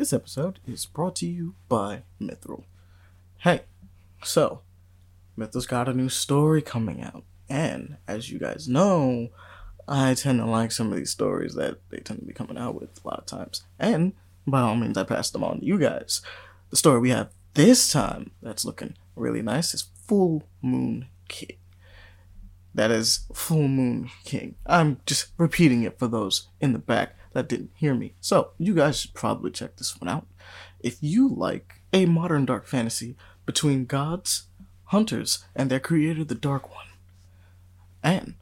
This episode is brought to you by Mithril. Hey, so, Mithril's got a new story coming out, and as you guys know, I tend to like some of these stories that they tend to be coming out with a lot of times. And by all means, I pass them on to you guys. The story we have this time that's looking really nice is Full Moon King. That is Full Moon King. I'm just repeating it for those in the back that didn't hear me. So, you guys should probably check this one out. If you like a modern dark fantasy between gods, hunters, and their creator, the Dark One, and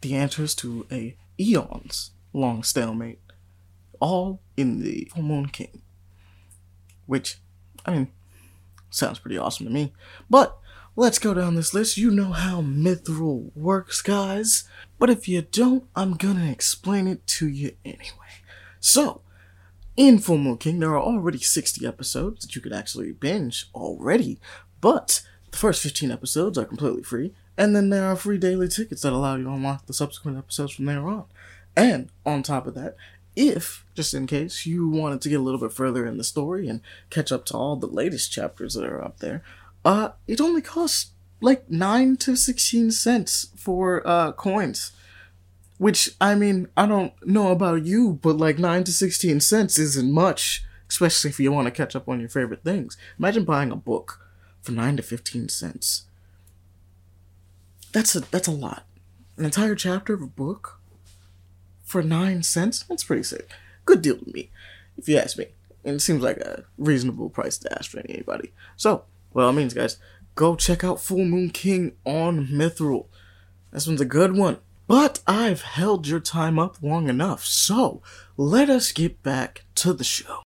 the answers to a eons long stalemate, all in the Full Moon King. Which, I mean, sounds pretty awesome to me. But let's go down this list. You know how Mithril works, guys. But if you don't, I'm gonna explain it to you anyway. So, in Full Moon King, there are already 60 episodes that you could actually binge already, but the first 15 episodes are completely free, and then there are free daily tickets that allow you to unlock the subsequent episodes from there on. And on top of that, if, just in case, you wanted to get a little bit further in the story and catch up to all the latest chapters that are up there, uh, it only costs like 9 to 16 cents for uh, coins. Which, I mean, I don't know about you, but like 9 to 16 cents isn't much, especially if you want to catch up on your favorite things. Imagine buying a book for 9 to 15 cents. That's a that's a lot. An entire chapter of a book for 9 cents? That's pretty sick. Good deal to me, if you ask me. And it seems like a reasonable price to ask for anybody. So, well, it means, guys, go check out Full Moon King on Mithril. This one's a good one. But I've held your time up long enough, so let us get back to the show.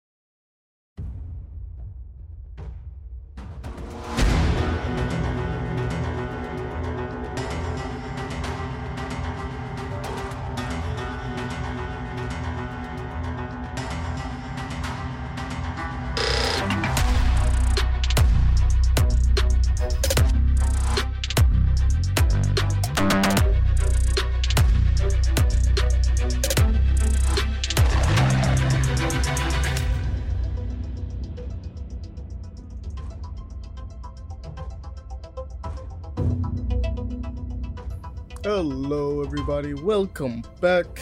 Hello, everybody. Welcome back.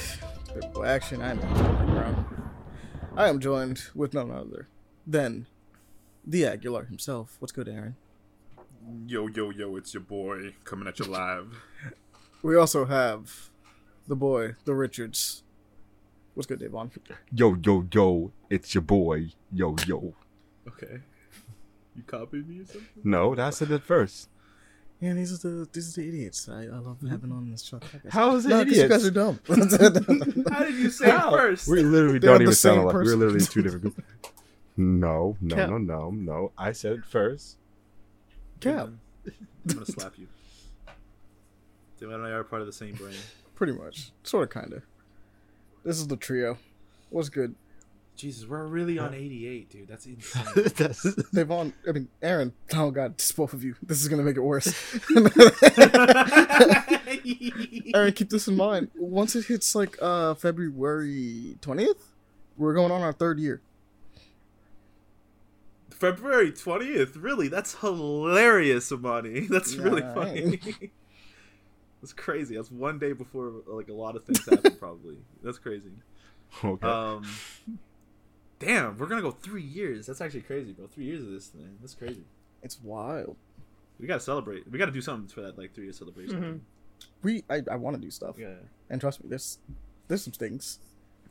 Well, actually, I'm I am joined with none other than the Aguilar himself. What's good, Aaron? Yo, yo, yo, it's your boy coming at you live. We also have the boy, the Richards. What's good, Davon? Yo, yo, yo, it's your boy. Yo, yo. Okay. You copied me or something? No, that's it at first. Yeah, these are the these are the idiots. I, I love mm-hmm. having on this show. How is it No, 'cause you guys are dumb. How did you say it first? We literally don't even sound like we're literally two different people. No, no, Cap. no, no, no. I said it first. Cap, I'm gonna slap you. Dude, I and I are part of the same brain. pretty much, sort of, kind of. This is the trio. What's good, Jesus, we're really on 88, dude. That's insane. That's- on. I mean, Aaron. Oh God, just both of you. This is gonna make it worse. Aaron, keep this in mind. Once it hits like uh February twentieth, we're going on our third year. February 20th? Really? That's hilarious, Amani. That's really funny. That's crazy. That's one day before like a lot of things happen. Probably. That's crazy. okay. Um, damn, we're gonna go three years. That's actually crazy, bro. Three years of this thing. That's crazy. It's wild. We gotta celebrate. We gotta do something for that like three year celebration. Mm-hmm. We I, I want to do stuff, Yeah, and trust me, there's there's some things.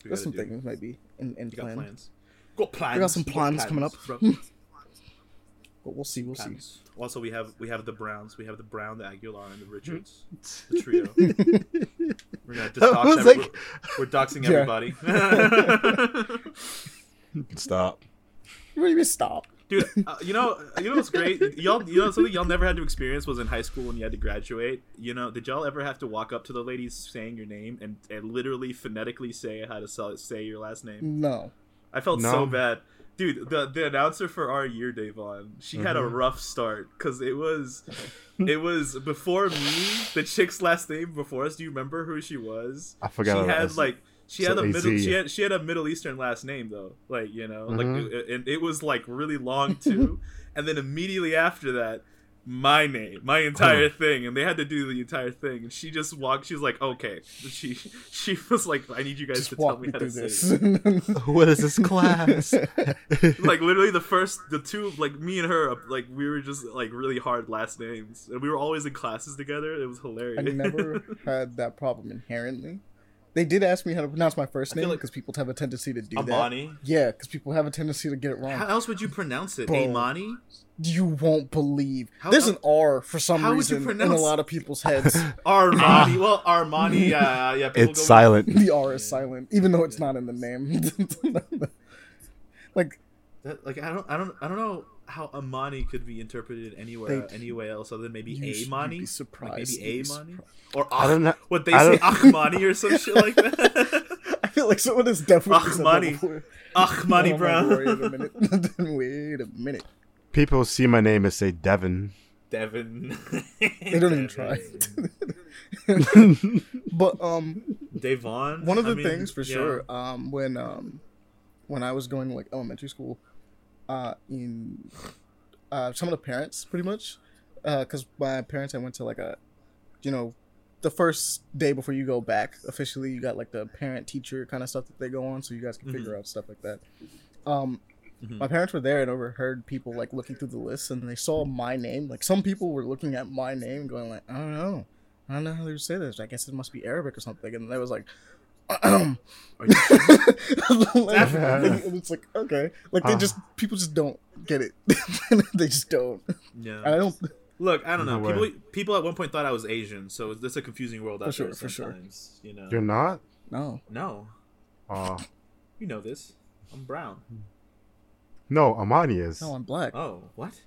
we There's some do. things maybe in in We got plan, plans. Got plans. We got some plans coming up. but we'll see. We'll see. Also, we have we have the Browns. We have the Brown, the Aguilar, and the hmm. Richards. the trio. We're gonna just That dox every- like- we're, we're doxing everybody. Stop. What do you mean stop? Dude, uh, you know, you know what's great? Y'all, you know something y'all never had to experience was in high school when you had to graduate. You know, did y'all ever have to walk up to the ladies saying your name and, and literally phonetically say how to sell, say your last name? No. I felt No. so bad, dude. The the announcer for our year, Davon, she had a Mhm. rough start because it was, it was before me. The chick's last name before us. Do you remember who she was? I forgot. She had that. like She So had a middle. She had she had a Middle Eastern last name though. Like you know, like Mhm. it, and it was like really long too. and then immediately after that, my name, my entire thing, and they had to do the entire thing. And she just walked. She was like, okay. She she was like, I need you guys Just to tell me me how to this. say. It. what is this class? like literally the first the two like me and her like we were just like really hard last names and we were always in classes together it was hilarious I never had that problem inherently. They did ask me how to pronounce my first I feel name like- because people have a tendency to do Amani that. Yeah, because people have a tendency to get it wrong. how else would you pronounce it Bro. Amani you won't believe. How- There's an R for some how would you reason in a lot of people's heads. Armani well Armani yeah yeah people it's go- silent. the R is silent, even though it's not in the name. like that- like I don't I don't I don't know how Amani could be interpreted anywhere They- anywhere else other than maybe You should- you'd Amani be like maybe Amani surprised. or I don't know. what they I say don't- Ahmani or some shit like that I feel like someone is definitely said that Ahmani. before. Ahmani Oh, Brown Wait a minute. Wait a minute. People see my name and say Devin. Devin They don't even try. but um, Devon one of I the mean, things for yeah. sure um when um when i was going to like elementary school uh in uh some of the parents pretty much. Uh because my parents i went to like a you know the first day before you go back officially you got like the parent teacher kind of stuff that they go on so you guys can figure out stuff like that. Um Mhm. my parents were there and overheard people like looking through the list and they saw my name. Like some people were looking at my name going like i don't know. I don't know how to say this. I guess it must be arabic or something. And they was like like, African. and it's like okay, like they Ah. just people just don't get it. they just don't. yeah I don't. Look, I don't know. No people way. people at one point thought I was Asian, so this is a confusing world out For there sure, for sure. You know. You're not? No, No, Uh, you know this. I'm brown. no, Amani is. no, I'm black. Oh, what?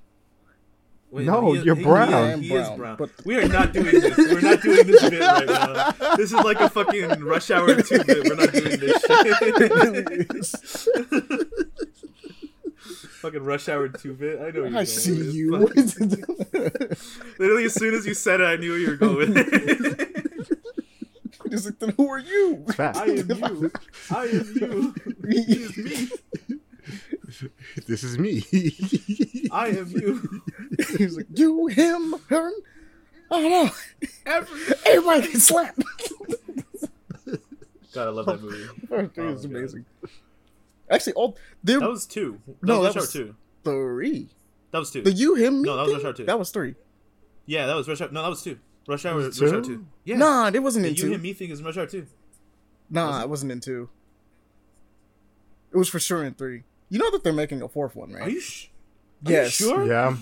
No, he- you're he- brown. He, I am he is brown, brown. but- We are not doing this. We're not doing this bit right now. This is like a fucking rush hour two bit. We're not doing this shit. fucking rush hour two bit. I know. You're I see with you. this. Literally, as soon as you said it, I knew where you were going. with it. Just like, then who are you? I am you. I am you. It is me. this is me. I am you. He's like you, him, her. I don't know. Every. Everybody can slap. God, I love that oh, movie. First thing Oh, is God. amazing. Actually, all there That was two. That No, was that was- two. three. That was two. The you, him, me. No, that was thing? Rush Hour two. That was three. Yeah, that was Rush Hour. No, that was two. Rush Hour. Was Rush it Hour two? two. Yeah. Nah, it wasn't The in you two. him me thing is Rush Hour two. Nah, Was it? it wasn't in two. It was for sure in three. You know that they're making a fourth one, right? Are you? Sh- are you sure? yeah.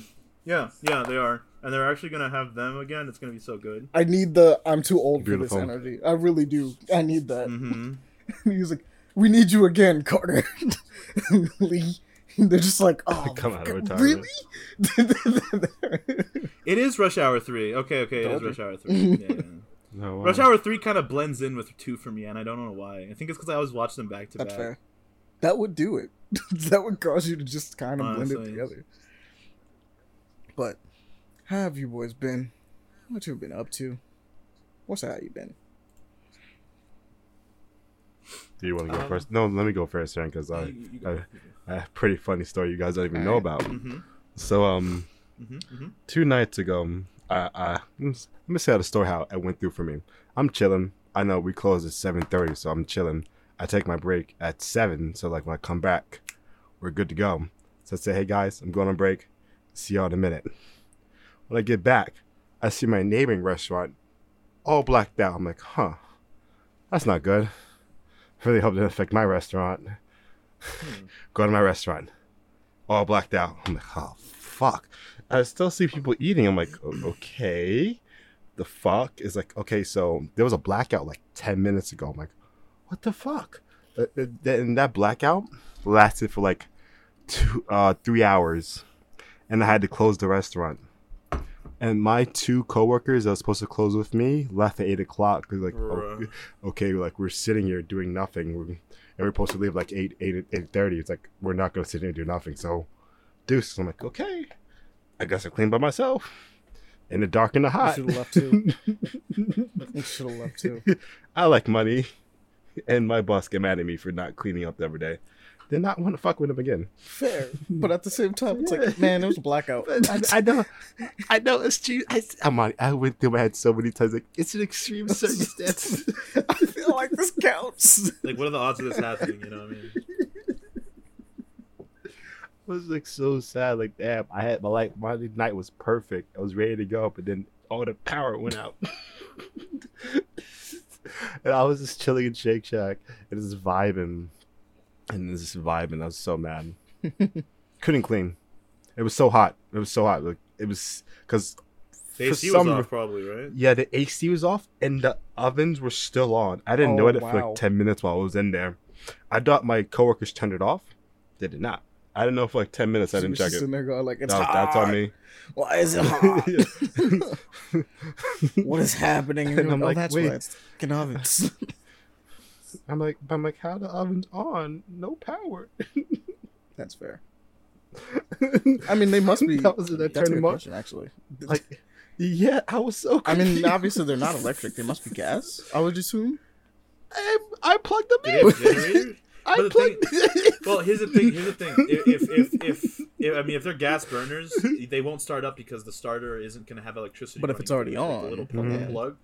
Yeah, yeah, they are, and they're actually gonna have them again. It's gonna be so good. I need the I'm too old for this energy. I really do. I need that. Mm-hmm. He's like, We need you again, Carter. Lee. They're just like, oh, Come out of fuck, retirement. really? It is Rush Hour three. Okay, okay, it is Rush Hour three. Yeah, yeah. No, wow. Rush Hour three kind of blends in with two for me, and I don't know why. I think it's because I always watch them back to That's back. fair. That would do it. that would cause you to just kind of blend it together. But how have you boys been? What you been up to? What's how you been? Do you want to go Um, first? No, let me go first, Aaron, because I, You- you go. I, I have a pretty funny story you guys don't even know about. Mm-hmm. So, um, Mm-hmm. Mm-hmm. two nights ago, I, I let me say how the story how it went through for me. I'm chilling. I know we close at seven thirty, so I'm chilling. I take my break at seven, so like when I come back, we're good to go. So I say, hey guys, I'm going on break. See y'all in a minute. When I get back, I see my neighboring restaurant all blacked out. I'm like, huh, that's not good. Really hope it didn't affect my restaurant. Hmm. Go to my restaurant, all blacked out. I'm like, oh fuck. I still see people eating. I'm like, okay, the fuck is like, okay, so there was a blackout like ten minutes ago. I'm like, what the fuck? Uh, uh, And that blackout lasted for like two, uh, three hours, and I had to close the restaurant. And my two coworkers that was supposed to close with me left at eight o'clock because like, oh, okay, like we're sitting here doing nothing, we're, and we're supposed to leave like eight, eight, eight thirty. It's like we're not gonna sit here and do nothing. So, deuce. I'm like, okay, I guess I clean by myself in the dark and the hot. should have left too. Should have left too. I like money. And my boss get mad at me for not cleaning up every day, then not want to fuck with him again. Fair, but at the same time, it's Yeah. like, man, it was a blackout. I, I know, I know it's true. I, I'm on, I went through my head so many times. Like it's an extreme circumstance. I feel like this counts. Like, what are the odds of this happening? You know what I mean? I was like so sad. Like damn, I had my like my night was perfect. I was ready to go, but then all the power went out. And I was just chilling in Shake Shack and just vibing, and just vibing. I was so mad. Couldn't clean. It was so hot. It was so hot. Like it was because The AC was off, probably, right? yeah, the AC was off and the ovens were still on. I didn't know Oh, it for like ten minutes while I was in there. I thought my coworkers turned it off. They did not. I didn't know for like ten minutes. I didn't check just it. sitting there going like, it's That was- hot. that's on me. Why is it hot? What is happening? And And I'm oh, like, that's wait. why it's fucking ovens. I'm like, I'm like, how the oven's on? No power. that's fair. I mean, they must be. That was that that's a good question, actually. Like, yeah, I was so. I mean, obviously they're not electric. They must be gas. I would assume. I, I plugged them in. Have generators? I But the plugged. thing- Well, here's the thing. Here's the thing. If, if, if, if, if I mean, if they're gas burners, they won't start up because the starter isn't going to have electricity. But if it's already through it, like on, the little plug, Mhm. plug.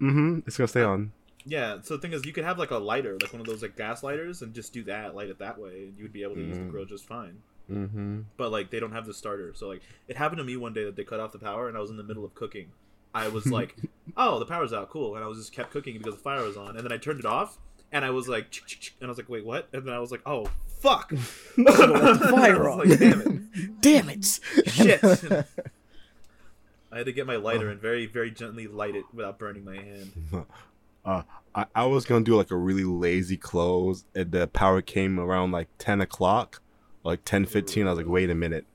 mm-hmm. It's gonna stay on. Yeah. So the thing is, you could have like a lighter, like one of those like gas lighters, and just do that, light it that way, and you would be able to use the Mhm. grill just fine. Mm-hmm. But like, they don't have the starter. So like, it happened to me one day that they cut off the power, and I was in the middle of cooking. I was like, "Oh, the power's out, cool," and I was just kept cooking because the fire was on, and then I turned it off, and I was like, and I was like, "Wait, what?" And then I was like, "Oh, fuck!" fire I was like, "Damn it!" Damn it! Shit. I had to get my lighter and very, very gently light it without burning my hand. Uh, I, I was gonna do like a really lazy close, and the power came around like ten o'clock, like ten fifteen. I was like, wait a minute,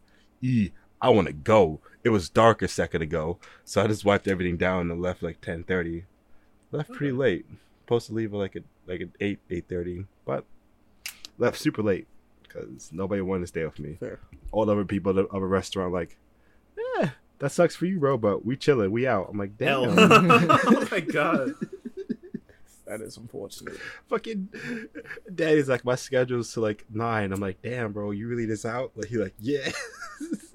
e, I want to go. It was dark a second ago, so I just wiped everything down and left like ten thirty. Left pretty late. Supposed to leave at like at like at eight eight thirty, but left super late because nobody wanted to stay with me. Fair. All the other people at a restaurant like, yeah, that sucks for you, bro, but we chilling, we out. I'm like, damn. oh my god. That is unfortunate. fucking daddy's like my schedule's to like nine. I'm like, damn, bro, you really this out? Like he like, yeah,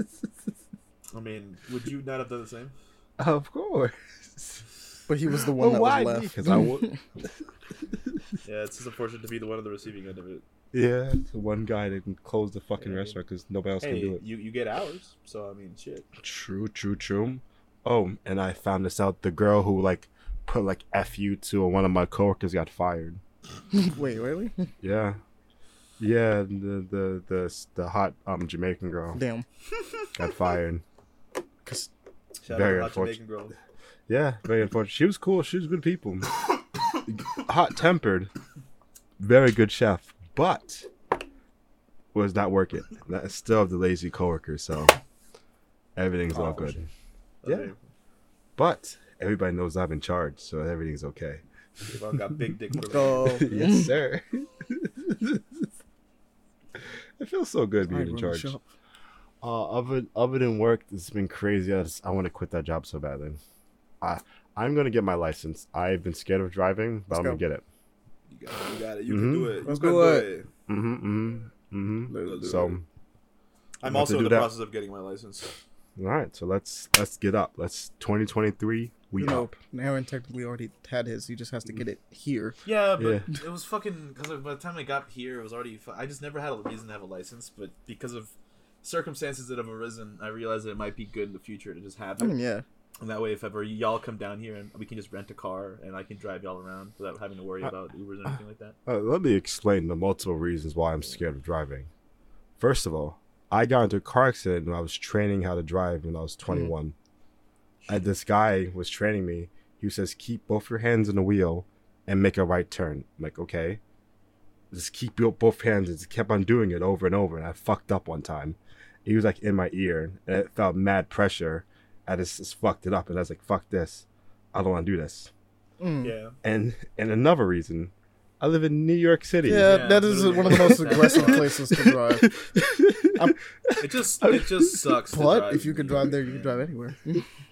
I mean, would you not have done the same? of course. But he was the one Well, that why was me? left. 'Cause I Yeah, it's just unfortunate to be the one on the receiving end of it. Yeah, the one guy that closed the fucking Yeah. restaurant because nobody else Hey, can do it. you, you get hours, so I mean, shit. True, true, true. Oh, and I found this out. The girl who like put like "fu" to one of my coworkers got fired. Wait, really? Yeah, yeah. The the the the hot um Jamaican girl Damn. got fired. Because Shout Very out to Hot unfortunate. Jamaican girl. Yeah, very unfortunate. She was cool. She was good people. Hot tempered. Very good chef. But was not working. That still have the lazy coworker, so everything's all Oh, good. shit. Yeah. Okay. But everybody knows I'm in charge, so everything's okay. We've all got big dick privilege. go. yes, sir. it feels so good being Alright, in charge. shop. Uh, other other than work, it's been crazy. I, just, I want to quit that job so badly. I I'm gonna get my license. I've been scared of driving, but Let's I'm gonna get it. You got it. You got it. You Mhm. can do it. Let's You can do it. it. Mm-hmm. Mm-hmm. Let's mm-hmm. So, it. I'm also in the that. process of getting my license. all right. So let's let's get up. Let's 2023. We You know, up. Aaron technically already had his. He just has to get it here. Yeah, but Yeah. it was fucking because by the time I got here, it was already. fu- I just never had a reason to have a license, but because of circumstances that have arisen, I realized that it might be good in the future to just have I it. mean, yeah. And that way, if ever y'all come down here and we can just rent a car and I can drive y'all around without having to worry about Ubers or anything like that. Uh, let me explain the multiple reasons why I'm scared of driving. First of all, I got into a car accident when I was training how to drive when I was 21. And this guy was training me. He says, keep both your hands on the wheel and make a right turn. I'm like, okay. Just keep your both hands and just kept on doing it over and over. And I fucked up one time. He was like in my ear and it felt mad pressure. I just, just fucked it up and I was like, fuck this. I don't want to do this. Mm. Yeah, And and another reason, I live in New York City. Yeah, Yeah, that is one of the most aggressive places to drive. I'm, it just it just sucks. to But drive if you in could drive there, you can drive anywhere.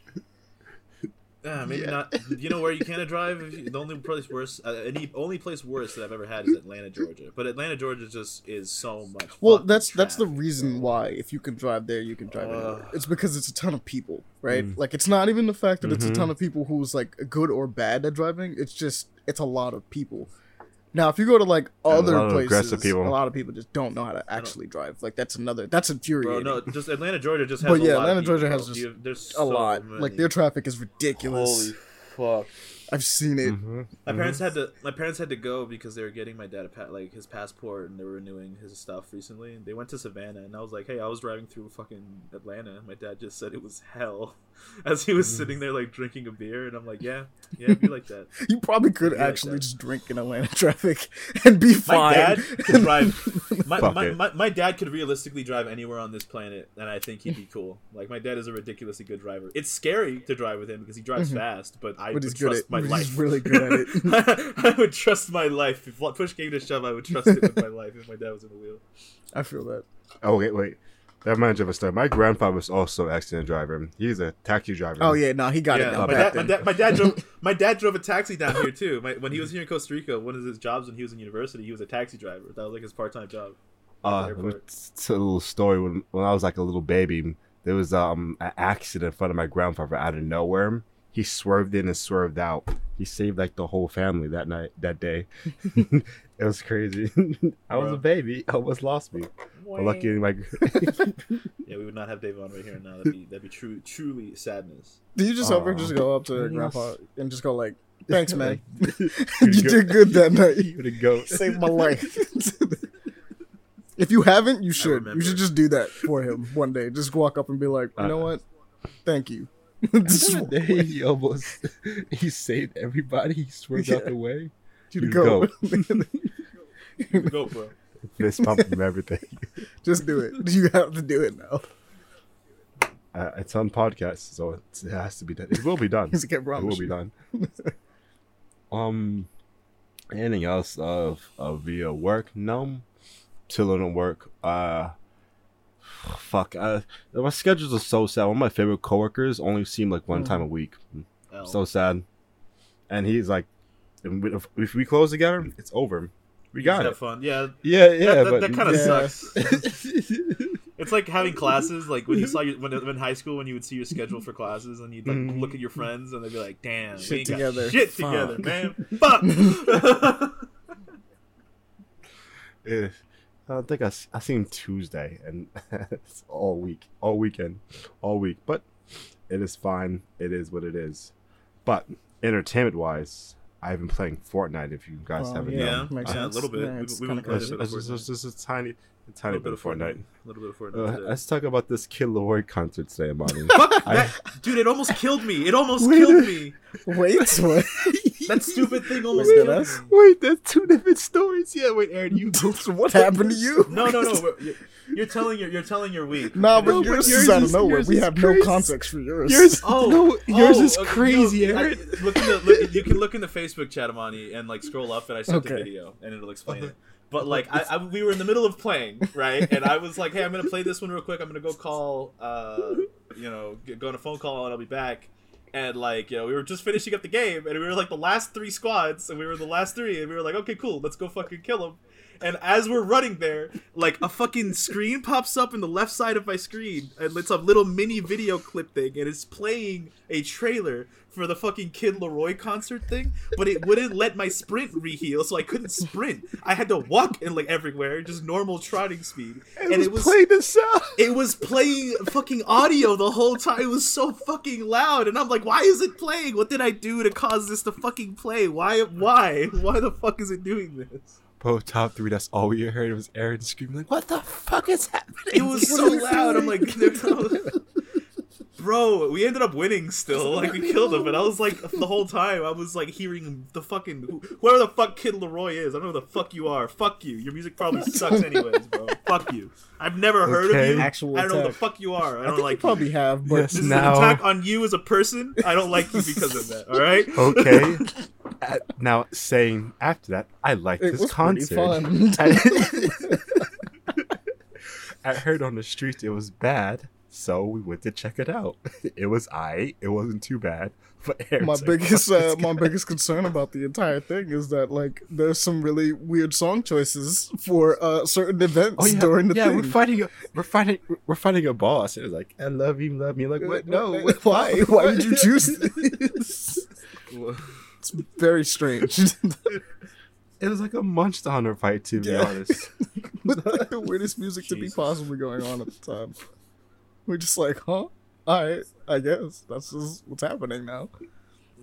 Uh, maybe Yeah. not. You know where you can't drive? The only place worse, uh, any only place worse that I've ever had is Atlanta, Georgia. But Atlanta, Georgia, just is so much. Well, fucking that's that's the reason why if you can drive there, you can drive anywhere. It's because it's a ton of people, right? Mm. Like it's not even the fact that it's a ton of people who's like good or bad at driving. It's just it's a lot of people. Now, if you go to like other lot of places, aggressive people. a lot of people just don't know how to actually drive. Like that's another that's Bro, infuriating. no, just Atlanta, Georgia, just has But a yeah, lot Atlanta, of people, Georgia bro. has just You- there's a so lot. many. Like their traffic is ridiculous. Holy fuck! I've seen it. Mhm, My parents had to. My parents had to go because they were getting my dad a pa- like his passport and they were renewing his stuff recently. They went to Savannah and I was like, "Hey, I was driving through fucking Atlanta." My dad just said it was hell, as he was Mm. sitting there like drinking a beer, and I'm like, "Yeah, yeah, be like that." You probably could Yeah, like actually that. just drink in Atlanta traffic and be My fine. dad could drive. My, my, my, my dad could realistically drive anywhere on this planet, and I think he'd be cool. Like my dad is a ridiculously good driver. It's scary to drive with him because he drives Mhm. fast, but I But would trust at- my but life. really good at it. I would trust my life. If push came to shove, I would trust it with my life if my dad was in the wheel. I feel that. Oh wait, wait. That reminds me of a story. My grandfather was also an accident driver. He's a taxi driver. Oh yeah, no, he got it yeah, down my back dad, my then. dad, my dad drove. My dad drove a taxi down here too. My, when he was here in Costa Rica, one of his jobs when he was in university, he was a taxi driver. That was like his part-time job. Uh, Airport. let me tell a little story. When when I was like a little baby, there was um an accident in front of my grandfather out of nowhere. He swerved in and swerved out. He saved like the whole family that night, that day. it was crazy. I was Bro. a baby. I Almost lost me. But lucky my Yeah, we would not have Davon right here now. That'd be that'd be true, truly sadness. Do you just ever Aw. just go up to Anything grandpa and just go like, "Thanks, man. you you did good that night. You the goat. Saved my life." if you haven't, you should. You should just do that for him one day. Just walk up and be like, "You know Uh, what? Thank you." The Just other day, he almost he saved everybody. He swerved out the way. you You to go. Go, bro. Fist pump from everything. just do it. You have to do it now. Uh, it's on podcast, so it's, it has to be done. It will be done. He's like, "I it will be done. um, anything else of of via work? No, chilling at work. Uh, fuck. Uh, my schedules are so sad. One of my favorite coworkers only see him like one Mm. time a week. L. So sad. And he's like, if if we close together, it's over. We You got just it. fun. Yeah, Yeah, yeah, that, that, that kind of Yeah. sucks. It's like having classes, like when you saw your when in high school when you would see your schedule for classes and you'd like Mhm. look at your friends and they'd be like, "Damn, we Shit ain't got together. shit Fuck." together, man, fuck." Yeah. I think I, s- I seen Tuesday and it's all week, all weekend, all week. But it is fine. It is what it is. But entertainment wise, I've been playing Fortnite. If you guys Well, haven't yeah, known, makes Yeah, a little bit. Yeah, it's we- kinda we- It's, crazy. It's just, it's just a tiny, a a tiny little bit of Fortnite. A little bit of Fortnite. Uh, let's talk about this Kid LAROI concert today, Monty. Fuck I- that, dude! It almost killed me. It almost Wait killed me. Wait, what? That stupid thing almost Wait, killed that's- me. Wait, that's two different stories. Yeah, wait, Aaron, you. what happened to you? No, no, no. You're, you're telling your you're telling your week. Nah, but No, it's- but yours yours is out of nowhere. We have crazy. no context for yours. Yours, Oh, no, yours oh, is okay, crazy, no, I- Aaron. look in the look, you can look in the Facebook chat, Amani, and like scroll up, and I sent the video, and it'll explain it. But like, I, I we were in the middle of playing, right? And I was like, "Hey, I'm gonna play this one real quick. I'm gonna go call, uh, you know, go on a phone call, and I'll be back." And like, you know, we were just finishing up the game, and we were like the last three squads, and we were the last three, and we were like, "Okay, cool, let's go fucking kill them." And as we're running there, like a fucking screen pops up in the left side of my screen, and it's a little mini video clip thing, and it's playing a trailer for the fucking Kid LAROI concert thing, but it wouldn't let my sprint reheal, so I couldn't sprint. I had to walk in like everywhere, just normal trotting speed, and, and it it was playing the sound. it was playing fucking audio the whole time. It was so fucking loud, and I'm like, why is it playing? What did I do to cause this to fucking play? Why? Why? Why the fuck is it doing this? Bro, top three. That's all we heard was Aaron screaming like, "What the fuck is happening?" It was so loud. I'm like, bro, we ended up winning still. Like we killed him, but I was like, the whole time I was like hearing the fucking whoever the fuck Kid LAROI is. I don't know who the fuck you are. Fuck you. Your music probably sucks anyways, bro. Fuck you. I've never heard of you. Actual I don't know who the fuck you are. I I don't think like you probably have, but Yes. This is an attack on you as a person. I don't like you because of that. All right. okay. Uh, now, saying after that, I like it this was pretty concert. fun. I, I heard on the street it was bad. So we went to check it out. It was I. It wasn't too bad. But my like, biggest uh, my biggest concern about the entire thing is that like there's some really weird song choices for uh certain events Oh yeah, during the yeah. thing. We're fighting. A, we're fighting. We're fighting a boss. It was like, I love you, love me. Like, what? No. why? Why would you choose this? It's very strange. It was like a Monster Hunter fight, to be Yeah. honest. With like the weirdest music to be possibly going on at the time. We're just like, huh? Alright, I guess that's just what's happening now.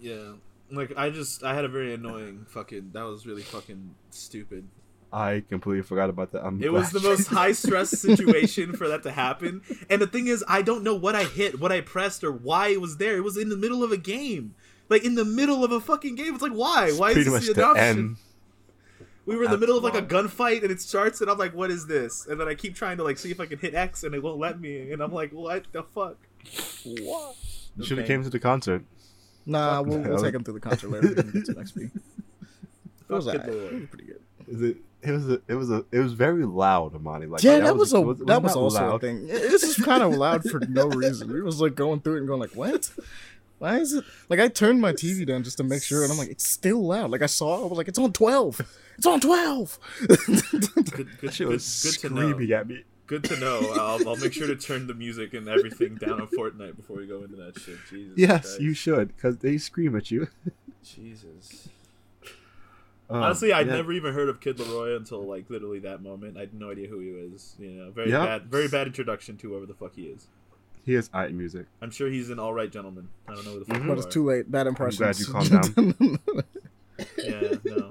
Yeah. Like I just I had a very annoying fucking that was really fucking stupid. I completely forgot about that. I'm It was the most high stress situation for that to happen. And the thing is, I don't know what I hit, what I pressed, or why it was there. It was in the middle of a game. Like in the middle of a fucking game. It's like why? Why is this much the the end. We were in the middle of like a gunfight and it starts and I'm like, what is this? And then I keep trying to like see if I can hit X and it won't let me. And I'm like, what the fuck? What? You should have Okay. came to the concert. Nah, we'll, we'll take him through the concert later. We get to next week. It was, Fuck alright. Kid It was pretty good. Is it? It was a, it was a, it was very loud, Amani. Like yeah, that, was, a was- that was not also a loud. thing. It- This is kind of loud for no reason. We was like going through it and going like, what? Why is it like I turned my TV down just to make sure, and I'm like, it's still loud. Like I saw, it, I was like, it's on twelve. It's on twelve. Good, good, That shit good, was good to know. screaming at me. Good to know. I'll, I'll make sure to turn the music and everything down on Fortnite before we go into that shit. Jesus. Yes, Christ. you should, because they scream at you. Jesus. Um, Honestly, I'd yeah. never even heard of Kid LAROI until like literally that moment. I had no idea who he was. You know, very Yeah. bad, very bad introduction to whoever the fuck he is. He has art music. I'm sure he's an all right gentleman. I don't know who the fuck. Mhm. but it's too late. Bad impression. glad you calmed down. Yeah, no.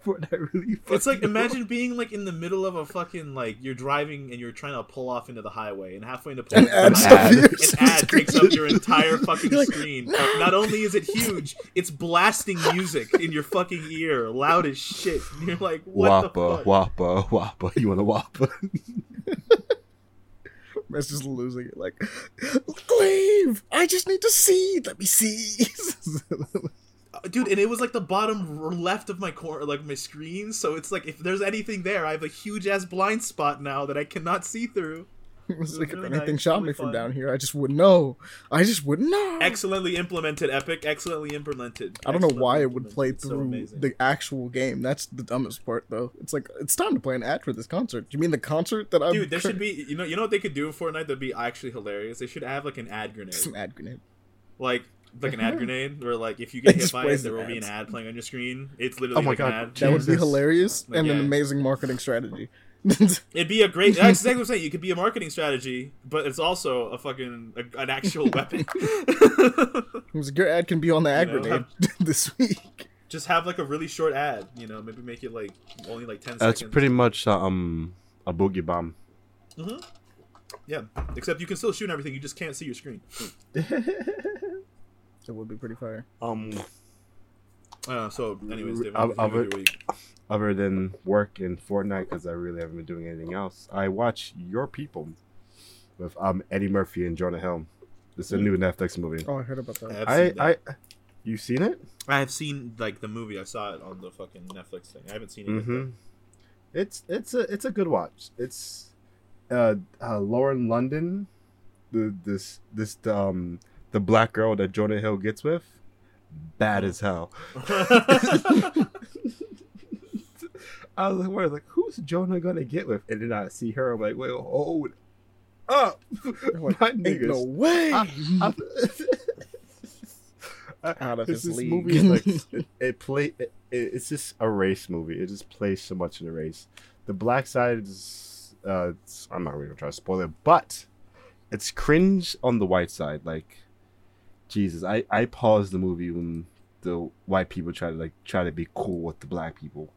Fortnite really. It's like fucking- imagine being like in the middle of a fucking like you're driving and you're trying to pull off into the highway and halfway into pulling An off ad the highway, your an ad takes up your entire fucking like, screen. Not only is it huge, it's blasting music in your fucking ear, loud as shit. And you're like, what the Whopper, fuck? Whopper, Whopper. You want a Whopper? Man's just losing it. Like, leave. I just need to see. Let me see. Dude and it was like the bottom left of my corner like my screen so it's like if there's anything there i have a huge ass blind spot now that i cannot see through it was like if anything nice, shot really me from down here, I just wouldn't know. I just wouldn't know. excellently implemented epic excellently implemented I don't know why it would play It's so through the actual game. That's the dumbest part, though. It's like it's time to play an ad for this concert. You mean the concert that I'm? dude there should be you know you know what they could do in fortnite that'd be actually hilarious they should have like an ad grenade an ad grenade. like like an ad grenade where like if you get It hit by it there the will be an ad playing on your screen it's literally Oh my like God. an ad That would be hilarious Like, and an amazing marketing strategy. It'd be a great. That's exactly what I'm saying. You could be a marketing strategy, but it's also a fucking a, an actual weapon. It was like, your ad can be on the ad You know, grenade this week. Just have like a really short ad. You know, maybe make it like only like ten That's seconds. pretty much uh, um a boogie bomb. hmm Yeah, except you can still shoot and everything. You just can't see your screen. It would be pretty fire. Um, Uh, so, anyways, David, I've- I've- you been doing your week? other than work and Fortnite, because I really haven't been doing anything else. I watch You People with um Eddie Murphy and Jonah Hill. It's a new Netflix movie. Oh, I heard about that. have I that. I you seen it? I have seen like the movie. I saw it on the fucking Netflix thing. I haven't seen it. Mm-hmm. It's it's a it's a good watch. It's uh, uh Lauren London, the this this um the black girl that Jonah Hill gets with, bad as hell. I was like, like, who's Jonah gonna get with? And then I see her. I'm like, wait, hold up, Like, my niggas. no way. I- I- Out of this, league. movie is like it, it play it, it's just a race movie. It just plays so much in a race. The black side is uh I'm not really gonna try to spoil it, but it's cringe on the white side. Like Jesus, I I paused the movie when the white people try to like try to be cool with the black people.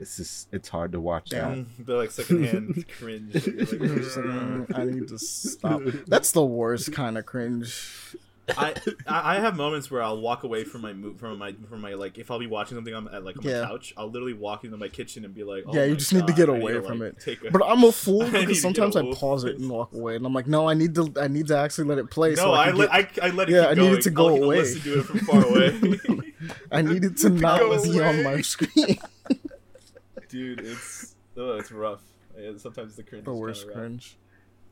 It's just it's hard to watch that. Mm, They're like secondhand cringe. Like, like, I need to stop. That's the worst kind of cringe. I I have moments where I'll walk away from my mo- from my from my like if I'll be watching something on like on Yeah. my couch, I'll literally walk into my kitchen and be like, oh Yeah, you just need to get away to, from like, it. A, But I'm a fool I need to because sometimes I pause it and walk away, and I'm like, no, I need to, I need to actually let it play. no, so I, I, let get- I, I let it Yeah, I going. needed to go I'll, away. listen to it from far away. I needed to not be on my screen. Dude, it's oh, it's rough. Yeah, sometimes the cringe. the worst kinda rough.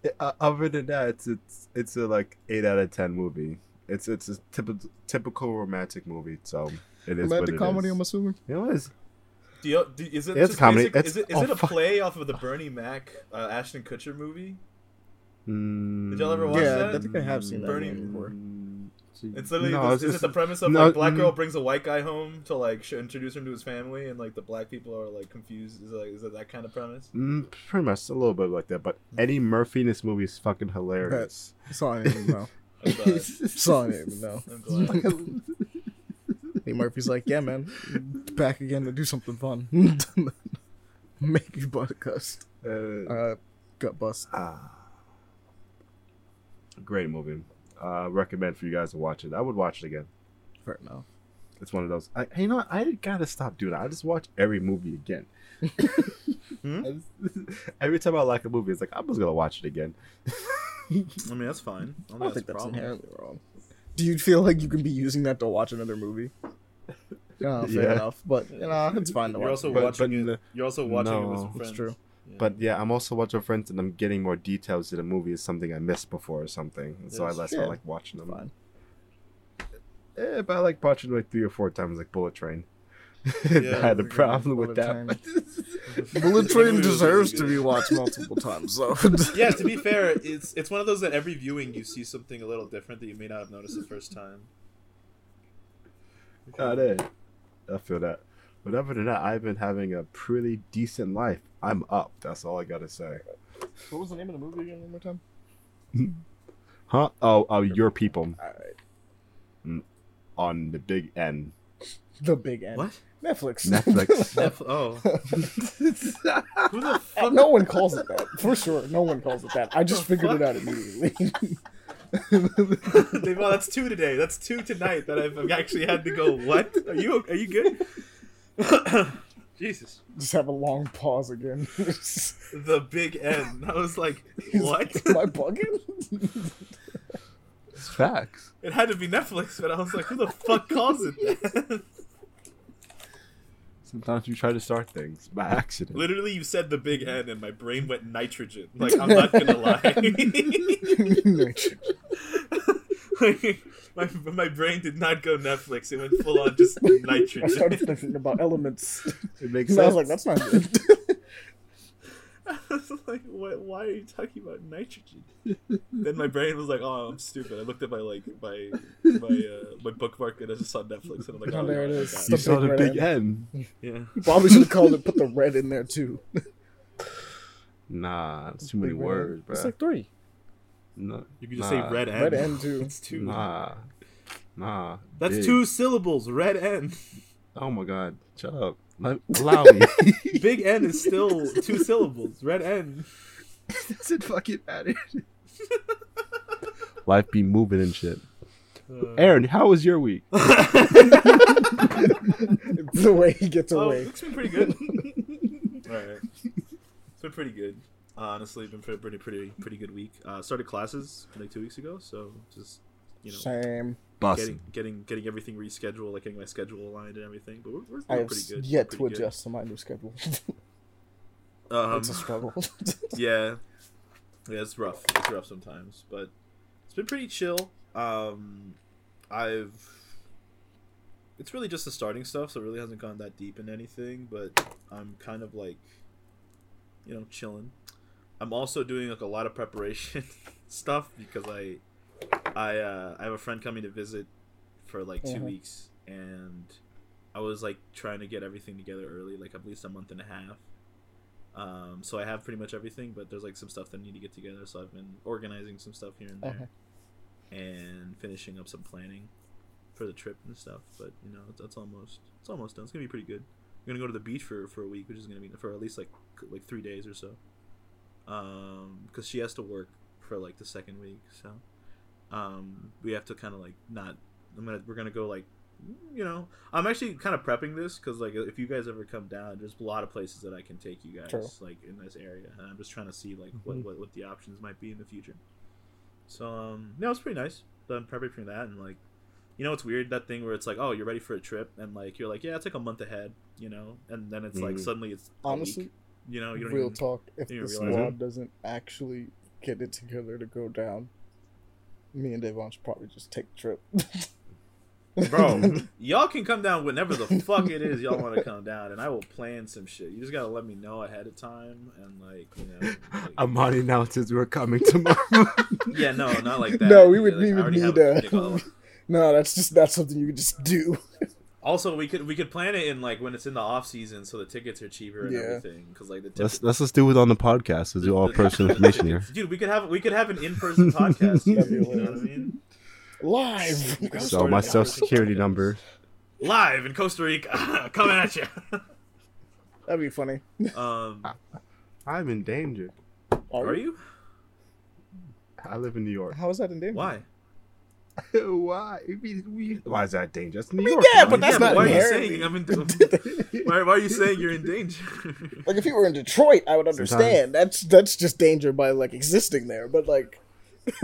Cringe. uh, other than that, it's it's it's a like eight out of ten movie. It's it's a typical typical romantic movie. So it is what Romantic comedy, is. I'm assuming. You know, it's Do you, do, is it It's just comedy. basic- It's- is it, is oh, it a fuck. play off of the Bernie Mac uh, Ashton Kutcher movie? mm, Did y'all ever watch yeah, that? I think I have seen that Bernie- movie before. It's literally No, this, it's is it the premise of no, like black girl mm. brings a white guy home to like sh- introduce him to his family and like the black people are like confused. Is it, like is it that kind of premise? Mm, pretty much a little bit like that, but Eddie Murphy in this movie is fucking hilarious. Saw I didn't even know. I'm. Saw I didn't even know. I'm glad. Hey, Murphy's like, yeah, man, back again to do something fun. Make you butt cussed. Uh, Uh, gut bust. ah, great movie. Uh, recommend for you guys to watch it. I would watch it again. Fair enough. It's one of those. I, you know, what? I gotta stop doing that. I just watch every movie again. Hmm? Just- every time I like a movie, it's like I'm just gonna watch it again. I mean that's fine. I I don't, don't think think that's a that's problem. inherently wrong. Do you feel like you can be using that to watch another movie? Yeah, fair Yeah. enough. But you know, it's fine to You're watch. also But- watching but it. You're also watching it with some friends. It's true. Yeah. But yeah, I'm also watching Friends, and I'm getting more details to the movie. Is something I missed before or something. And so I Yes. less Yeah. I like watching them. Fine. Eh, but I like watching like three or four times, like Bullet Train. Yeah, I had a problem gonna- with Bullet that. Bullet Train deserves to be watched multiple times, though. yeah, to be fair, it's it's one of those that every viewing you see something a little different that you may not have noticed the first time. Got it. I feel that. But other than that, I've been having a pretty decent life. I'm up. That's all I gotta say. what was the name of the movie again? One more time. Huh? Oh, oh, your people All right. Mm, on the big N. The Big N. What? Netflix. Netflix. F- oh, who the fuck? no one calls it that. For sure, no one calls it that. I just The figured it out immediately. Well, that's two today. That's two tonight that I've I've actually had to go. What? Are you are you good? Jesus, just have a long pause again. the big N. I was like, what? Am I bugging? It's facts. It had to be Netflix, but I was like, who the fuck calls it that? Sometimes you try to start things by accident. Literally, you said the big N, and my brain went nitrogen. Like, I'm not gonna lie. Like, my, my brain did not go Netflix. It went full on just nitrogen. I started nitrogen. thinking about elements. It makes And I was like, that's not good. I was like, what, why are you talking about nitrogen? then my brain was like, oh, I'm stupid. I looked at my like my my uh, my bookmark and I just saw Netflix and I'm like, Oh, there it yeah, I is. got you saw the big N. Yeah. Probably should have called it, put the red in there too. Nah, it's too many Big red. words, bro. It's like three. No, You can just nah, say red N. Red N too. It's two. Nah, nah. That's big. two syllables. Red N. Oh my god, shut up. Let, allow me. Big N is still two syllables. Red N. doesn't fucking matter. Life be moving and shit. Uh, Aaron, how was your week? It's the way he gets oh, away. it's been pretty good. All right. It's been pretty good. Honestly, been pretty pretty pretty pretty good week. Uh, started classes like two weeks ago, so just you know Same. Busting. getting getting getting everything rescheduled, like getting my schedule aligned and everything. But we're, we're I doing have pretty good. yet to pretty good. adjust to my new schedule. Um, it's a struggle. yeah, yeah, it's rough. It's rough sometimes, but it's been pretty chill. Um, I've it's really just the starting stuff, so it really hasn't gone that deep in anything. But I'm kind of like, you know, chilling. I'm also doing like a lot of preparation stuff because I, I, uh, I have a friend coming to visit for like 2 Mhm. weeks, and I was like trying to get everything together early, like at least a month and a half. Um, so I have pretty much everything, but there's like some stuff that I need to get together. So I've been organizing some stuff here and there, Uh-huh. and finishing up some planning for the trip and stuff. But you know, it's almost it's almost done. It's gonna be pretty good. I'm gonna go to the beach for for a week, which is gonna be for at least like like three days or so. Um, because she has to work for like the second week, so um, we have to kind of like not. I'm gonna we're gonna go like you know i'm actually kind of prepping this because like if you guys ever come down there's a lot of places that i can take you guys True. like in this area and i'm just trying to see like what, Mhm. what what the options might be in the future so um no it's pretty nice so i'm prepping for that and like you know it's weird that thing where it's like oh you're ready for a trip and like you're like yeah it's like a month ahead you know and then it's like Mhm. suddenly it's a Honestly, week, you know you don't real even, talk. If the don't realize squad doesn't actually get it together to go down, me and Devon should probably just take a trip. Bro, y'all can come down whenever the fuck it is y'all want to come down, and I will plan some shit. You just gotta let me know ahead of time, and like, you know. Like, Amani announces we're coming tomorrow. yeah, no, not like that. No, we would- Yeah, we I would already have need, a uh, no, that's just not something you can just do. Also, we could we could plan it in like when it's in the off season, so the tickets are cheaper and Yeah. everything. Because like the tickets. let's let's just do it on the podcast. Let's do all personal information here. Dude, we could have we could have an in person podcast. That'd you know what I mean? Live. So my social security number. live in Costa Rica, coming at you. That'd be funny. um, I'm in danger. are you? I live in New York. How is that in danger? Why? Why? We, we, why is that dangerous? New York. yeah, but that's yeah, not why are you inherently- saying I'm in? why, why are you saying you're in danger? Like if you were in Detroit, I would understand. That's that's just danger by like existing there. But like,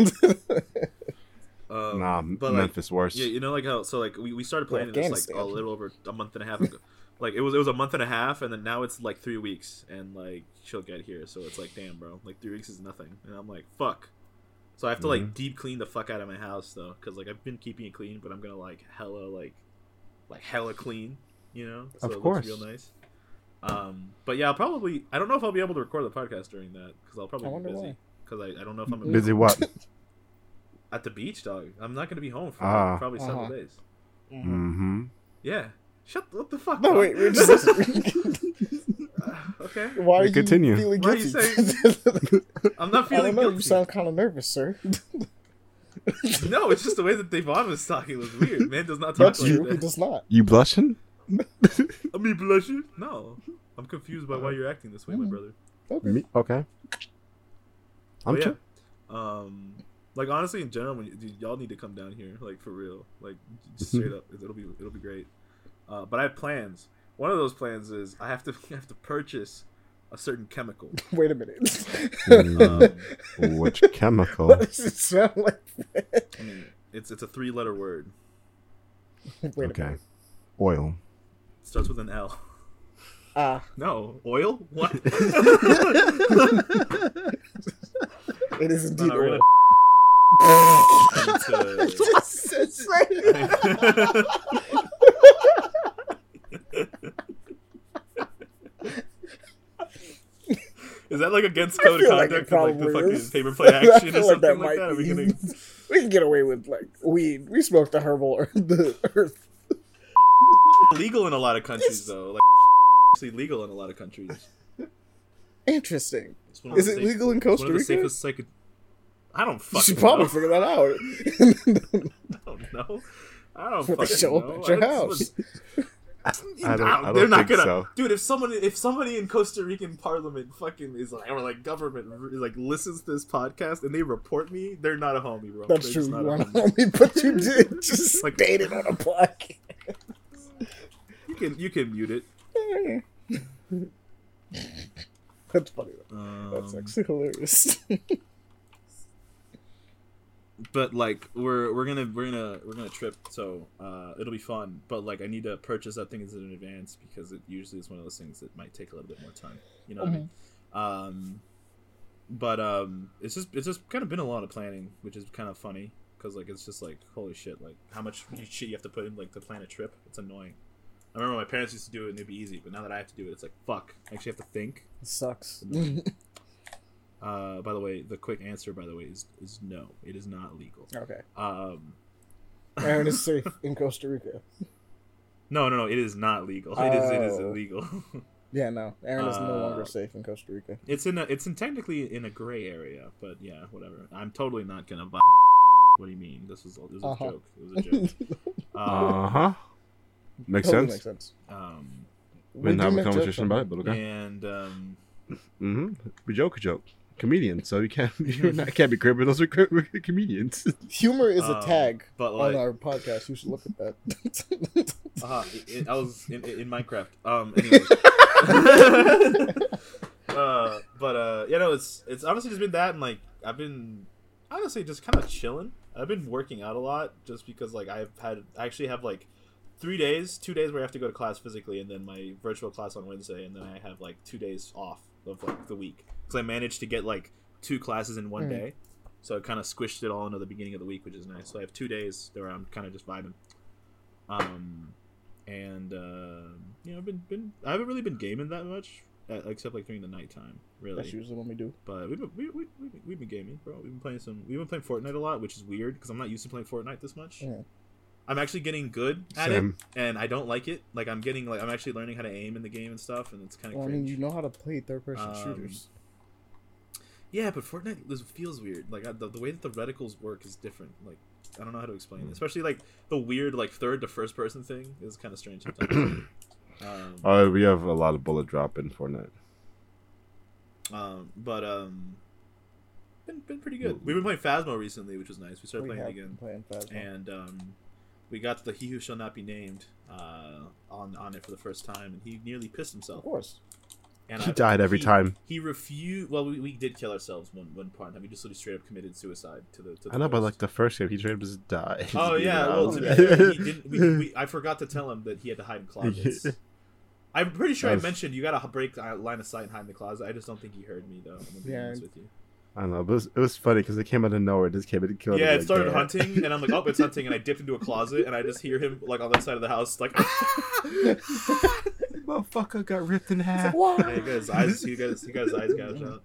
um, Nah, but, like, Memphis worse. Yeah, you know, like how so like we, we started planning this like a little over a month and a half ago. Like it was it was a month and a half, and then now it's like three weeks, and like she'll get here, so it's like damn, bro, like three weeks is nothing, and I'm like fuck. So I have to like Mhm. deep clean the fuck out of my house though, because like I've been keeping it clean, but I'm gonna like hella like like hella clean, you know. So Of it course. looks real nice. Um, but yeah, I'll probably I don't know if I'll be able to record the podcast during that because I'll I probably wonder be busy because I, I don't know if I'm gonna Busy what? at the beach, dog. I'm not gonna be home for like, probably several Uh-huh. days. mm-hmm. Yeah. Shut. What the fuck? no dog? wait, we're just okay. why are you Continue. feeling Why are you guilty? I'm not I feeling don't know. You sound kind of nervous, sir. No, it's just the way that Davon was talking was weird. Man does not talk That's like true. He that. does not. You blushing? I mean, blushing? No. I'm confused by why you're acting this way, my Mhm. brother. Okay. Me? Okay. I'm But chill. Um, like honestly, in general, when you, dude, y'all need to come down here, like for real, like just Mm-hmm. straight up. It'll be it'll be great. Uh, but I have plans. One of those plans is I have to I have to purchase a certain chemical. Wait a minute. Mm, Um, Which chemical? what does it sound like? I mean, it's it's a three letter word. Wait a Okay. minute. Oil. It starts with an L. Ah, No, oil? What? it is indeed no, we're oil. gonna- into- Is that like against code of like conduct it like the fucking paper play action or like something that like that? Are we gonna... We can get away with like weed. We smoke the herbal or the earth. legal in a lot of countries though? Like actually legal in a lot of countries. Interesting. It's Is it safe- legal in it's Costa Rica? safest psycho- I don't You fucking should probably know. figure that out. I don't know. I don't fucking show up at your house. I don't, I don't they're not think gonna, so. dude. If someone, if somebody in Costa Rican Parliament fucking is like, or like government like listens to this podcast and they report me, they're not a homie, bro. That's They're true. not You a want homie. but you did just Like- state it on a plaque. You can, you can mute it. That's funny. Though. Um, That's actually hilarious. but like we're we're gonna we're gonna we're gonna trip so uh it'll be fun. But like i need to purchase that thing in advance because it usually is one of those things that might take a little bit more time you know what i mean? Um but um it's just it's just kind of been a lot of planning which is kind of funny because like it's just like holy shit like how much shit you have to put in like to plan a trip? It's annoying. I remember my parents used to do it and it'd be easy but now that i have to do it it's like fuck. I actually have to think. It sucks. uh by the way the quick answer by the way is is no it is not legal okay. um Aaron is safe in Costa Rica. No, no, no. It is not legal. It is. It is Oh. illegal. Yeah, no. Aaron is no longer Uh, safe in Costa Rica. it's in a. It's in technically in a gray area, but yeah, whatever. I'm totally not gonna. Buy what do you mean? This was. This was Uh-huh. a joke. It was a joke. Uh huh. Makes Totally sense. makes sense. um, We We didn't have a make conversation about it, but okay. and um, Mm-hmm. We joke a joke. Comedian, so you can't you can't be criminals. We're, we're comedians. Humor is a Um, tag but on our podcast. You should look at that. uh, it, it- I was in, in Minecraft. Um, anyways. uh, but uh, you know, it's it's honestly just been that, and like I've been honestly just kind of chilling. I've been working out a lot just because like I've had I actually have like three days, two days where I have to go to class physically, and then my virtual class on Wednesday, and then I have like two days off of like the week because I managed to get like two classes in one Mm. day, so it kind of squished it all into the beginning of the week, which is nice. So I have two days where I'm kind of just vibing. Um, and uh, you know, I've been been I haven't really been gaming that much, uh, except like during the nighttime, really. That's usually when we do. But we've been, we, we, we've been, we've been gaming, bro. We've been playing some. We've been playing Fortnite a lot, which is weird because I'm not used to playing Fortnite this much. Yeah. I'm actually getting good at Same. it, and I don't like it. Like I'm getting like I'm actually learning how to aim in the game and stuff, and it's kind of Well, I mean, you know how to play third-person Um, shooters. Yeah, but Fortnite is- feels weird. Like the, the way that the reticles work is different. Like I don't know how to explain it. Especially like the weird like third to first person thing is kind of strange sometimes. um, Oh, we have a lot of bullet drop in Fortnite. um, but um, been been pretty good. We've been playing Phasmo recently, which was nice. We started We playing it again. been playing Phasmo. and um, we got the He Who Shall Not Be Named uh, on on it for the first time, and he nearly pissed himself. Of course. And He died every he- time. He refused. Well, we, we did kill ourselves one one part. time. We just sort of straight up committed suicide to the. To the I know, but like the first game, he tried to just die. Oh yeah, You well, to be fair, he didn't. We, we, I forgot to tell him that he had to hide in closets. I'm pretty sure I mentioned you got to break uh, line of sight and hide in the closet. I just don't think he heard me though. I'm gonna be Yeah. honest with you. I don't know, but it was, it was funny because it came out of nowhere. It just came in and killed him. Yeah, it like, started damn. hunting, and I'm like, oh, it's hunting, and I dipped into a closet, and I just hear him like on the side of the house, like. Motherfucker got ripped in half. Yeah, he got his eyes. He got his, he got his eyes gouged out.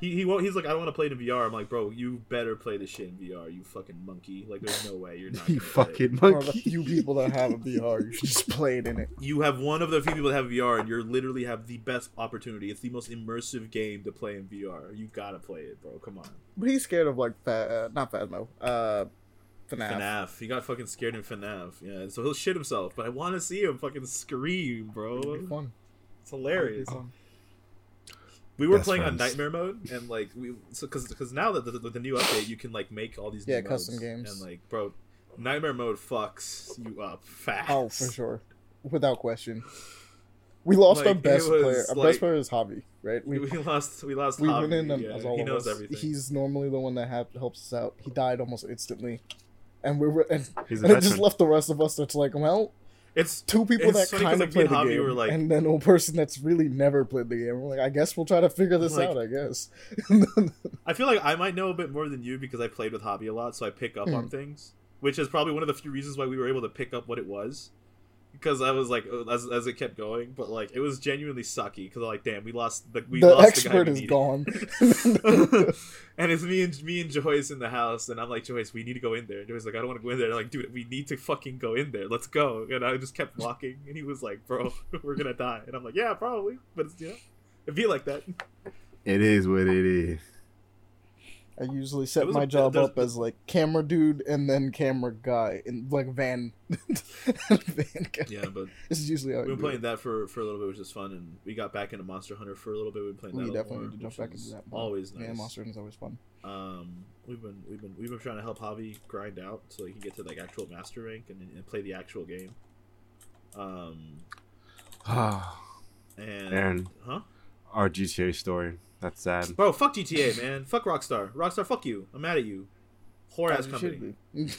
He he won't. He's like, I don't want to play it in VR. I'm like, bro, you better play this shit in VR. You fucking monkey. Like, there's no way you're not. You gonna play it. fucking One of the monkey. few people that have a VR, you should just play it in it. You have one of the few people that have VR, and you literally have the best opportunity. It's the most immersive game to play in VR. You gotta play it, bro. Come on. But he's scared of like fa- uh, not Phasmo, uh, FNAF. FNAF. He got fucking scared in FNAF. Yeah, so he'll shit himself. But I want to see him fucking scream, bro. It'd be fun. It's hilarious. Be fun. We were Best playing on nightmare mode, and like we, so because because now that the, the, the new update, you can like make all these Yeah, new custom games. and like bro, nightmare mode fucks you up fast. Oh, for sure, without question. We lost our Like, it best player. Our like- best player is Javi, right? We, We we lost we lost. we Javi, went in and, yeah, as all he knows us. everything. He's normally the one that ha- helps us out. He died almost instantly, and we were and, and it just left the rest of us that's like, well, it's two people It's that kind of play the game, were, like- and then one person that's really never played the game. We're like, I guess we'll try to figure this Like- out. I guess. I feel like I might know a bit more than you because I played with Javi a lot, so I pick up Hmm. on things, which is probably one of the few reasons why we were able to pick up what it was. Because I was like, uh, as, as it kept going, but like it was genuinely sucky. Because I'm like, damn, we lost the we the lost expert the guy we is gone. and it's me and me and Joyce in the house, and I'm like, Joyce, we need to go in there. And Joyce is like, I don't want to go in there. And I'm like, dude, we need to fucking go in there. Let's go. And I just kept walking, and he was like, bro, we're gonna die. And I'm like, yeah, probably, but it's, you know, it be like that. It is what it is. I usually set my a- job up as like camera dude and then camera guy and like van. van guy. Yeah, but This is usually how I We've been do it. playing that for, for a little bit, which is fun, and we got back into Monster Hunter for a little bit. We've been playing that. We definitely more, need to jump back into that. more. Always nice. Yeah, Monster Hunter is always fun. Um, we've been we've been we've been trying to help Javi grind out so he can get to like actual master rank and, and play the actual game. Um, and Aaron. huh? Our GTA story. That's sad. Bro, fuck GTA, man. fuck Rockstar. Rockstar, fuck you. I'm mad at you. Whore ass company.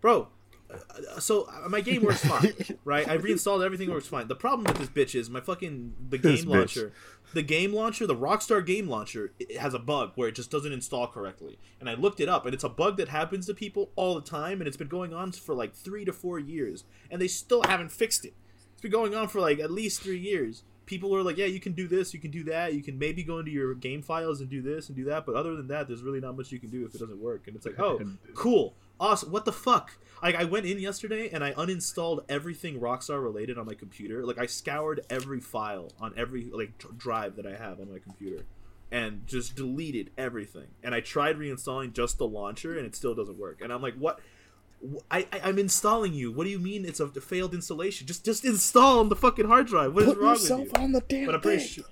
Bro, uh, so uh, my game works fine, right? I reinstalled everything works fine. The problem with this bitch is my fucking the This game bitch. launcher, the game launcher, the Rockstar game launcher, it has a bug where it just doesn't install correctly. And I looked it up, and it's a bug that happens to people all the time, and it's been going on for like three to four years, and they still haven't fixed it. It's been going on for like at least three years. People are like, yeah, you can do this, you can do that, you can maybe go into your game files and do this and do that, but other than that, there's really not much you can do if it doesn't work. And it's like, oh, cool, awesome. What the fuck? Like, I went in yesterday and I uninstalled everything Rockstar related on my computer. Like, I scoured every file on every like dr- drive that I have on my computer, and just deleted everything. And I tried reinstalling just the launcher, and it still doesn't work. And I'm like, what? I, I I'm installing you. What do you mean it's a failed installation? Just just install on the fucking hard drive. What is Put wrong with yourself you? on the damn But I'm pretty thing.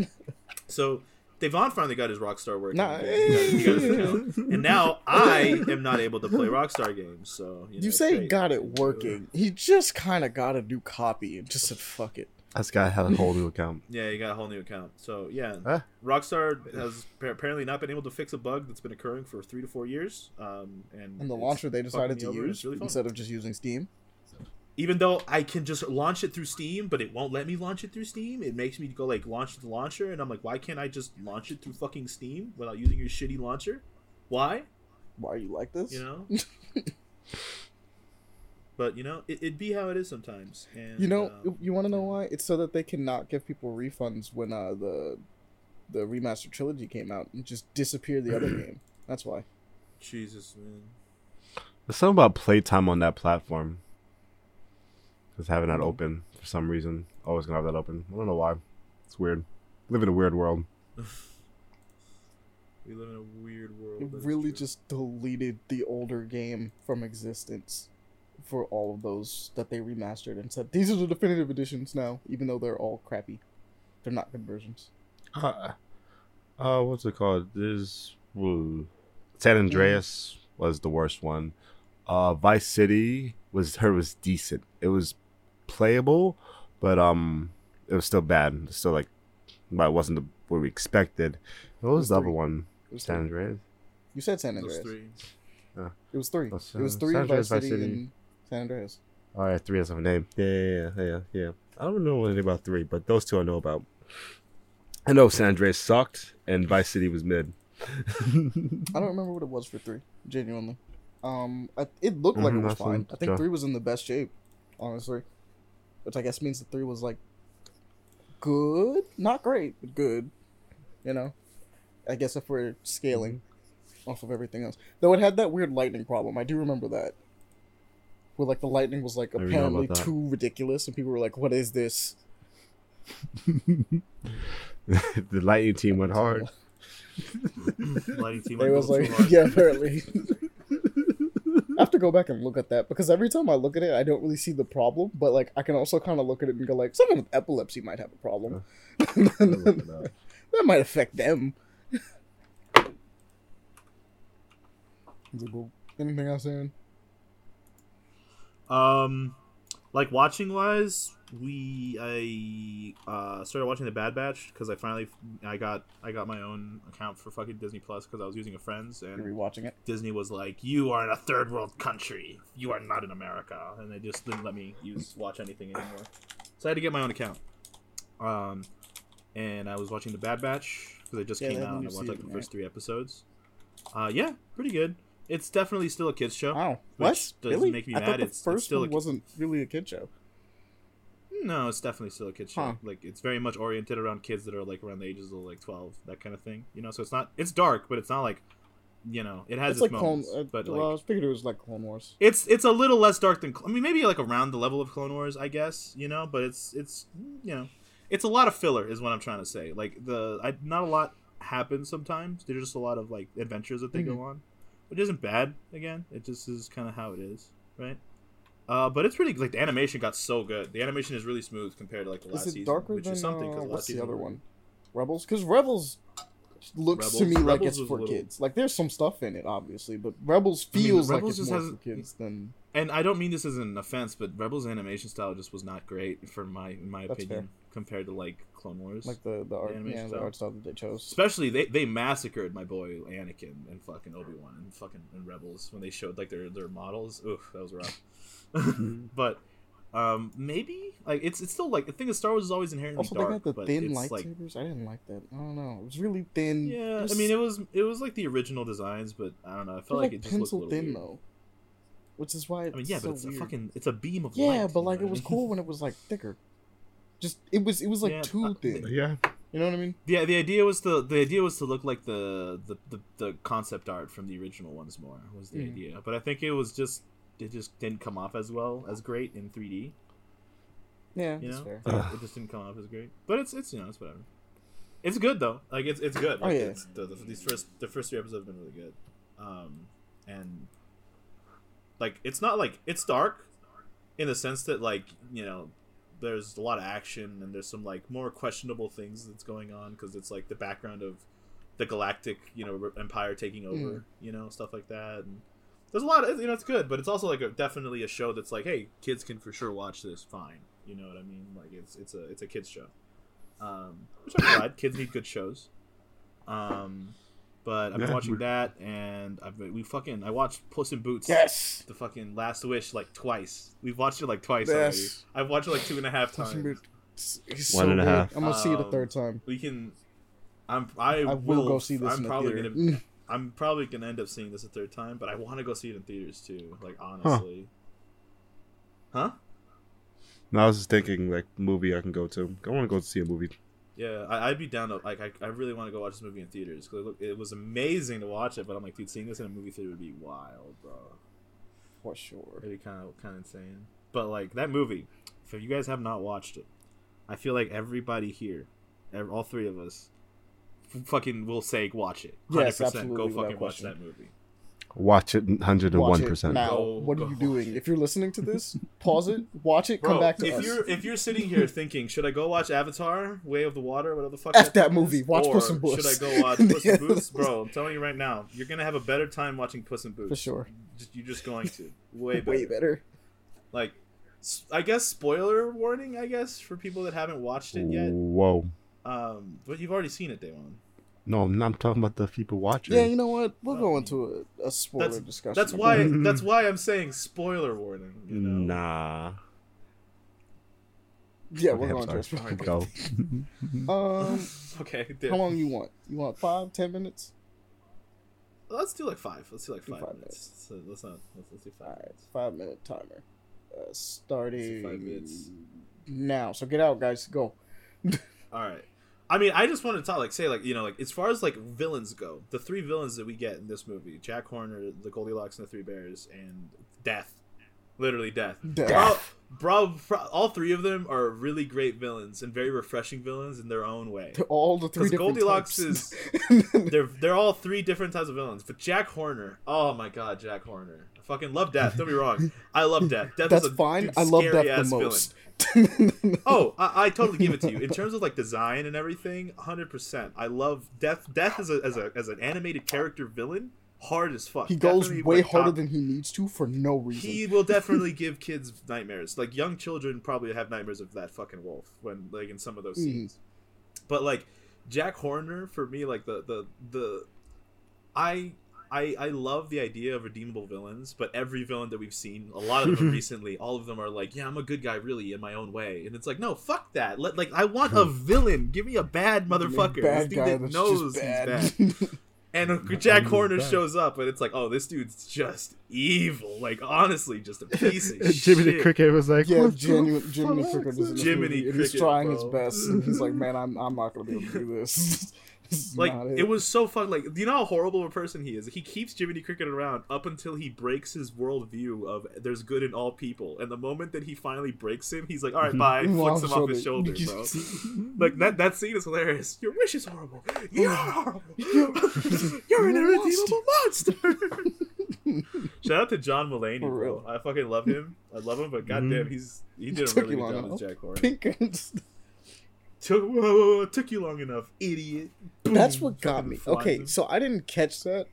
sure. So Davon finally got his Rockstar working. Nah. He got- he got his account. and now I am not able to play Rockstar games. So you, know, You say great. got it working. He just kind of got a new copy and just said, "Fuck it." This guy had a whole new account. Yeah, he got a whole new account. So yeah, Huh? Rockstar has apparently not been able to fix a bug that's been occurring for three to four years. Um, and And the launcher they decided to use really instead of just using Steam. even though I can just launch it through Steam, but it won't let me launch it through Steam. It makes me go like launch the launcher, and I'm like, why can't I just launch it through fucking Steam without using your shitty launcher? Why? Why are you like this? You know. but you know, it, it'd be how it is sometimes. And You know, um, you want to know why? It's so that they cannot give people refunds when uh, the the remastered trilogy came out and just disappear the other game. That's why. Jesus, man. There's something about playtime on that platform. Just having that Mhm. open for some reason. Always gonna have that open. I don't know why. It's weird. live in a weird world. We live in a weird world. It really true. just deleted the older game from existence for all of those that they remastered and said these are the definitive editions now, even though they're all crappy. They're not good versions. Uh, uh what's it called? This ooh, San Andreas was the worst one. Uh, Vice City was her was decent. It was playable, but um, it was still bad. It's still like, but it wasn't the, what we expected. What was the other one? Was San. Andreas. You said San Those Andreas. three. It was three. Oh, it was three San in Andreas, Vice City, City. and San Andreas. All right, three has a name. Yeah, yeah, yeah, yeah, yeah. I don't know anything about three, but those two I know about. I know San Andreas sucked and Vice City was mid. I don't remember what it was for three. Genuinely, um, I, it looked like Mhm, it was fine. I think yeah. three was in the best shape, honestly. Which I guess means that three was like good, not great, but good. You know, I guess if we're scaling off of everything else, though it had that weird lightning problem. I do remember that. Where like the lightning was like apparently too ridiculous, and people were like, "What is this?" the Lightning team went hard. Lighting team They was like, too yeah, apparently. I have to go back and look at that because every time I look at it, I don't really see the problem, but like I can also kind of look at it and go like, someone with epilepsy might have a problem. that might affect them. Anything else, Aaron? Um, like watching wise, we I uh started watching the Bad Batch because I finally I got I got my own account for fucking Disney Plus because I was using a friend's and rewatching it. Disney was like, "You are in a third world country. You are not in America," and they just didn't let me use watch anything anymore. So I had to get my own account. Um, and I was watching the Bad Batch because it just Yeah, came they have a out and I watched like the first three episodes. Uh, yeah, pretty good. It's definitely still a kids show. Which what? doesn't Really? make me I mad. thought the It's- it's first still one a wasn't really a kid show. No, it's definitely still a kids show. Huh. Like it's very much oriented around kids that are like around the ages of like twelve, that kind of thing. You know, so it's not it's dark, but it's not like you know it has It's its, like Clone. moments. Uh, but well, I like figured it was like Clone Wars. it's it's a little less dark than I mean maybe like around the level of Clone Wars, I guess. You know, but it's it's you know it's a lot of filler is what I'm trying to say. Like the I, not a lot happens sometimes. There's just a lot of like adventures that they go Mm-hmm. on, which isn't bad. Again, it just is kind of how it is, right? Uh, but it's pretty like the animation got so good. The animation is really smooth compared to like the last Is it season, darker which than is something uh, because what's the other one? Rebels, because Rebels looks to Rebels- me like it's for little- kids. Like there's some stuff in it, obviously, but Rebels I mean, feels like it's more has- for kids than. And I don't mean this as an offense, but Rebels animation style just was not great for my in my That's opinion compared to like Clone Wars. Like the the art, animation yeah, the style. art style that they chose. Especially they, they massacred my boy Anakin and fucking Obi Wan and fucking and Rebels when they showed like their their models. Oof, that was rough. but um maybe like it's it's still like the thing is Star Wars is always inherently Also, dark. they got the thin it's, like, lightsabers. I didn't like that. I don't know. It was really thin. yeah, It I mean it was it was like the original designs, but I don't know. I felt like, like, it just looked a little thin weird. though, which is why. It's I mean, yeah, so but it's weird. a fucking it's a beam of yeah, light. but like it was cool when it was like thicker. Just it was it was like Yeah, too uh, thin. Yeah. You know what I mean? Yeah, the idea was to the idea was to look like the the, the, the concept art from the original ones more was the Mm. idea, but I think it was just it just didn't come off as well as great in 3D. Yeah, You that's know, fair. Like, it just didn't come off as great. But it's it's you know it's whatever. It's good though. Like it's it's good. Oh, Like, yeah. It's, the, the, these first the first three episodes have been really good. Um, and like it's not like it's dark, in the sense that like you know there's a lot of action and there's some like more questionable things that's going on because it's like the background of the galactic you know empire taking over Mm. you know stuff like that and there's a lot of you know it's good but it's also like a, definitely a show that's like hey kids can for sure watch this fine you know what i mean? Like it's it's a it's a kids show. Um which i'm glad. Kids need good shows. Um But I've been Yeah. watching that, and I've been, we fucking I watched Puss in Boots. Yes. The fucking Last Wish like twice. We've watched it like twice Yes. already. I've watched it like two and a half Puss in times. Boots. So and a good. half. I'm gonna see it a Um, third time. We can. I'm. I, I will go see this I'm in the probably theater. gonna. I'm probably gonna end up seeing this a third time, but I want to go see it in theaters too. Like honestly. Huh? No, I was just thinking like movie I can go to. I want to go see a movie. Yeah, I, I'd be down to like. I, I really want to go watch this movie in theaters because it, it was amazing to watch it. But I'm like, dude, seeing this in a movie theater would be wild, bro. For sure. It'd be kind of kind of insane. But like that movie, if you guys have not watched it, I feel like everybody here, ev- all three of us, f- fucking will say watch it. Yes, 100%. absolutely, Go fucking watch question. that movie. Watch it, hundred and Watch one it percent. now. What are you doing? If you're listening to this, pause it, watch it, come back to if us. you're if you're sitting here thinking, should I go watch Avatar, Way of the Water, whatever the fuck? F that movie. Watch or Puss in Boots. Should I Boots. go watch Puss in Boots, bro? I'm telling you right now, you're gonna have a better time watching Puss in Boots. For sure. You're just going to way better. Way better. Like, I guess spoiler warning. I guess for people that haven't watched it yet. Whoa. Um, but you've already seen it, day one. No, I'm not talking about the people watching. Yeah, you know what? We'll go into a, a spoiler That's discussion. that's why that's why I'm saying spoiler warning. You know. Nah. Yeah, Okay, we're I'm going to a spoiler. Go. Um, Okay. dude. how long you want? You want five, ten minutes? Let's do like five. Let's do like Do five, five minutes. So let's not. Let's, let's do five All right, five minute timer. Uh, starting five minutes. now. So get out, guys. Go. All right. I mean, I just want to talk, like, say, like, you know, like, as far as like villains go, the three villains that we get in this movie: Jack Horner, the Goldilocks and the Three Bears, and Death. Literally, Death. Death. Bro, bro, all three of them are really great villains and very refreshing villains in their own way. All the three Goldilocks types. They're they're all three different types of villains. But Jack Horner, oh my god, Jack Horner. I fucking love Death. Don't be wrong. I love Death. Death That's is a fine. dude, I love Death the villain. Oh, I, I totally give it to you. In terms of like design and everything, hundred percent. I love Death. Death as a as a as an animated character villain, hard as fuck. he goes Definitely, way harder top- than he needs to for no reason. He will definitely give kids nightmares. Like young children probably have nightmares of that fucking wolf when like in some of those Mhm. scenes. But like Jack Horner for me, like the the the I. I, I love the idea of redeemable villains, but every villain that we've seen, a lot of them recently, all of them are like, yeah, I'm a good guy, really, in my own way, and it's like, no, fuck that. Let like I want a villain. Give me a bad motherfucker. Bad this dude guy that knows just he's bad. bad. And Jack Horner shows up, and it's like, oh, this dude's just evil. Like, honestly, just a piece of And shit. Jimmy the Cricket was like, yeah, "What the genuine, Jiminy fuck?" Cricket is in Jiminy movie, and he's Cricket, trying his best. And he's like, man, I'm, I'm not gonna be able to do this. This Like, not it was so fun. Like, you know how horrible of a person he is? He keeps Jiminy Cricket around up until he breaks his worldview of there's good in all people. And the moment that he finally breaks him, he's like, all right, mm-hmm. bye. Flicks him off his shoulder, bro. Like, that, that scene is hilarious. Your wish is horrible. You're oh. horrible. You're an You're a irredeemable monster. Shout out to John Mulaney, bro. I fucking love him. I love him, but mm-hmm. goddamn, he's he did a Took really you good long job as Jack Horner. Pink. Took, whoa, whoa, whoa, took you long enough, idiot. That's what got me. Okay, him. so I didn't catch that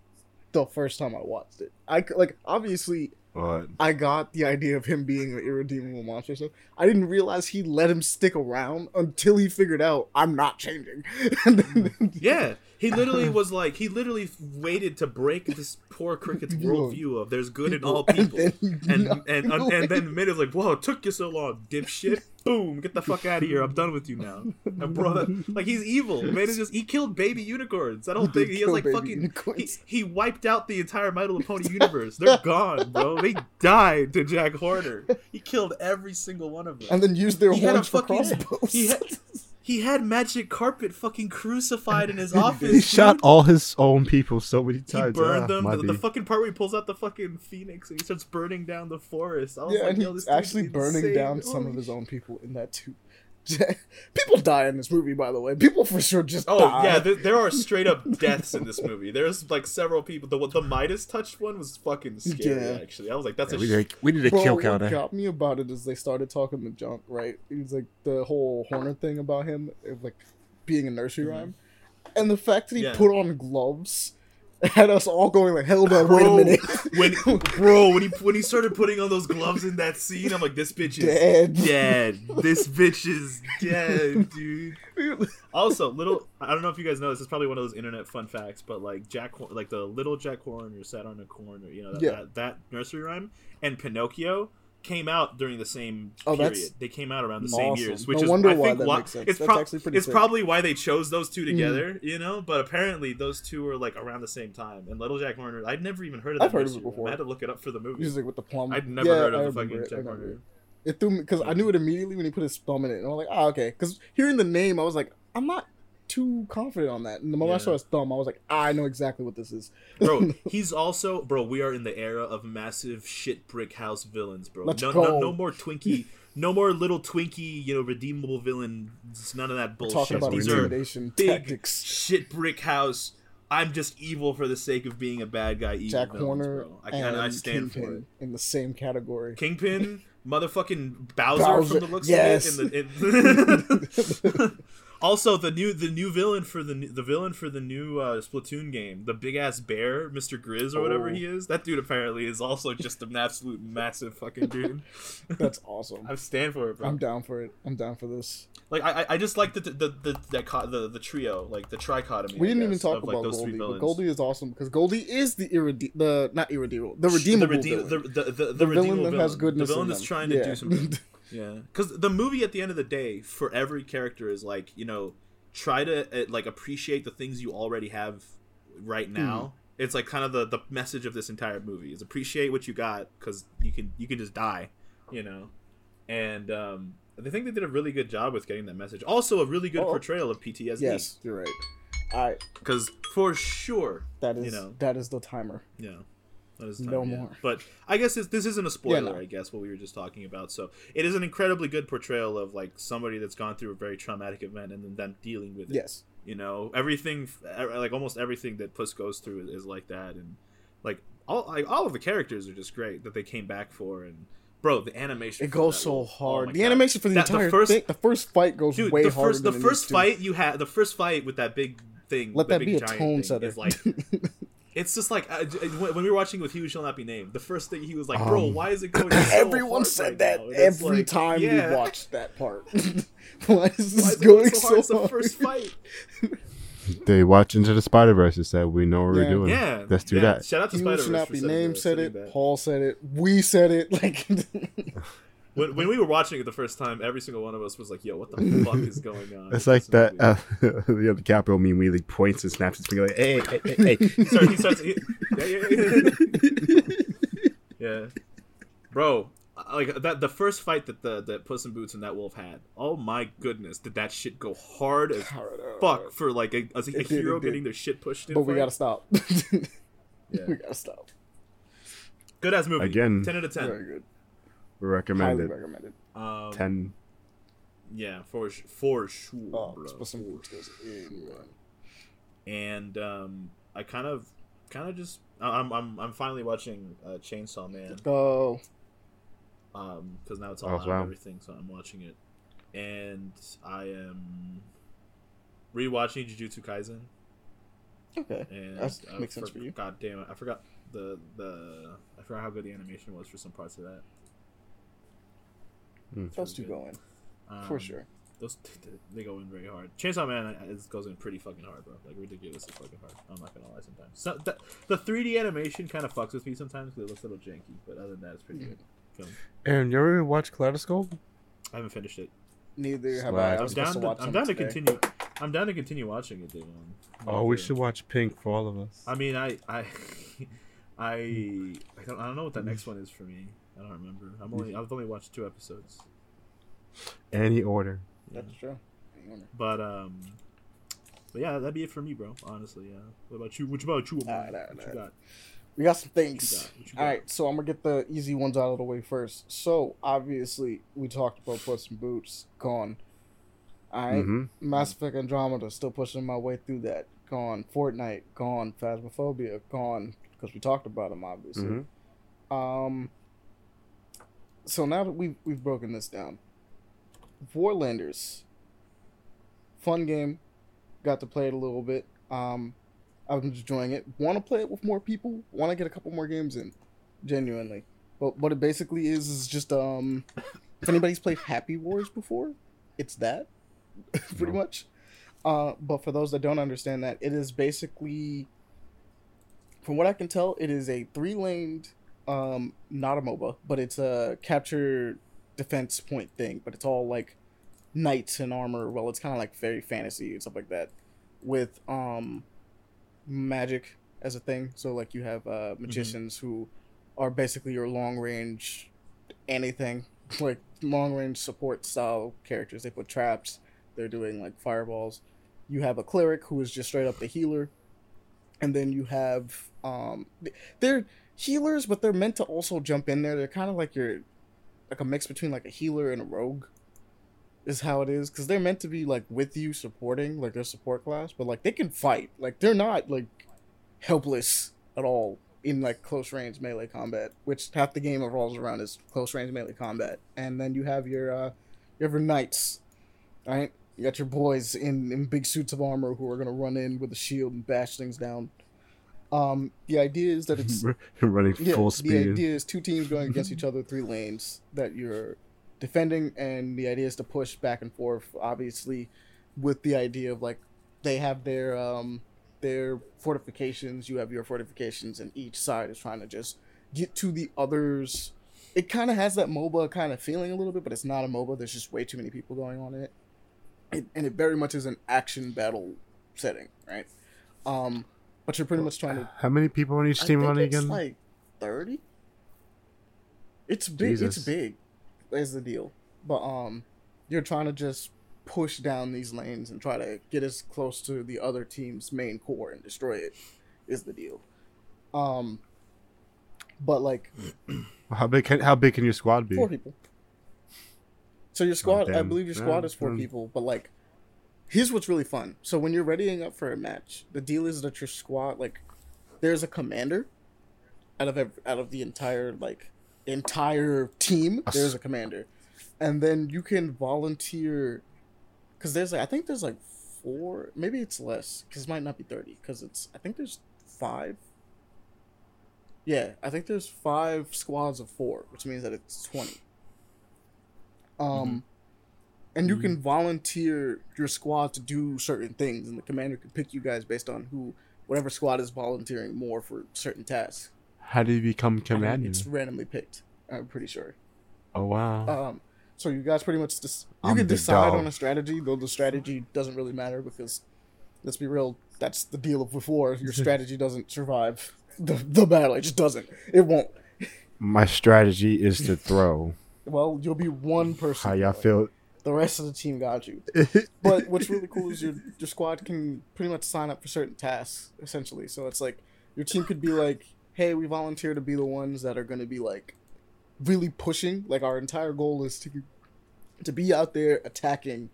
the first time I watched it. I c- like obviously What? I got the idea of him being an irredeemable monster. So I didn't realize he let him stick around until he figured out I'm not changing. And then- Yeah, he literally was like, he literally waited to break this poor cricket's worldview of there's good in all And people. then And knocked and, him and, away. then Mid is like, whoa, it took you so long, dipshit. Boom, get the fuck out of here. I'm done with you now. And bro, that, like he's evil. Mid is just he killed baby unicorns. He did thing. He has like fucking he, he wiped out the entire My Little Pony universe. They're gone, bro. They died to Jack Horner. He killed every single one of them. and then used their He had a horns for fucking- crossbows. he had- He had Magic Carpet fucking crucified in his office. He shot all his own people so many times. He times. burned Ah, them. The, the fucking part where he pulls out the fucking phoenix and he starts burning down the forest. I was yeah, like, and he's actually burning insane. down some of his own people in that too. People die in this movie, by the way. People for sure just Oh die. yeah, th- there are straight up deaths in this movie. There's like several people. The the Midas touched one was fucking scary. Yeah. Actually, I was like, that's Yeah, a we, sh- did, we did a Bro, kill what counter. got me about it is they started talking the junk, right? It was like the whole Horner thing about him, like being a nursery Mhm. rhyme, and the fact that he Yeah. put on gloves had us all going like, "Hold on, wait a minute." when bro when he when he started putting on those gloves in that scene, I'm like, this bitch is Dead. dead. This bitch is dead, dude. Also, little I don't know if you guys know this. It's probably one of those internet fun facts, but like Jack, like the little Jack Horner sat on a corner, you know that, Yeah. that, that nursery rhyme, and Pinocchio came out during the same Oh, period. They came out around the same years, which No is wonder I why think that why- makes sense. it's That's prob- actually pretty it's probably why they chose those two Mm. together, you know. But apparently those two were like around the same time. And Little Jack Horner, I'd never even heard of. I've that heard of it before. I had to look it up for the movie. music with the plum. I'd never Yeah, heard I of the fucking it, Jack Horner. it. Threw me because I knew it immediately when he put his thumb in it, and I was like, "Ah, okay." Because hearing the name, I was like, "I'm not too confident on that." And the moment I saw his thumb, I was like, "I know exactly what this is." bro he's also bro we are in the era of massive shit brick house villains bro Let's no, go. no no more twinkie no more little twinkie you know redeemable villains none of that We're bullshit talking about these intimidation big tactics. shit brick house i'm just evil for the sake of being a bad guy evil Jack Horner i, and I, stand for it in the same category. Kingpin, motherfucking Bowser, Bowser, from the looks yes. of it. And the, it- also, the new the new villain for the the villain for the new uh, Splatoon game, the big ass bear, Mister Grizz or whatever Oh. he is. That dude apparently is also just an absolute massive fucking dude. That's awesome. I stand for it, bro. I'm down for it. I'm down for this. like I, I- just like the the the the, the, the trio, like the trichotomy. We didn't even talk of, like, about three Goldie, but. Goldie is awesome because Goldie is the irrede- the not irredeemable, the the redeemable villain. the, the, the, the, The villain redeemable that has goodness The villain in that's them. trying to Yeah. do something. Yeah, because the movie at the end of the day, for every character, is like you know, try to uh, like appreciate the things you already have right now. It's like kind of the the message of this entire movie is appreciate what you got because you can you can just die, you know, and um, I think they did a really good job with getting that message. Also, a really good Oh. portrayal of PTSD. yes, you're right. Right, because for sure, that is You know. that is the timer. yeah. No yeah. more. But I guess this, this isn't a spoiler. no. I guess what we were just talking about. So it is an incredibly good portrayal of like somebody that's gone through a very traumatic event and then them dealing with it. Yes, You know, everything, like almost everything that Puss goes through is, is like that, and like all like all of the characters are just great that they came back for, and bro, the animation it goes so was- oh hard. my the God. animation for the That- the entire first- thing, the first fight goes Dude, way the harder first than the first fight you had, the first fight with that big thing, Let the that big be a giant tone setter. Is like It's just like uh, when when we were watching with Hugh shall not be named. The first thing he was like, "Bro, Um, why is it going?" So Everyone hard said right that now?" And it's every like, time yeah. we watched that part. Why is Why this is going so hard? It's so the first fight. They watch into the Spider Verse and said, "We know what Yeah. we're doing. Yeah, Let's do yeah. that." Shout out to You Spider should not for be named. Said it. that. Paul said it. We said it. Like When, when we were watching it the first time, every single one of us was like, "Yo, what the fuck is going on?" It's like this that. movie? Uh, the other Caprio meme where he like, points and snaps his finger like, "Hey, hey, hey, hey." he starts. He starts he, yeah, yeah, yeah. yeah, bro. Like that, the first fight that the that Puss in Boots and that wolf had. Oh my goodness, did that shit go hard as fuck for like a, as a, It did, hero getting their shit pushed in? But we gotta stop. Yeah. We gotta stop. good ass movie. Again. ten out of ten. Very good. We Highly it. recommended. Um, Ten. Yeah, for for sure, Oh, bro. For Boots sure. And um, I kind of, kind of just, I- I'm, I'm, I'm finally watching uh, Chainsaw Man. Go. um because now it's all Oh, out wow. and everything so i'm watching it and i am rewatching jujutsu kaisen okay. and That I makes sense for you. god damn it i forgot the the i forgot how good the animation was for some parts of that Hmm. Those two really go in good. for Um, sure. those they go in very hard chainsaw man is, goes in pretty fucking hard bro like ridiculously fucking hard i'm not gonna lie sometimes so the, the 3d animation kind of fucks with me sometimes because it looks a little janky but other than that it's pretty good film Aaron, you ever watch Kaleidoscope? i haven't finished it Neither have Slack. I. I I'm was down. to To, watch I'm some down to continue. I'm down to continue watching it, Davon. Oh, we should watch Pink for all of us. I mean, I, I, I, I don't, I don't know what the next one is for me. I don't remember. I'm only, I've only watched two episodes. Any order. That's true. But um, but yeah, that'd be it for me, bro. Honestly, yeah. What about you? What about you? Amon? Alright, alright, what you got? We got some What you things. got? What you got? right, so I'm gonna get the easy ones out of the way first. So obviously, we talked about Puss in Boots gone. All right, hmm Mass Effect Andromeda still pushing my way through that. Gone. Fortnite gone. Phasmophobia gone because we talked about them obviously. hmm Um. So now that we've we've broken this down, Warlanders, fun game, got to play it a little bit. Um, I'm enjoying it. Want to play it with more people? Want to get a couple more games in? Genuinely, but what it basically is is just um, if anybody's played Happy Wars before, it's that, pretty No. much. Uh, but for those that don't understand that, it is basically, from what I can tell, it is a three-laned, um, not a MOBA, but it's a capture defense point thing. But it's all like knights in armor. Well, it's kind of like very fantasy and stuff like that, with um, magic as a thing. So like you have uh, magicians who are basically your long range anything like long range support style characters. They put traps. They're doing like fireballs. You have a cleric who is just straight up the healer, and then you have um they're healers, but they're meant to also jump in there. They're kind of like your like a mix between like a healer and a rogue is how it is. Because they're meant to be like with you supporting like their support class but like they can fight. Like they're not like helpless at all in like close range melee combat which half the game revolves around is close range melee combat. And then you have your uh you have your knights right? You got your boys in in big suits of armor who are gonna run in with a shield and bash things down um the idea is that it's running yeah, full speed. The idea is two teams going against each other, three lanes that you're defending, and the idea is to push back and forth. Obviously, with the idea of like they have their um their fortifications, you have your fortifications, and each side is trying to just get to the others. It kind of has that MOBA kind of feeling a little bit, but it's not a MOBA. There's just way too many people going on in it, it and it very much is an action battle setting, right? Um, but you're pretty much trying to How many people on each team think running it's again? like thirty. It's big. It's big. Is the deal. But um, you're trying to just push down these lanes and try to get as close to the other team's main core and destroy it. Is the deal. Um, but like how big? Can, how big can your squad be? four people. So your squad, I believe your squad Yeah, is four people, but like, here's what's really fun. So when you're readying up for a match, the deal is that your squad, like, there's a commander out of ev- out of the entire like entire team. There's a commander, and then you can volunteer. Because there's, like, I think there's like four, maybe it's less. Because it might not be thirty. Because it's, I think there's five. Yeah, I think there's five squads of four, which means that it's twenty. Um, and you can volunteer your squad to do certain things, and the commander can pick you guys based on who, whatever squad is volunteering more for certain tasks. How do you become commander? It's randomly picked. I'm pretty sure. Oh wow. Um, so you guys pretty much just you I'm can decide dog. on a strategy, though the strategy doesn't really matter because let's be real, that's the deal of before. Your strategy doesn't survive the the battle. It just doesn't. It won't. My strategy is to throw. Well, you'll be one person. How y'all feel? The rest of the team got you. But what's really cool is your your squad can pretty much sign up for certain tasks essentially. So it's like your team could be like, "Hey, we volunteer to be the ones that are going to be like really pushing. Like our entire goal is to to be out there attacking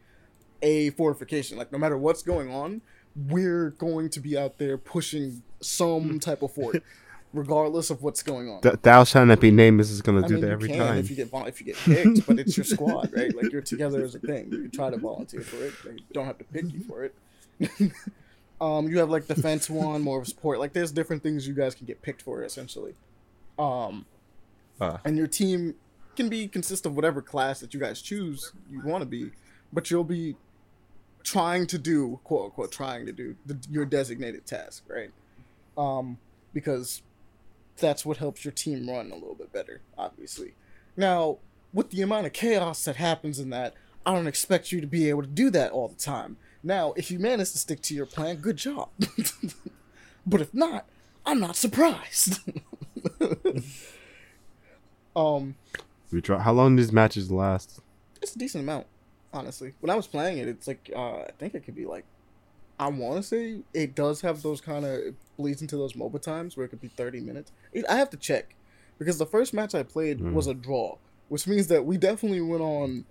a fortification. Like no matter what's going on, we're going to be out there pushing some type of fort, regardless of what's going on." Th- Thou shall not be named. This is gonna I do mean, that you every can time. if you get if you get picked, but it's your squad, right? Like you're together as a thing. You try to volunteer for it. They don't have to pick you for it. um, you have like defense one, more of support. Like there's different things you guys can get picked for essentially. Um, Ah. and your team can be consist of whatever class that you guys choose you want to be, but you'll be trying to do quote unquote trying to do the, your designated task, right? Um, because that's what helps your team run a little bit better, obviously. Now, with the amount of chaos that happens in that, I don't expect you to be able to do that all the time. Now, if you manage to stick to your plan, good job. but if not, I'm not surprised. um, We try. How long do these matches last? it's a decent amount, honestly. When I was playing it, it's like uh, I think it could be like I want to say it does have those kind of bleeds into those MOBA times where it could be thirty minutes. It, I have to check because the first match I played Mhm. was a draw, which means that we definitely went on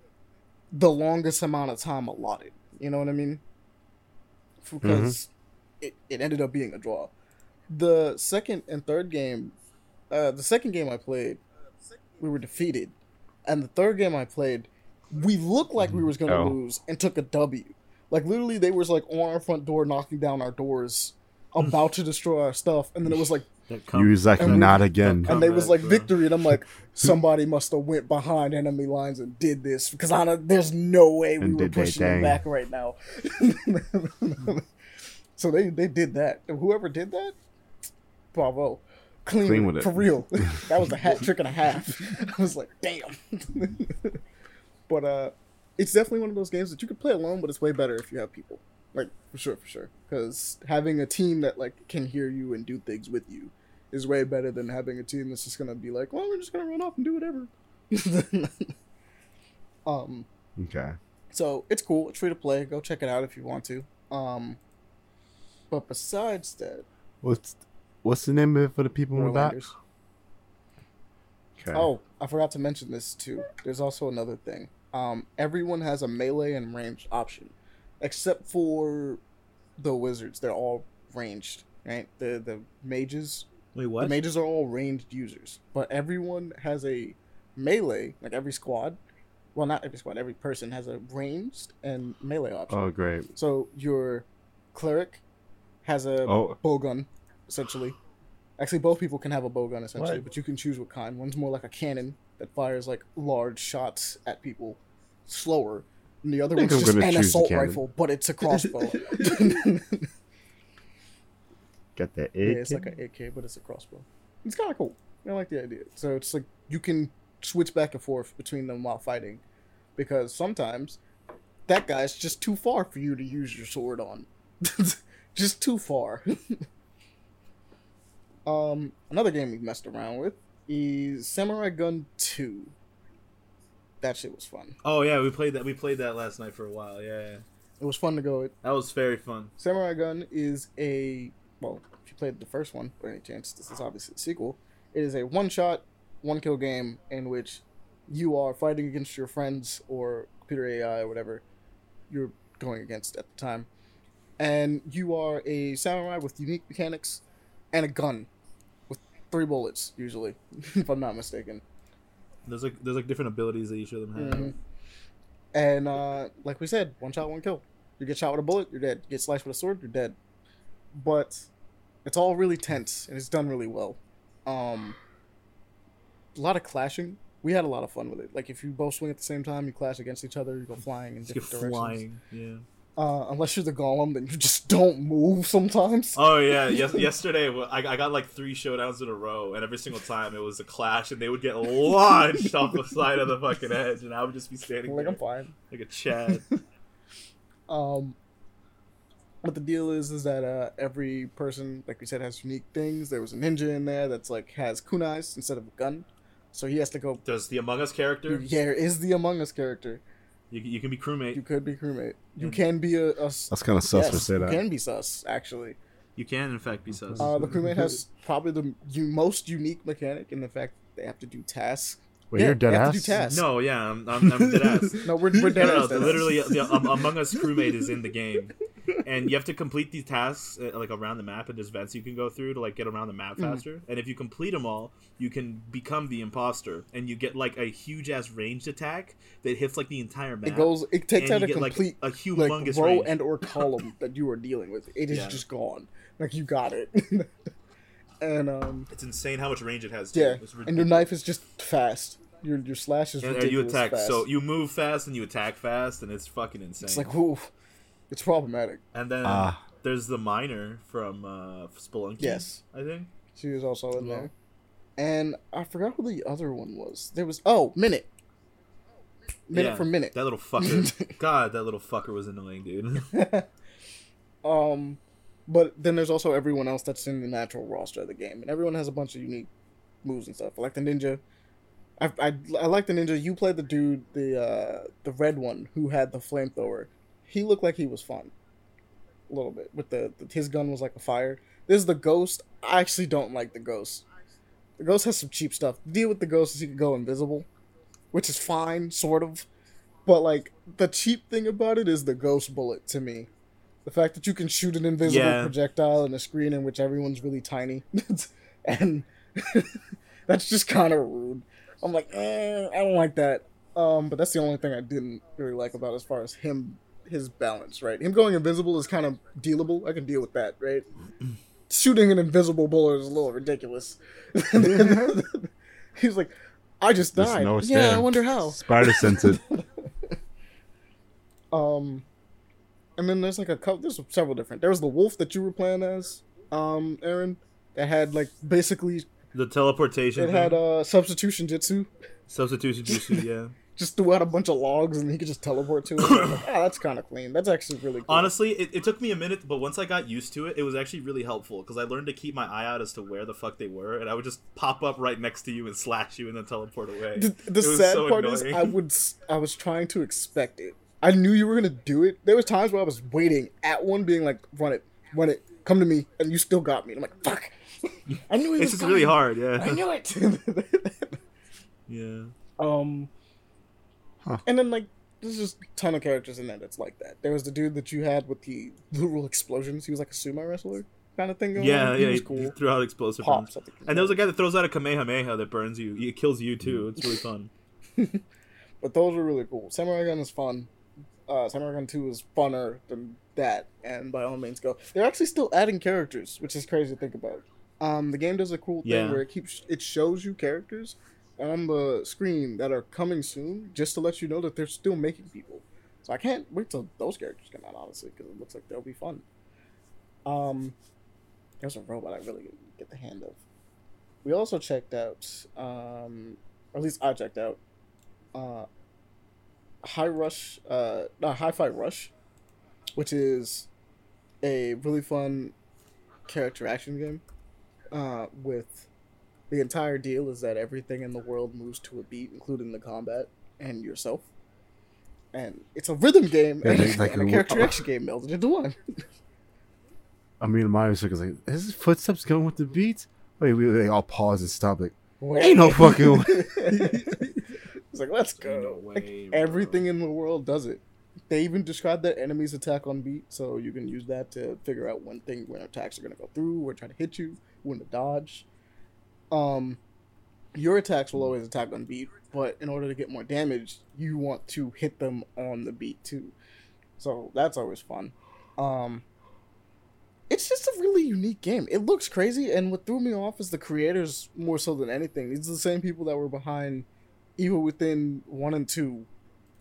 the longest amount of time allotted. You know what I mean? Because it, it ended up being a draw. The second and third game, uh, the second game I played, we were defeated, and the third game I played, we looked like we was gonna Oh. lose and took a W. Like literally, they was like on our front door, knocking down our doors, about to destroy our stuff, and then it was like, You come- was like, and we- not again. and they was like bro. victory, and I'm like, somebody must have went behind enemy lines and did this because I don't, there's no way we And were pushing them back right now. so they they did that. And whoever did that, bravo, clean, Clean with it. for real. that was a hat trick and a half. I was like, damn. but uh, it's definitely one of those games that you could play alone, but it's way better if you have people. Like for sure, for sure. Because having a team that like can hear you and do things with you is way better than having a team that's just gonna be like, well, we're just gonna run off and do whatever. um. Okay. So it's cool. It's free to play. Go check it out if you want to. Um. But besides that, What's what's the name of it for the people in the back? Okay. Oh, I forgot to mention this too. There's also another thing. Um, everyone has a melee and ranged option, except for the wizards. They're all ranged, right? The the mages, Wait, what? the mages are all ranged users, but everyone has a melee. Like every squad, well, not every squad. Every person has a ranged and melee option. Oh, great. So your cleric has a Oh. bowgun, essentially. Actually, both people can have a bowgun essentially, What? but you can choose what kind. One's more like a cannon that fires like large shots at people, slower. And the other one's I'm just an assault rifle, but it's a crossbow. Got that yeah, egg. it's like an AK, but it's a crossbow. It's kind of cool. I like the idea. So it's like you can switch back and forth between them while fighting, because sometimes that guy's just too far for you to use your sword on. just too far. um, another game we messed around with is Samurai Gun Two. That shit was fun. Oh yeah, we played that. We played that last night for a while. Yeah, yeah. It was fun to go. With. that was very fun. Samurai Gun is a well, if you played the first one by any chance, this is obviously the sequel. It is a one shot, one kill game in which you are fighting against your friends or computer AI or whatever you're going against at the time. And you are a samurai with unique mechanics and a gun with three bullets, usually, if I'm not mistaken. There's like there's like different abilities that each of them have. Mhm. And uh, like we said, one shot, one kill. You get shot with a bullet, you're dead. You get sliced with a sword, you're dead. But it's all really tense and it's done really well. Um, a lot of clashing. We had a lot of fun with it. Like if you both swing at the same time, you clash against each other. You go flying in different directions. flying. Yeah. Uh, unless you're the golem, then you just don't move sometimes. Oh yeah. Yes. yesterday, I, I got like three showdowns in a row, and every single time it was a clash, and they would get launched off the side of the fucking edge, and I would just be standing like I'm fine. like a Chad. Um, but the deal is, is that uh, every person, like we said, has unique things. There was a ninja in there that's like has kunais instead of a gun, so he has to go. There's the Among Us character. Yeah, is the Among Us character. You, you can be crewmate. You could be crewmate. You can be a. That's kind of sus to yes, say you can be sus actually. You can in fact be sus. Uh, the crewmate has probably the u- most unique mechanic in the fact they have to do tasks. Wait, Yeah, you're dead they have to ass. do tasks. no, yeah, I'm, I'm, I'm dead ass. No, we're we're dead No, no, ass, dead ass. literally, the um, Among Us crewmate is in the game, and you have to complete these tasks uh, like around the map, and there's vents you can go through to like get around the map Mhm. faster. And if you complete them all, you can become the imposter, and you get like a huge ass ranged attack that hits like the entire map. It goes. It takes out a get, complete like a like humongous row range. and or column that you are dealing with. It is Yeah. just gone. Like you got it. and um It's insane how much range it has. Too. yeah, and your knife is just fast. Your your slash is And, and you attack fast. so you move fast and you attack fast, and it's fucking insane. it's like ooh, it's problematic. and then Ah. there's the miner from uh, Spelunky. Yes. I think. She was also in Yeah. there. And I forgot who the other one was. There was oh minute. Minute Yeah, for minute. That little fucker. God, that little fucker was annoying, dude. Um, but then there's also everyone else that's in the natural roster of the game, and everyone has a bunch of unique moves and stuff. I like the ninja. I, I, I like the ninja. You played the dude, the uh, the red one who had the flamethrower. He looked like he was fun, a little bit. With the, the his gun was like a fire. This is the ghost. I actually don't like the ghost. The ghost has some cheap stuff. The deal with the ghost is he can go invisible, which is fine, sort of. But like the cheap thing about it is the ghost bullet to me. The fact that you can shoot an invisible Yeah. projectile in a screen in which everyone's really tiny, and that's just kind of rude. I'm like, eh, I don't like that. Um, but that's the only thing I didn't really like about as far as him, his balance, right? Him going invisible is kind of dealable. I can deal with that, right? shooting an invisible bullet is a little ridiculous. He's like, I just Just died. know it's yeah, I wonder how. Spider sense it. Um, and then there's like a couple. There's several different. There was the wolf that you were playing as, um, Aaron. That had like basically The teleportation. it thing. had uh substitution jitsu. substitution jutsu. Yeah. Just threw out a bunch of logs and he could just teleport to it. I was like, ah, that's kind of clean. That's actually really cool. Honestly, it, it took me a minute, but once I got used to it, it was actually really helpful because I learned to keep my eye out as to where the fuck they were, and I would just pop up right next to you and slash you and then teleport away. the, the sad so part is. I would s- I was trying to expect it. I knew you were gonna do it. There was times where I was waiting at one, being like, "Run it, run it, come to me," and you still got me. And I'm like, "Fuck!" I knew it It's was just really hard. Yeah, I knew it. yeah. um, Huh. and then like there's just a ton of characters in there that's like that. There was the dude that you had with the literal explosions. He was like a sumo wrestler kind of thing going Yeah, on. Yeah. He, cool. he threw out explosive Pops. bombs. And there was a guy that throws out a kamehameha that burns you. It kills you too. It's really fun. But those were really cool. Samurai Gun is fun. Uh, Samurai Gun 2 is funner than that, and by all means go. They're actually still adding characters, which is crazy to think about. Um, the game does a cool thing Yeah. where it keeps it shows you characters on the screen that are coming soon, just to let you know that they're still making people. So I can't wait till those characters come out, honestly, because it looks like they'll be fun. Um, there's a robot I really get the hand of. We also checked out, um, or at least I checked out, uh, High Rush, uh, no, Hi-Fi Rush, which is a really fun character action game. Uh, with the entire deal is that everything in the world moves to a beat, including the combat and yourself. And it's a rhythm game Yeah, and, they- like and a a- character action game melded into one. I mean, Mario was like, "Is his footsteps going with the beats?" Wait, we they all pause and stop. Like, Wait. ain't no fucking way. it's like let's go. No way, bro. everything in the world does it. They even describe that enemies attack on beat, so you can use that to figure out when thing when attacks are gonna go through, or try to hit you, when to dodge. Um, your attacks will always attack on beat, but in order to get more damage, you want to hit them on the beat too. So that's always fun. Um, it's just a really unique game. It looks crazy, and what threw me off is the creators more so than anything. These are the same people that were behind Evil Within one and two,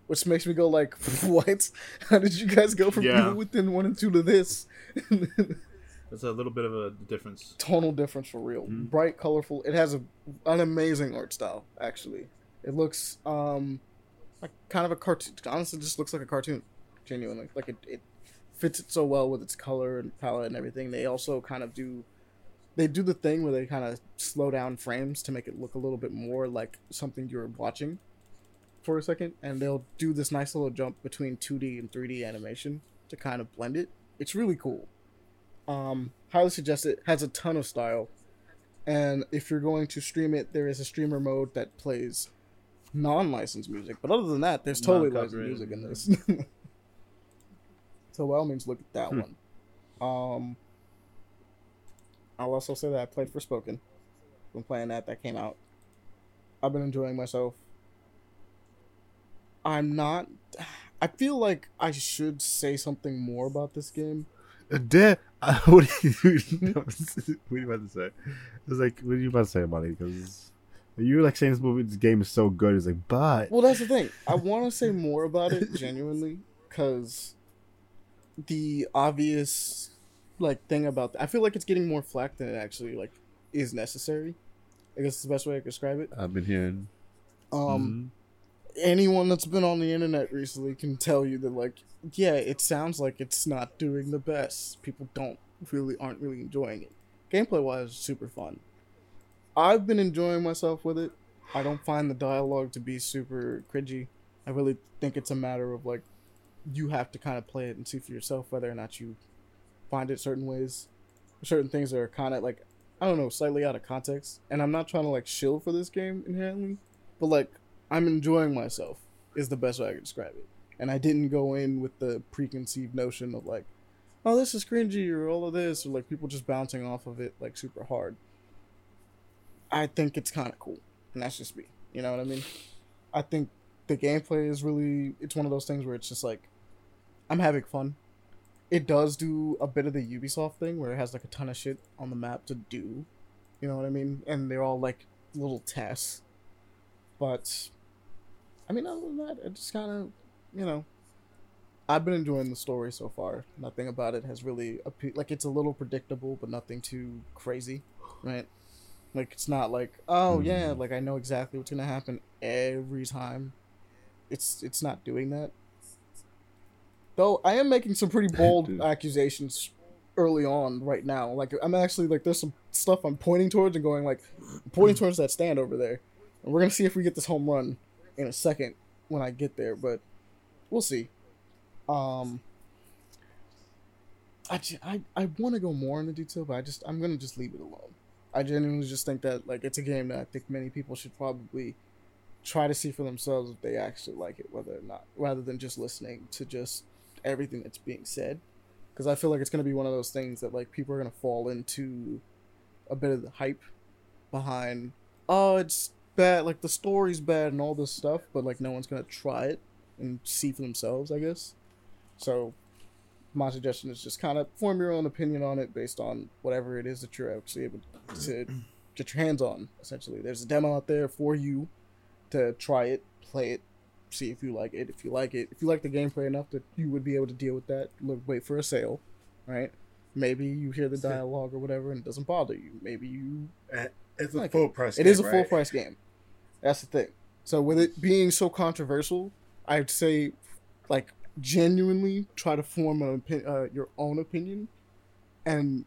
which makes me go like, "What? How did you guys go from Yeah. Evil Within one and two to this?" That's a little bit of a difference. Tonal difference for real. Mhm. Bright, colorful. It has a an amazing art style. Actually, it looks um like kind of a cartoon. Honestly, it just looks like a cartoon. Genuinely, like it, it fits it so well with its color and palette and everything. They also kind of do they do the thing where they kind of slow down frames to make it look a little bit more like something you're watching for a second, and they'll do this nice little jump between 2D and 3D animation to kind of blend it. It's really cool. Um, highly suggest it. Has a ton of style, and if you're going to stream it, there is a streamer mode that plays non-licensed music. But other than that, there's totally licensed music in this. so by all means, look at that Hmm. one. Um, I'll also say that I played Forspoken. Been playing that. That came out. I've been enjoying myself. I'm not. I feel like I should say something more about this game. Dad, uh, what are you? what are you about to say? It's like, what are you about to say about it? Because you were like saying this movie, this game is so good. It's like, but Well, that's the thing. I want to say more about it genuinely because the obvious like thing about I feel like it's getting more flack than it actually like is necessary. I guess it's the best way I could describe it. I've been hearing. Um, anyone that's been on the internet recently can tell you that like yeah it sounds like it's not doing the best. People don't really aren't really enjoying it. Gameplay wise super fun. I've been enjoying myself with it. I don't find the dialogue to be super cringy. I really think it's a matter of like you have to kind of play it and see for yourself whether or not you find it certain ways. Certain things that are kind of like i don't know slightly out of context. And i'm not trying to like shill for this game inherently but like I'm enjoying myself is the best way I could describe it. And I didn't go in with the preconceived notion of like, oh, this is cringy or all of this or like people just bouncing off of it like super hard. I think it's kind of cool, and that's just me. You know what I mean? I think the gameplay is really it's one of those things where it's just like I'm having fun. it does do a bit of the Ubisoft thing where it has like a ton of shit on the map to do. You know what I mean? And they're all like little tests. But I mean, other than that, it just kind of, you know, I've been enjoying the story so far. Nothing about it has really appe- like it's a little predictable, but nothing too crazy, right? Like it's not like oh yeah, mm-hmm. like I know exactly what's gonna happen every time. It's it's not doing that. Though I am making some pretty bold accusations early on right now. Like I'm actually like there's some stuff I'm pointing towards and going like I'm pointing towards that stand over there. And we're gonna see if we get this home run in a second when I get there, but we'll see. Um I, I, I want to go more into detail, but I just I'm gonna just leave it alone. I genuinely just think that like it's a game that I think many people should probably try to see for themselves if they actually like it, whether or not, rather than just listening to just everything that's being said. Because I feel like it's gonna be one of those things that like people are gonna fall into a bit of the hype behind. Oh, it's bad. Like the story's bad and all this stuff, but like no one's gonna try it and see for themselves. I guess. So my suggestion is just kind of form your own opinion on it based on whatever it is that you're actually able to get your hands on. Essentially, there's a demo out there for you to try it, play it, see if you like it. If you like it, if you like the gameplay enough that you would be able to deal with that, look, wait for a sale, right? Maybe you hear the dialogue or whatever and it doesn't bother you. Maybe you It's a Like full price. it is a full price game. That's the thing. So with it being so controversial, I'd say, like, genuinely try to form an opi- uh, your own opinion, and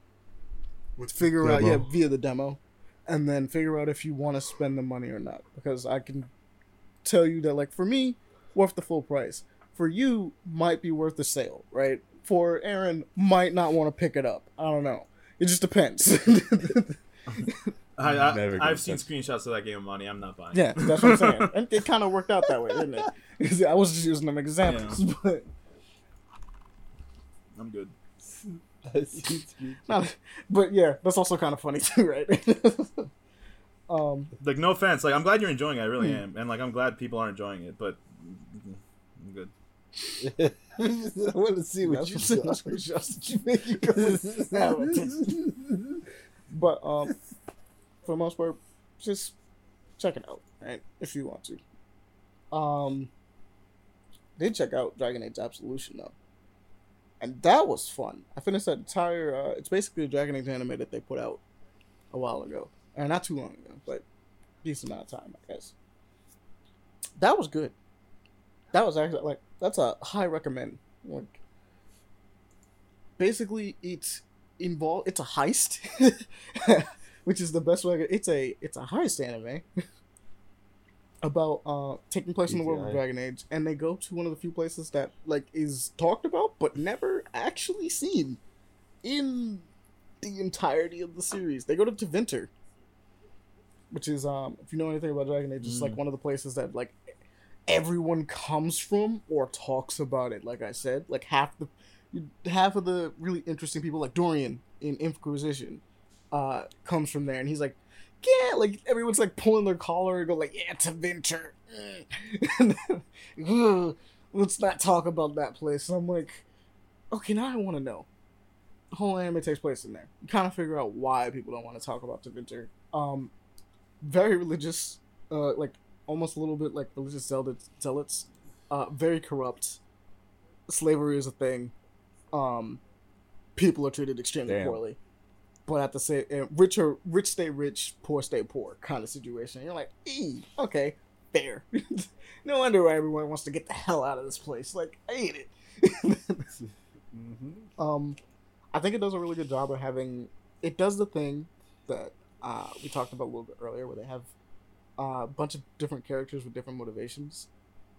with figure out yeah via the demo, and then figure out if you want to spend the money or not. Because I can tell you that like for me, worth the full price. For you, might be worth the sale, right? For Aaron, might not want to pick it up. I don't know. It just depends. I, I, Never I've seen touch screenshots of that game of money. I'm not buying. Yeah, that's what I'm saying. And it kind of worked out that way, didn't it? I was just using them examples, but I'm good. not, but yeah, that's also kind of funny too, right? um, Like, no offense. Like, I'm glad you're enjoying it. I really Hmm. am, and like, I'm glad people are enjoying it. But I'm good. I want to see what that's you what saw. that's what just you make you go. But um, for the most part, just check it out, right? If you want to. Um, did check out Dragon Age Absolution though, and that was fun. I finished that entire. Uh, it's basically a Dragon Age anime that they put out a while ago, and not too long ago, but decent amount of time, I guess. That was good. That was actually like that's a high recommend. Like, basically, it's involved. It's a heist, which is the best way. I could- It's a it's a heist anime about uh taking place in the world of Dragon Age, and they go to one of the few places that like is talked about but never actually seen in the entirety of the series. They go to Tevinter, which is um if you know anything about Dragon Age, it's like one of the places that like everyone comes from or talks about it. Like I said, like half the half of the really interesting people, like Dorian in Inquisition, uh, comes from there, and he's like, yeah, like everyone's like pulling their collar and go like, yeah, Tevinter. Mm. Ugh, Let's not talk about that place. And I'm like, okay, now I want to know. The whole anime takes place in there. You kind of figure out why people don't want to talk about Tevinter. Um, very religious, uh, like almost a little bit like religious zealots. zealots. Uh, very corrupt. Slavery is a thing. Um, people are treated extremely Damn. poorly. But at the same, uh, rich stay rich, poor stay poor kind of situation. You're like, ee, okay, fair. no wonder why everyone wants to get the hell out of this place. Like, I hate it. Mm-hmm. Um, I think it does a really good job of having. It does the thing that uh, we talked about a little bit earlier, where they have uh, a bunch of different characters with different motivations,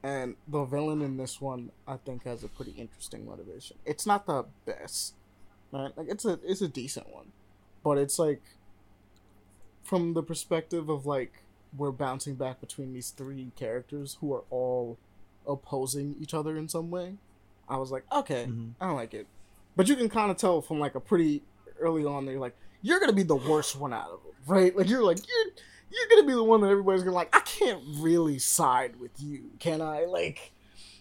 and the villain in this one, I think, has a pretty interesting motivation. It's not the best, right? Like it's a it's a decent one, but it's like from the perspective of like we're bouncing back between these three characters who are all opposing each other in some way. I was like, okay, Mhm. I don't like it. But you can kind of tell from like a pretty early on that you're like, you're gonna be the worst one out of them, right? Like you're like you're you're gonna be the one that everybody's gonna like. I can't really side with you, can I? Like,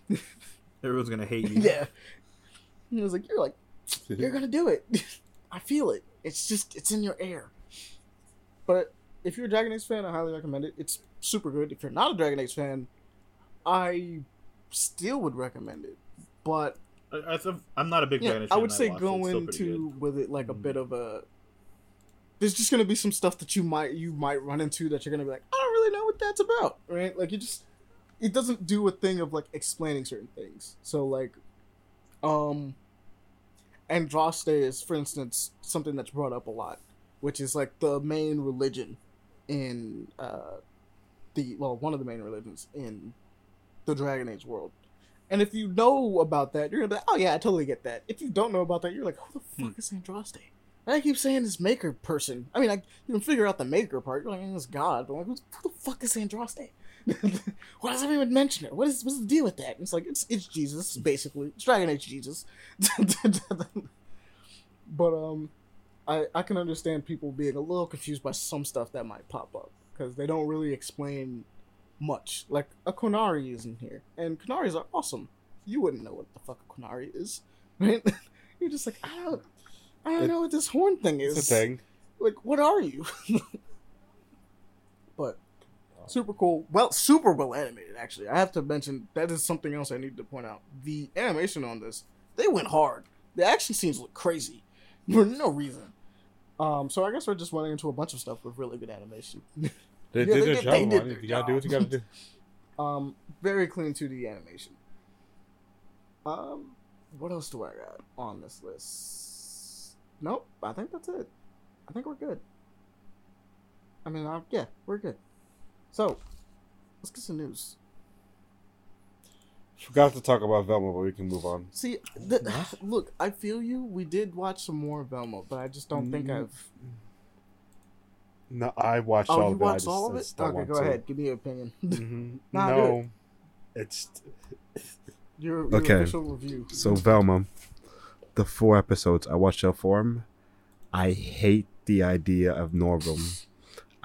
Everyone's gonna hate you. yeah. And I was like, you're like you're gonna do it. I feel it. It's just it's in your air. But if you're a Dragon Age fan, I highly recommend it. It's super good. If you're not a Dragon Age fan, I still would recommend it. But I, I'm not a big yeah, Dragon Age I would say go It's still pretty into with it like a Mm. bit of a. There's just gonna be some stuff that you might you might run into that you're gonna be like, I don't really know what that's about, right? Like you just, it doesn't do a thing of like explaining certain things. So like, um, Andraste is, for instance, something that's brought up a lot, which is like the main religion in uh, the well, one of the main religions in the Dragon Age world. And if you know about that, you're gonna be like, oh yeah, I totally get that. If you don't know about that, you're like, who the fuck is Andraste? And I keep saying this maker person. I mean, I, you can figure out the maker part. You're like, it's God. But I'm like, who the fuck is Andraste? Why does everyone mention it? What is what's the deal with that? And it's like it's it's Jesus basically. It's Dragon Age Jesus. but um, I I can understand people being a little confused by some stuff that might pop up because they don't really explain much. Like a Qunari is in here, and Qunaris are awesome. You wouldn't know what the fuck a Qunari is, right? You're just like I don't I don't It- know what this horn thing is. It's a thing. Like what are you? Super cool. Well, super well animated. Actually, I have to mention that is something else I need to point out. The animation on this, they went hard. The action scenes look crazy for no reason. Um, so I guess we're just running into a bunch of stuff with really good animation. They Yeah, did they their did- job. they did their You gotta do what you gotta do. Um, very clean 2D animation. Um, what else do I got on this list? Nope, I think that's it. I think we're good. I mean, uh, yeah, we're good. So, let's get some news. Forgot to talk about Velma, but we can move on. See, the, look, I feel you. We did watch some more of Velma, but I just don't think Mm, I've. No, I watched Oh, all you of it. Watched just- all I of it? Okay, go to. ahead. Give me your opinion. Mhm. Nah, do no, it's your, your Okay. official review. so Velma. The four episodes I watched all four. of 'em, I hate the idea of Norville.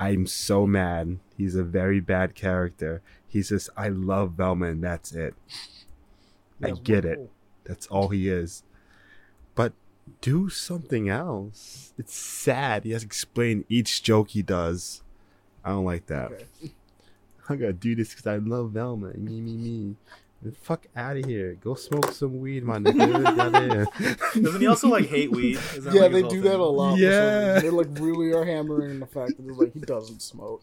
I'm so mad. He's a very bad character. He says, "I love Velma," and that's it. I get it. That's all he is. But do something else. It's sad. He has to explain each joke he does. I don't like that. Okay. I gotta do this because I love Velma. Me, me, me. The fuck out of here. Go smoke some weed, my nigga. Doesn't he also like hate weed? That, Yeah, like, they do thing? that a lot. Yeah. Yeah, they like really are hammering the fact that like he doesn't smoke.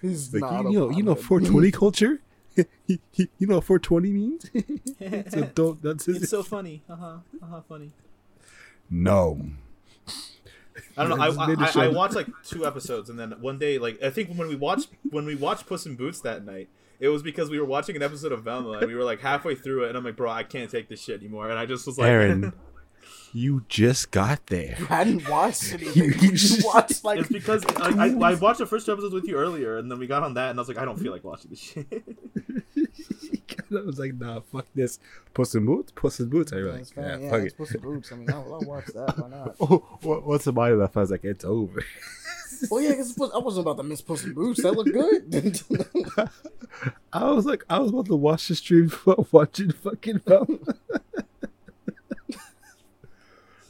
He's Like, not. you a know, you know, 420 culture. you you know what 420 means? it's a dope. That's his. It's so funny. Uh huh. Uh huh. Funny. no. I don't know. I, Just made a I, I, show. I watched like two episodes, and then one day, like I think when we watched when we watched Puss in Boots that night, it was because we were watching an episode of Velma, and we were like halfway through it, and I'm like, bro, I can't take this shit anymore, and I just was like, Aaron, you just got there. You hadn't watched You- anything. You just watched like it's because I, I, I watched the first two episodes with you earlier, and then we got on that, and I was like, I don't feel like watching this shit. I was like, nah, fuck this. Puss in Boots? Puss in Boots. I was That's like, fine. yeah, Yeah, fuck it's it. Puss in Boots. I mean, I'll, I'll watch that. Why not? Oh, what, what's the body left? I was like, it's over. Well, yeah, because I wasn't about to miss Puss in Boots. That looked good. I was like, I was about to watch the stream while watching fucking Velma.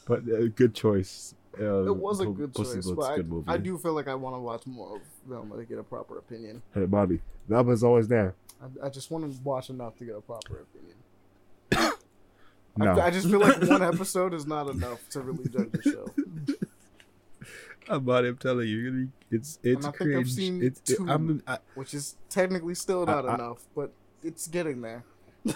but uh, good choice. Uh, it was a good Puss choice, but I, good movie. I do feel like I want to watch more of Velma to get a proper opinion. Hey, Bobby, Velma's always there. I, I just want to watch enough to get a proper opinion. No, I, I just feel like one episode is not enough to really judge the show. About it. I'm telling you, you're gonna be, it's it's I think I've cringe. seen it's it, two. I'm I, which is technically still not I- enough, but it's getting there.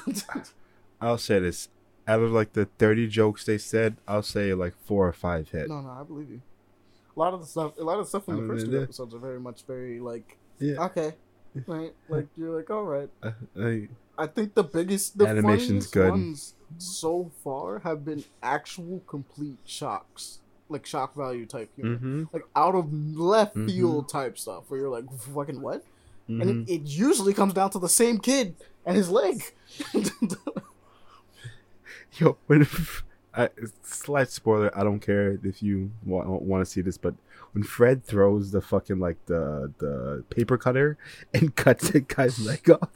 I'll say this. Out of like the 30 jokes they said, I'll say like four or five hit. no, no, I believe you. A lot of the stuff, a lot of the stuff in I the first two episodes are very much very like Yeah, okay, right? Like you're like all right. I, I, I think the biggest, the Animation's good. ones so far have been actual complete shocks, like shock value type humor, mm-hmm, like out of left Mhm. field type stuff, where you're like, fucking what? mm-hmm. And it, it usually comes down to the same kid and his leg. Yo, when I, slight spoiler, I don't care if you want, want to see this, but when Fred throws the fucking like the the paper cutter and cuts the guy's leg off,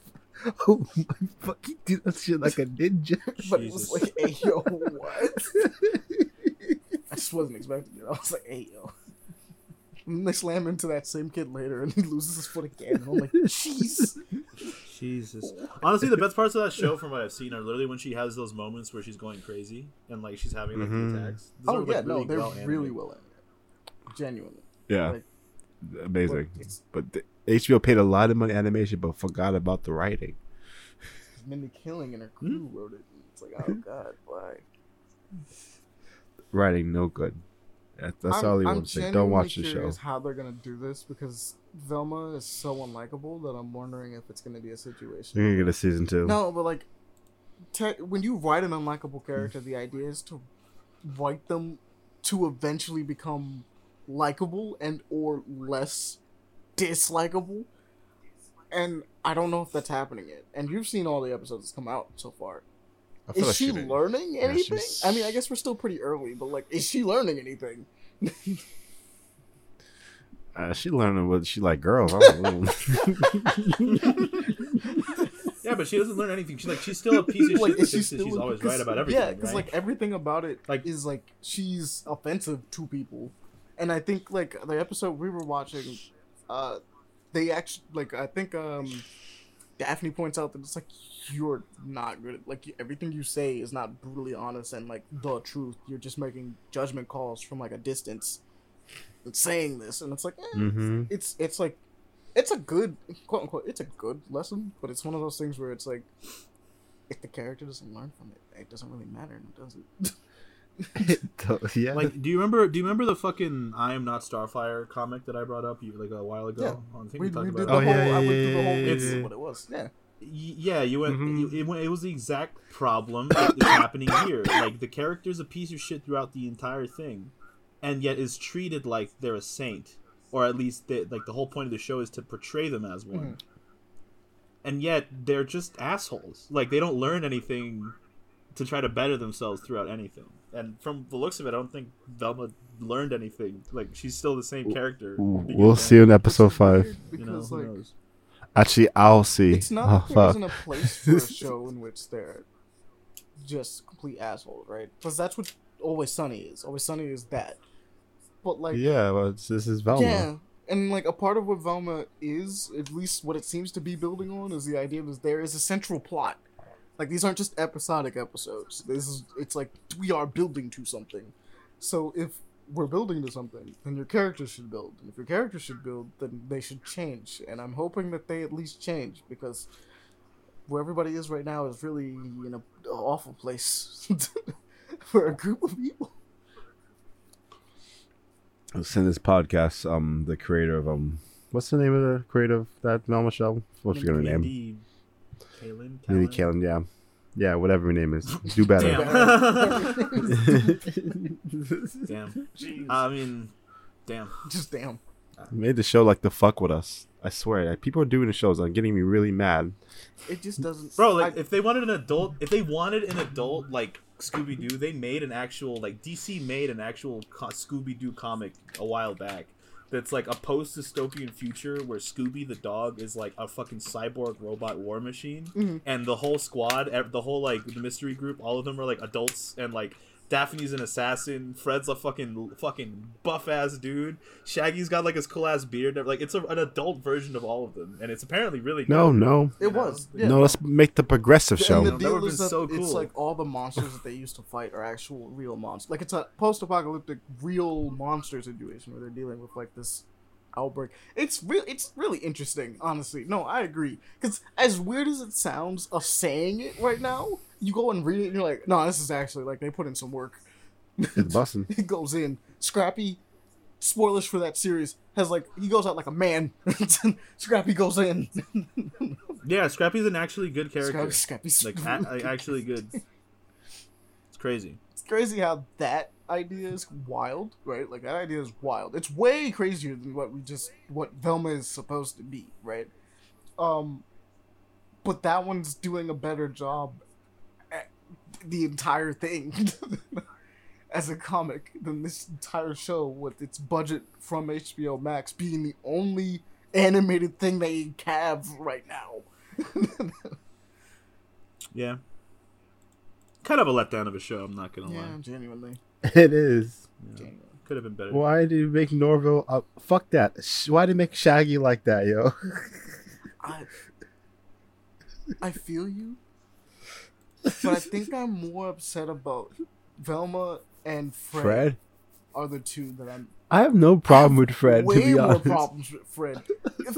oh my fucking dude, that shit like a ninja. but it was like, hey, yo, what? Just wasn't expecting it. I was like, hey yo. And they slam into that same kid later, and he loses his foot again. And I'm like, jeez. Jesus. Honestly, the best parts of that show, from what I've seen, are literally when she has those moments where she's going crazy and like she's having like Mhm. attacks. Those Oh are, like, yeah, no, they're well really animated. well animated. Genuinely. Yeah, Like, amazing. but But the, HBO paid a lot of money animation, but forgot about the writing. Mindy Kaling and her crew wrote it. and It's like, oh god, why? Writing no good. That, that's I'm, all he I'm wants to say. Don't watch the show. how they're gonna do this because Velma is so unlikable that I'm wondering if it's gonna be a situation. You're gonna get a season two. No, but like, te- when you write an unlikable character, the idea is to write them to eventually become likable and or less dislikable. And I don't know if that's happening yet. And you've seen all the episodes that's come out so far. I feel Is like she didn't. learning anything? she's- I mean, I guess we're still pretty early, but like, is she learning anything? Uh, she learning what she like girls. I don't know. Yeah, but she doesn't learn anything. She's like she's still a piece of like, shit. that is she thinks that still she's always right about everything. Yeah, because right? like everything about it Like- is like she's offensive to people, and I think like the episode we were watching, uh, they actually like I think um, Daphne points out that it's like you're not good. At, like everything you say is not brutally honest and like the truth. You're just making judgment calls from like a distance, and saying this, and it's like eh, hmm it's it's like it's a good quote unquote it's a good lesson, but it's one of those things where it's like if the character doesn't learn from it, it doesn't really matter, and it does it? yeah. Like, do you remember? Do you remember the fucking "I Am Not Starfire" comic that I brought up you like a while ago? Yeah. I think we, we, talked we did about the. Oh, whole. yeah, I went yeah, through the whole. yeah, It's yeah. what it was. Yeah. Yeah, you went. Mhm. It, went- it was the exact problem that is happening here. Like the character's a piece of shit throughout the entire thing, and yet is treated like they're a saint, or at least they, like the whole point of the show is to portray them as one. Mhm. And yet they're just assholes. Like they don't learn anything to try to better themselves throughout anything. And from the looks of it, I don't think Velma learned anything. Like she's still the same character. we'll see end, in episode five. weird You know, who like knows? Actually, I'll see. it's not oh that there fuck. isn't a place for a show in which they're just complete assholes, right? Because that's what Always Sunny is. Always Sunny is that. But like Yeah, well, it's- this is Velma. Yeah, and like a part of what Velma is, at least what it seems to be building on, is the idea that there is a central plot. Like these aren't just episodic episodes. This is it's like we are building to something. So if we're building to something, then your characters should build. And if your characters should build, then they should change. And I'm hoping that they at least change because where everybody is right now is really in a awful place for a group of people. Let's send this podcast. Um, the creator of um, what's the name of the creator of that Mel Michelle? What's your name? Mindy Kaling? Mindy Kaling? Kaling. Yeah, yeah. Whatever her name is, do better. Damn. damn. I mean, damn. Just damn. Uh, made the show like the fuck with us. I swear, like, people are doing the shows and getting me really mad. It just doesn't. Bro, like I- if they wanted an adult, if they wanted an adult like Scooby Doo, they made an actual like DC made an actual co- Scooby Doo comic a while back. That's like a post dystopian future where Scooby the dog is like a fucking cyborg robot war machine, Mhm. and the whole squad, the whole like the mystery group, all of them are like adults, and like Daphne's an assassin, Fred's a fucking fucking buff ass dude, Shaggy's got like his cool ass beard, like it's a, an adult version of all of them, and it's apparently really No, good. no, It was. Yeah. no. Let's make the progressive And show. the deal would've is that so it's like all the monsters that they used to fight are actual real monsters. Like it's a post-apocalyptic real monster situation where they're dealing with like this outbreak. It's real. It's really interesting, honestly. No, I agree. Because as weird as it sounds of saying it right now, you go and read it and you're like, no, this is actually like they put in some work. It's busting. He goes in. Scrappy. Spoilers for that series has like he goes out like a man. Scrappy goes in. Yeah, Scrappy's an actually good character. Scrappy, Scrappy's like, a- like actually good. It's crazy. it's crazy how that idea is wild, right? Like that idea is wild. It's way crazier than what we just what Velma is supposed to be, right? Um, but that one's doing a better job at the entire thing as a comic than this entire show with its budget from HBO Max being the only animated thing they have right now. Yeah. Kind of a letdown of a show. I'm not gonna yeah, lie. genuinely. It is. Genuine. Could have been better. Why did you make Norville? Uh, fuck that. Why did you make Shaggy like that, yo? I I feel you, but I think I'm more upset about Velma and Fred, Fred? are the two that I'm I have no problem with Fred, way to be more honest. problems with Fred.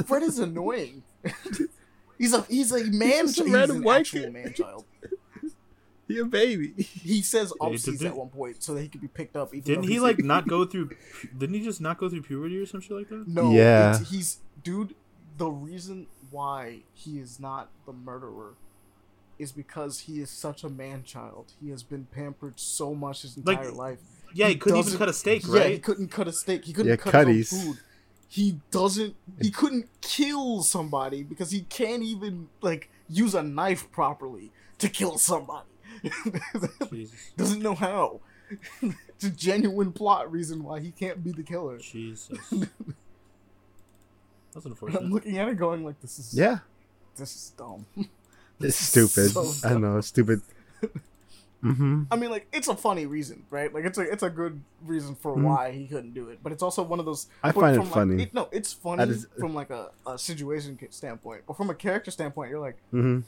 Fred is annoying. he's a he's a man. just a He's, random an white actual kid. man child. He a baby. He says Yeah, at one point so that he could be picked up. Even Didn't he he's- like not go through? Didn't he just not go through puberty or some shit like that? No, Yeah. it's- he's dude. The reason why he is not the murderer is because he is such a man child. He has been pampered so much his Like, entire life. Yeah, he, couldn't even cut a steak, Yeah, he couldn't cut a steak. He couldn't Yeah, cut cutties. his own food. He doesn't. He couldn't kill somebody because he can't even like use a knife properly to kill somebody. Jesus, doesn't know how. it's a genuine plot reason why he can't be the killer. Jesus. That's And I'm looking at it going like, this is Yeah, this is dumb. it's stupid. so I know, stupid. Mm-hmm. I mean, like it's a funny reason, right? Like it's a it's a good reason for Mhm. why he couldn't do it, but it's also one of those. I find it from, like, funny. no, it's funny is- from like a, a situation standpoint, but from a character standpoint, you're like, Mm-hmm.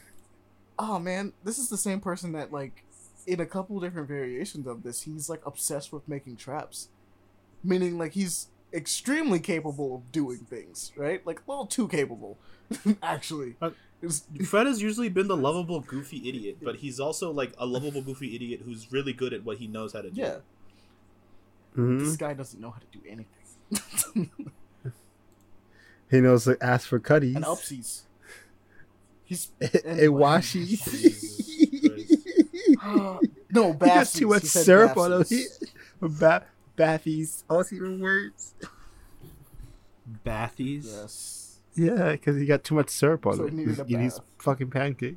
oh man, this is the same person that like in a couple different variations of this, he's like obsessed with making traps, meaning like he's extremely capable of doing things, right? Like a little too capable, actually. Uh, Fred has usually been the lovable, goofy idiot, but he's also like a lovable, goofy idiot who's really good at what he knows how to do. yeah, Mm-hmm. this guy doesn't know how to do anything. He knows to ask for cutties. and upsies. He's a anyway. washies. Jesus no, He got bassies. too much He syrup on him. bassies. He, ba- bathies. All even words. Bathies. Yes. Yeah, because he got too much syrup on So he him. needed He's a eating his fucking pancake.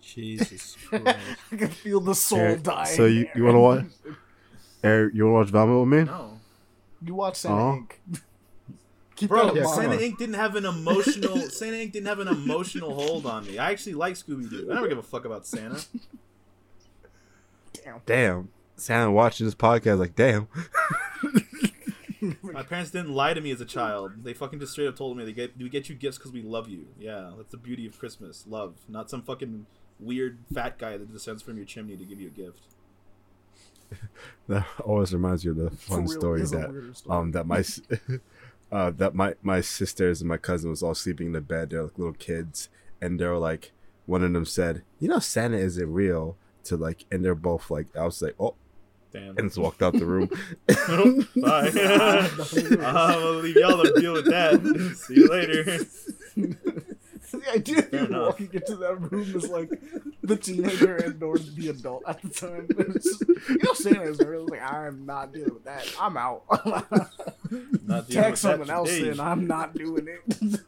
Jesus Christ. I can feel the soul Eric, dying. so you- you wanna watch- Eric, you want to watch Velma with me? No. You watch Santa Oh. Inc. Keep Bro, Yeah, Santa on. Inc. didn't have an emotional Santa Inc. didn't have an emotional hold on me. I actually like Scooby Doo. I never give a fuck about Santa. Damn. Damn. Santa watching this podcast like, damn. My parents didn't lie to me as a child. They fucking just straight up told me they get we get you gifts because we love you. Yeah, that's the beauty of Christmas. Love, not some fucking weird fat guy that descends from your chimney to give you a gift. That always reminds you of the fun real, story that story. um that my uh that my my sisters and my cousin was all sleeping in the bed. They're like little kids, and they're like one of them said, "You know, Santa isn't real." To like, and they're both like, I was like, oh, Damn. and just walked out the room. Bye. I'm gonna leave y'all to deal with that. See you later. the idea of Fair you enough. walking into that room is like the teenager and or the adult at the time. It's just, you know, Santa is real. Like, I'm not dealing with that. I'm out. Not dealing Tag with someone that else today. in. I'm not doing it.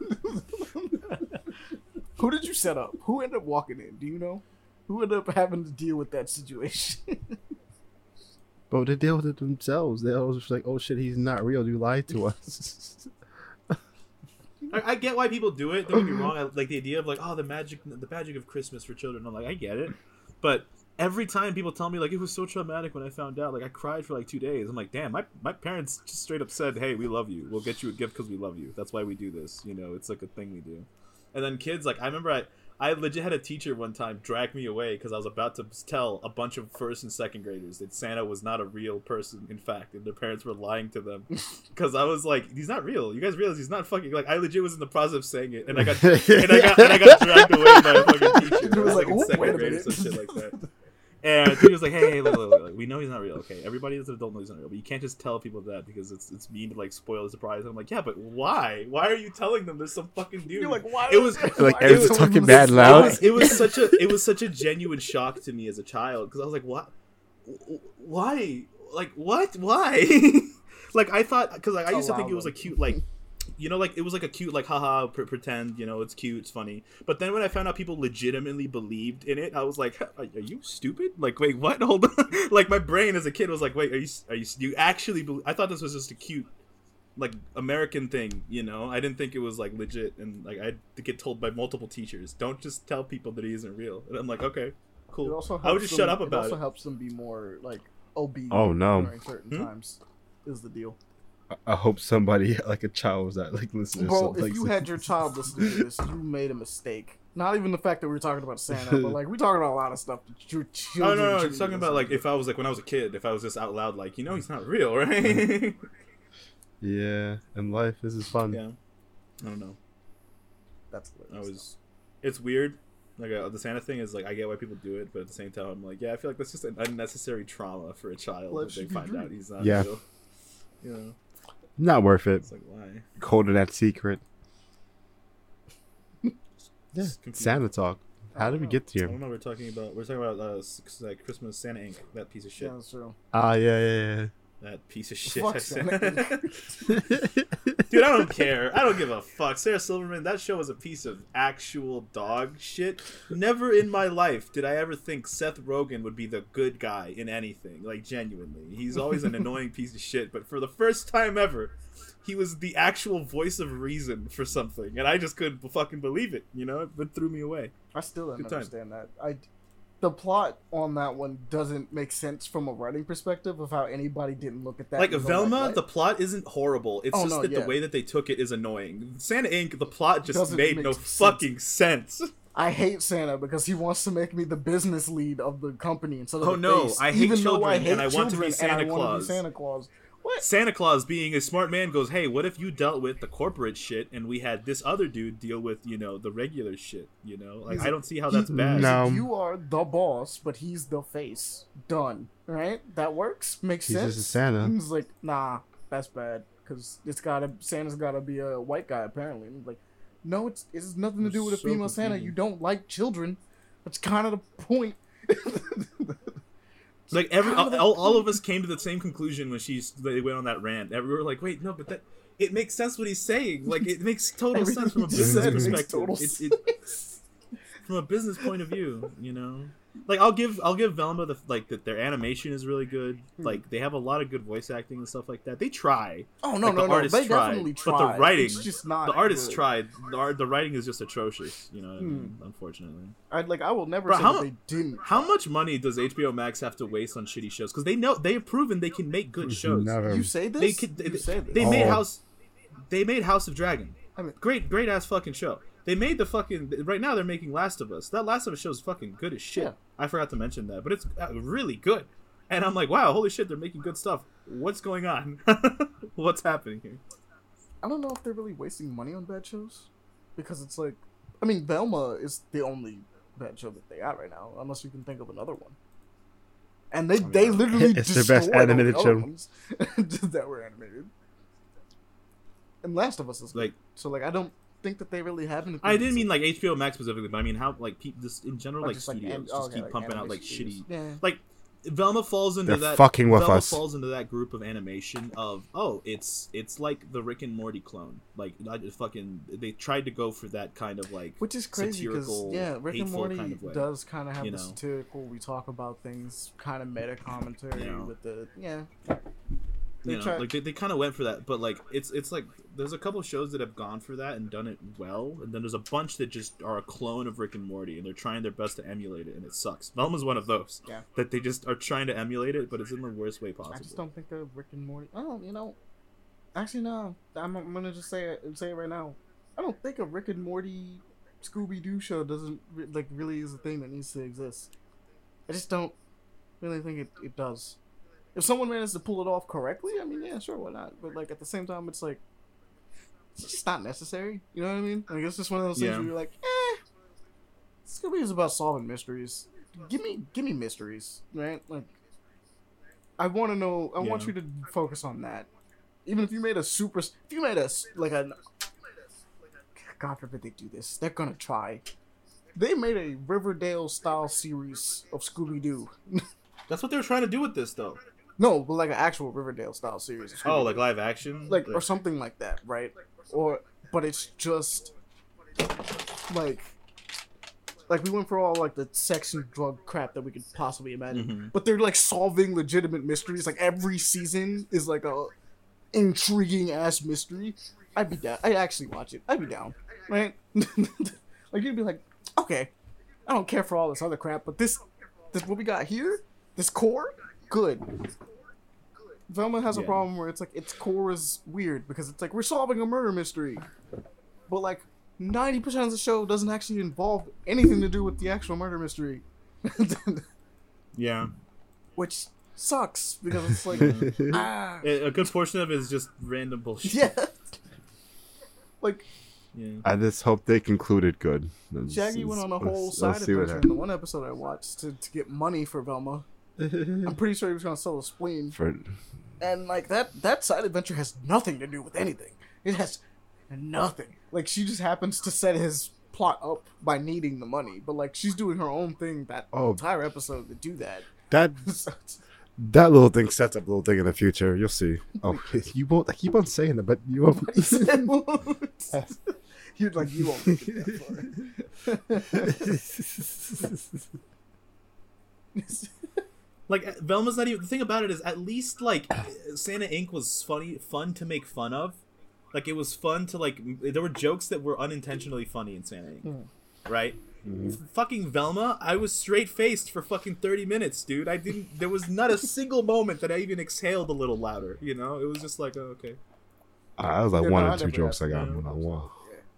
Who did you set up? Who ended up walking in? Do you know? Who ended up having to deal with that situation? But they deal with it themselves. They're always just like, oh shit, he's not real. You lied to us. I, I get why people do it. Don't get me wrong. I, like the idea of like, oh, the magic, the magic of Christmas for children. I'm like, I get it, but every time people tell me like it was so traumatic when I found out, like I cried for like two days. I'm like, damn, my my parents just straight up said, hey, we love you. We'll get you a gift because we love you. That's why we do this. You know, it's like a thing we do. And then kids, like I remember I. I legit had a teacher one time drag me away because I was about to tell a bunch of first and second graders that Santa was not a real person, in fact, and their parents were lying to them. Because I was like, he's not real. You guys realize he's not fucking like I legit was in the process of saying it, and I got and I got and I got dragged away by a fucking teacher. It was was like, like in second wait a grade or minute." some shit like that. And he was like, "Hey, hey, look, look, look, look, we know he's not real. Okay, everybody that's an adult knows he's not real, but you can't just tell people that because it's it's mean to like spoil the surprise." And I'm like, "Yeah, but why? Why are you telling them there's some fucking dude?" You're like, why? It was- like why are Eric's you telling talking bad loud. it was, it was such a it was such a genuine shock to me as a child because I was like, what? Why? Like what? Why? like I thought because like I used to think it was a cute like. You know, like it was like a cute, like haha, pre- pretend. You know, it's cute, it's funny. But then when I found out people legitimately believed in it, I was like, "Are, are you stupid? Like, wait, what? Hold on. like my brain as a kid was like, wait, are you are you you actually? Believe? I thought this was just a cute, like American thing. You know, I didn't think it was like legit. And like I had to get told by multiple teachers, don't just tell people that he isn't real. And I'm like, okay, It cool. also I would helps just them- shut up about It also it. helps them be more like obedient. Oh, no. During certain Hmm? times, is the deal. I- I hope somebody like a child was that like listening. to Bro, if like you had your child listening to this, you made a mistake. Not even the fact that we were talking about Santa, but like we're talking about a lot of stuff that your Oh children. no, no, it's talking about like if I was like when I was a kid, if I was just out loud like, you know, he's not real, right? yeah, and life this is fun. yeah. I don't know. to. That's I hilarious, was. It's weird. Like uh, the Santa thing is like I get why people do it, but at the same time I'm like, yeah, I feel like that's just an unnecessary trauma for a child Life if they find dream. out he's not Yeah. real. You know, Not worth it. it's like why? Holding that secret. Yeah, Santa talk. How did we get I here? don't know. We're talking about we're talking about uh, like Christmas Santa Inc. That piece of Yeah, shit. that's true. Ah, yeah, yeah, yeah, That piece of shit. Fuck I said. Dude, I don't care. I don't give a fuck. Sarah Silverman, that show was a piece of actual dog shit. Never in my life did I ever think Seth Rogen would be the good guy in anything. Like, genuinely. He's always an annoying piece of shit, but for the first time ever, he was the actual voice of reason for something. And I just couldn't fucking believe it. You know? It threw me away. I still don't understand that. I, the plot on that one doesn't make sense from a writing perspective of how anybody didn't look at that. like Velma, the plot isn't horrible. It's Oh, just no, that yeah. the way that they took it is annoying. Santa Inc. The plot just Doesn't made no sense. fucking sense. I hate Santa because he wants to make me the business lead of the company instead of Oh, no, face, I hate even though I children, hate and I want to be children, Santa I want to Claus. be Santa Claus. What? Santa Claus, being a smart man, goes, "Hey, what if you dealt with the corporate shit, and we had this other dude deal with, you know, the regular shit? You know, like He's I a- don't see how he- that's bad." No. You are the boss, but he's the face. Done. Right? That works. Makes He's sense. just a Santa. He's like, nah, that's bad because it's gotta Santa's gotta be a white guy apparently. And like, no, it's it has nothing to It's do with a so female Santa. You don't like children. That's kind of the point. Like every all, all of us came to the same conclusion when she's they went on that rant. We were like, "Wait, no, but that it makes sense what he's saying. Like it makes total sense from a business perspective. It, it, from a business point of view, you know. Like I'll give I'll give Velma the like that their animation is really good. Hmm. Like they have a lot of good voice acting and stuff like that. They try. Oh no, Like, the no, no! artists They tried, definitely but the writing- it's just not. the artists good. tried. The, art, the writing is just atrocious. You know what I mean? Hmm. Unfortunately. I like. I will never Bro, say how that they didn't. How much money does HBO Max have to waste on shitty shows? Because they know they've proven they can make good shows. Never. You say this? They could. You They, say this? they made Oh. House. They made House of Dragon. I mean- great, great ass fucking show. They made the fucking. Right now they're making Last of Us. That Last of Us show is fucking good as shit. Yeah. I forgot to mention that, but it's uh, really good. And I'm like, wow, holy shit, they're making good stuff. What's going on? What's happening here? I don't know if they're really wasting money on bad shows, because it's like, I mean, Velma is the only bad show that they got right now, unless you can think of another one. And they they literally It's their best destroyed all the animated show. ones that were animated. And Last of Us is Like, so like I don't think that they really have anything. I didn't mean like HBO Max specifically, but I mean how like people just in general like just, like, studios an- just okay, keep like pumping out like animation shitty. Yeah. like Velma falls into They're that fucking with Velma us. falls into that group of animation of oh it's it's like the Rick and Morty clone like I just fucking they tried to go for that kind of like Which is crazy because yeah, Rick and Morty kind of way, does kind of have you the know? satirical. We talk about things, kind of meta commentary You know? with the yeah. You They know try- like they, they kind of went for that but like it's it's like there's a couple shows that have gone for that and done it well and then there's a bunch that just are a clone of Rick and Morty and they're trying their best to emulate it and it sucks Velma's one of those Yeah. that they just are trying to emulate it but it's in the worst way possible I just don't think of Rick and Morty. I don't, you know. Actually, no. I'm, I'm gonna just say it. Say it right now. I don't think a Rick and Morty Scooby Doo show doesn't like really is a thing that needs to exist. I just don't really think it, it does. If someone manages to pull it off correctly, I mean, yeah, sure, why not? But like at the same time, it's like it's just not necessary. You know what I mean? Like it's just one of those things Yeah. where you're like, eh. Scooby is about solving mysteries. Give me, give me mysteries, right? Like, I want to know. I want you to focus on that. Even if you made a super, if you made a like a, God forbid they do this, they're gonna try. They made a Riverdale style series of Scooby Doo. that's what they were trying to do with this though no, but like an actual Riverdale style series. oh like live action like or something like that, right? Or but it's just like like we went for all like the sex and drug crap that we could possibly imagine. Mhm. But they're like solving legitimate mysteries. Like every season is like a intriguing ass mystery. I'd be down. I'd actually watch it. I'd be down, right? like you'd be like, okay, I don't care for all this other crap, but this this what we got here, this core, good. Velma has a problem where it's like its core is weird because it's like we're solving a murder mystery, but like ninety percent of the show doesn't actually involve anything to do with the actual murder mystery, Yeah. which sucks because it's like ah A a good portion of it is just random bullshit. yeah, like Yeah. I just hope they concluded good. Let's- Shaggy went on a whole let's side see what adventure in the one episode I watched to, to get money for Velma. I'm pretty sure he was gonna sell a spleen. For, and like that that side adventure has nothing to do with anything it has nothing like she just happens to set his plot up by needing the money but like she's doing her own thing that Oh. entire episode to do that that that little thing sets up a little thing in the future. You'll see. Oh, you won't. I keep on saying it, but you won't. You're like you won't make it that far. Like uh, Velma's not even the thing about it is at least like uh, Santa Inc was funny fun to make fun of. Like it was fun to like there were jokes that were unintentionally funny in Santa Inc. Right? Mm-hmm. Fucking Velma, I was straight faced for fucking 30 minutes, dude. I didn't there was not a single moment that I even exhaled a little louder, you know? It was just like, oh, okay. Uh, I was like Yeah, one no, or two jokes I got. you. One on one.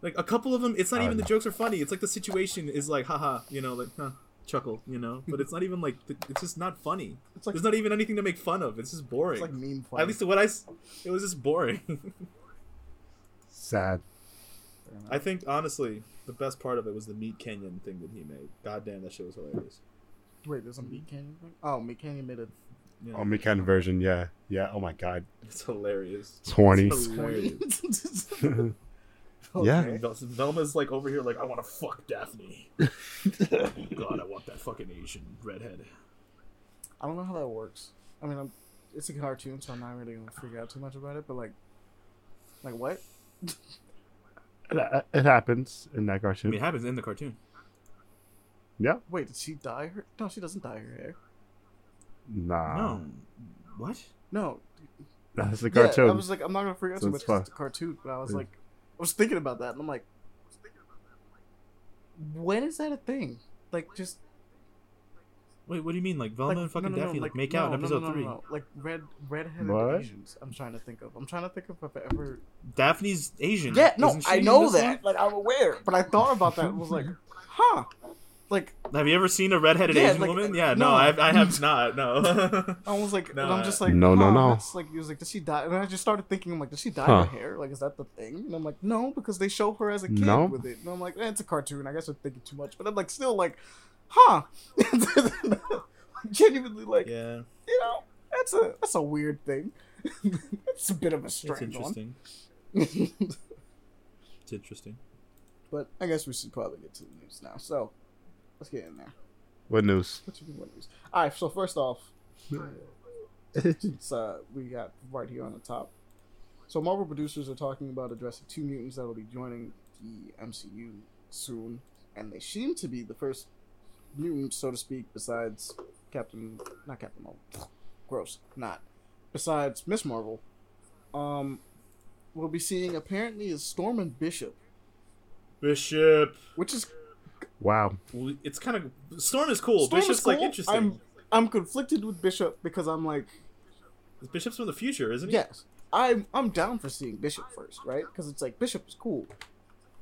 Like a couple of them, it's not I even the jokes are funny. It's like the situation is like, haha, you know, like, huh, chuckle, you know? But it's not even like, the, it's just not funny. It's like There's not even anything to make fun of. It's just boring. it's like meme funny. At least what I it was just boring. Sad. I think honestly, the best part of it was the Meat Canyon thing that he made. God damn, that shit was hilarious. wait there's a meat canyon thing oh meat canyon made a Yeah, Oh, me kind of version. Yeah. Yeah. Oh my god. it's hilarious. It's horny. It's hilarious. Yeah. Okay. Vel- Velma's like over here, like I want to fuck Daphne. God, I want that fucking Asian redhead. I don't know how that works. I mean, I'm, it's a cartoon, so I'm not really gonna freak out too much about it. But like, like what? It, uh, it happens in that I cartoon. mean, it happens in the cartoon. Yeah. Wait, did she dye her? No, she doesn't dye her hair. Nah. no, what? No, That's the yeah, cartoon. I was like, I'm not gonna figure out So too much. much 'cause it's a cartoon. But I was Yeah. like, I was thinking about that, and I'm like, when is that a thing? Like, just Wait, what do you mean? Like Velma like, and fucking no, no, no, Daphne like, make no, out in episode no, no, three? no, like red, red-headed What? Asians. I'm trying to think of. I'm trying to think of if I ever. Daphne's Asian. Yeah, no, I know this that. Like, I'm aware, but I thought about that. and was like, huh? Like. Have you ever seen a redheaded Yeah, Asian like, woman? uh, Yeah, no, no. I, I have not. No. I was like, No, and I'm just like, No, no, no. That's like, he was like, does she dye? And I just started thinking, I'm like, does she dye Huh. her hair? Like, is that the thing? And I'm like, no, because they show her as a kid No. with it. And I'm like, eh, it's a cartoon. I guess I'm thinking too much. But I'm like, still like, huh? Genuinely, like, yeah, you know, that's a that's a weird thing. it's a bit of a strange it's strange interesting. one. It's interesting. but I guess we should probably get to the news now. So let's get in there. What news? What you what news? All right. So first off, it's uh we got right here on the top. So Marvel producers are talking about addressing two mutants that will be joining the MCU soon, and they seem to be the first mutants, so to speak, besides Captain, not Captain Marvel, gross, not besides Miss Marvel. Um, we'll be seeing apparently is Storm and Bishop, Bishop. which is Wow. Well, it's kind of Storm is cool. Storm is Bishop's like interesting. I'm I'm conflicted with Bishop because I'm like Bishop's from the future, isn't he? Yes, I'm I'm down for seeing Bishop first, right? Because it's like Bishop is cool.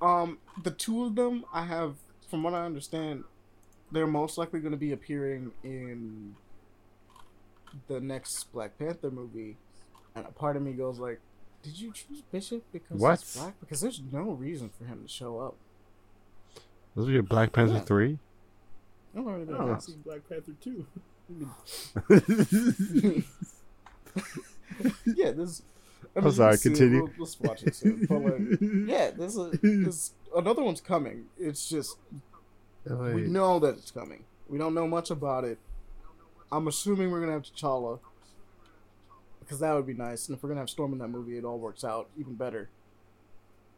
Um, the two of them, I have, from what I understand, they're most likely going to be appearing in the next Black Panther movie, and a part of me goes like, "Did you choose Bishop because What? he's black? Because there's no reason for him to show up." Those are your Black Panther Yeah. 3? I've already been Oh, seen Black Panther two. yeah, this. I I'm mean, sorry, continue. We'll, let's watch it soon. But like, yeah, there's a there's another one's coming. It's just we know that it's coming. We don't know much about it. I'm assuming we're gonna have T'Challa because that would be nice. And if we're gonna have Storm in that movie, it all works out even better.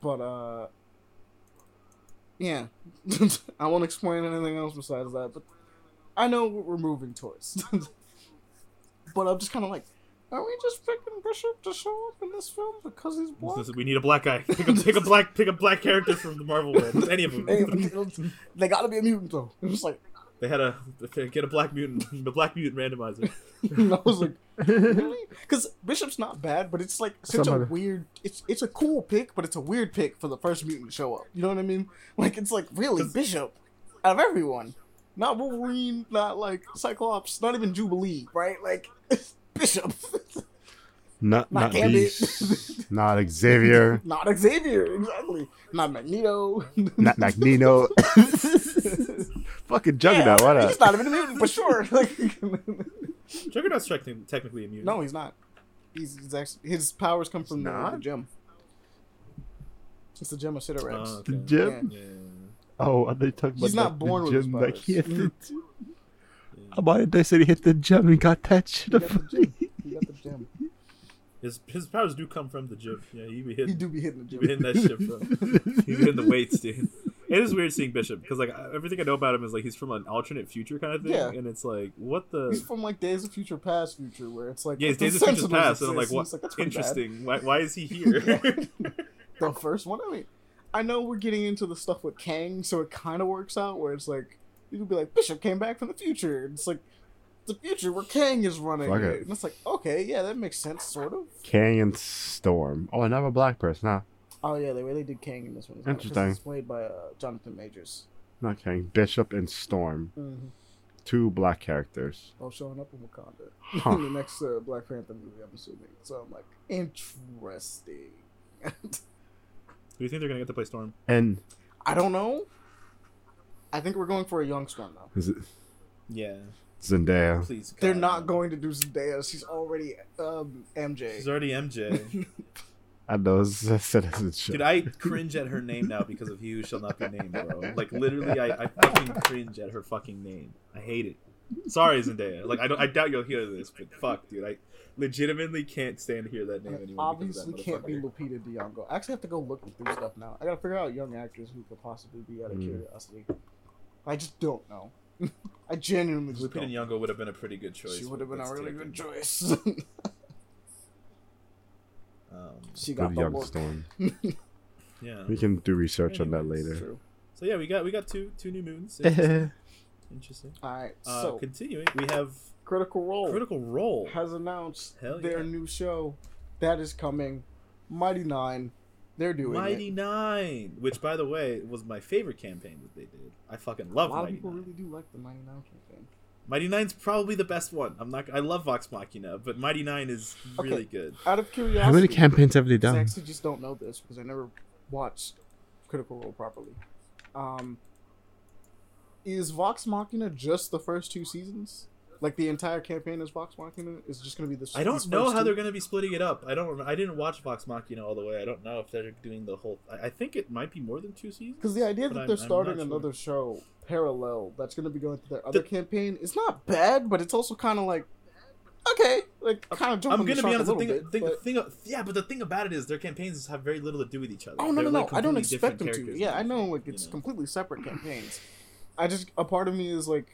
But uh, yeah, I won't explain anything else besides that. But I know what we're moving towards. but I'm just kind of like, are we just picking Bishop to show up in this film because he's black? Listen, We need a black guy. Pick a, pick a black pick a black character from the Marvel world. Any of them. They, they gotta be a mutant though. It was like, They had a they get a black mutant, the black mutant randomizer. I was like, really? Because Bishop's not bad, but it's like such Somebody- a weird. It's it's a cool pick, but it's a weird pick for the first mutant to show up. You know what I mean? Like it's like really Bishop out of everyone, not Wolverine, not like Cyclops, not even Jubilee, right? Like Bishop, Not Not not Gambit. Beast, not Xavier, not Xavier, exactly, not Magneto, not Magneto. Fucking Juggernaut. why not? He's not? not even a mutant, but sure. Like, Juggernaut's technically, technically a mutant. no, he's not. He's, he's actually his powers come from the, the gem. It's the gem of Cyttorak. Oh, The gem. Yeah. Oh, are they talking about He's not like, born the with his gem? Like powers. he hit the. About it, they said he hit the gem and got that shit. He got the gem. He got the gem. His his powers do come from the gym. Yeah, he be He do be hitting the he be hitting that shit from. He be hitting the weights, dude. It is weird seeing Bishop because like everything I know about him is like he's from an alternate future kind of thing, Yeah. and it's like what the. He's from like Days of Future Past future, where it's like Yeah, it's Days of Future Past, and I'm like, exist, what? it's that's pretty bad. Interesting. Why, why is he here? The first one, I mean, I know we're getting into the stuff with Kang, so it kind of works out where it's like you could be like Bishop came back from the future. And it's like the future where Kang is running Fuck it. it. and it's like okay, yeah, that makes sense, sort of. Kang and Storm. Oh, another black person. Huh? Oh yeah, they really did Kang in this one. as well, 'cause Interesting. It's played by uh, Jonathan Majors. Not Kang. Bishop and Storm. Mm-hmm. Two black characters. All showing up in Wakanda Huh. in the next uh, Black Panther movie. I'm assuming. So I'm like, interesting. Do you think they're gonna get to play Storm? And I don't know. I think we're going for a young Storm though. is it Yeah, Zendaya? please. They're not going to do Zendaya. She's already um, MJ. She's already MJ. I know it's a citizenship. Dude, I cringe at her name now because of He Who Shall Not Be Named, bro. Like literally, I, I fucking cringe at her fucking name. I hate it. Sorry, Zendaya. Like I don't, I doubt you'll hear this, but fuck, dude, I legitimately can't stand to hear that name And anymore. because obviously can't be. Lupita Nyong'o. I actually have to go look through stuff now. I gotta figure out young actors who could possibly be out of Mm. curiosity. I just don't know. I genuinely just Lupita don't. Nyong'o would have been a pretty good choice. She would have been a really take good choice. Um, she got Good the young work. Storm. yeah. We can do research on that later. True. So yeah, we got we got two two new moons. Interesting. Interesting. All right. Uh, so continuing, we have Critical Role Critical Role. has announced Hell their yeah. new show that is coming. Mighty Nine. They're doing Mighty it. Nine, which by the way was my favorite campaign that they did. I fucking love. A love lot of Mighty people Nine. really do like the Mighty Nine campaign. Mighty Nine's probably the best one. I'm not. I love Vox Machina, but Mighty Nine is Okay. really good. Out of curiosity, How many campaigns have they 'cause I done? actually just don't know this because I never watched Critical Role properly. Um, is Vox Machina just the first two seasons? Like the entire campaign is Vox Machina? Is just going to be the? I don't know how two? they're going to be splitting it up. I don't. Rem- I didn't watch Vox Machina all the way. I don't know if they're doing the whole. I, I think it might be more than two seasons. Because the idea that I'm- they're starting not sure. another show parallel that's going to be going through their other The- campaign is not bad, but it's also kind of like okay, like kind of jumping I'm gonna be shark honest. a The little thing, bit. thing, but- thing, yeah, but the thing about it is their campaigns have very little to do with each other. Oh no no They're, no! like, I don't completely expect them different to. Yeah, I know. shit, Like you it's know? completely separate campaigns. I just a part of me is like,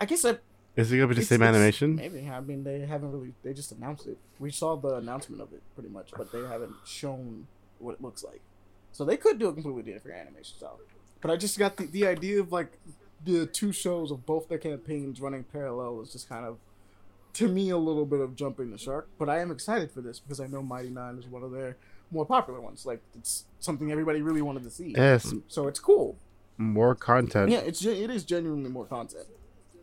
I guess I Is it gonna be the same animation? Maybe. I mean, they haven't really. They just announced it. We saw the announcement of it pretty much, but they haven't shown what it looks like. So they could do a completely different animation style. But I just got the the idea of like the two shows of both their campaigns running parallel is just kind of to me a little bit of jumping the shark. But I am excited for this because I know Mighty Nine is one of their more popular ones. Like it's something everybody really wanted to see. Yes, So it's cool. more content. Yeah, it's it is genuinely more content.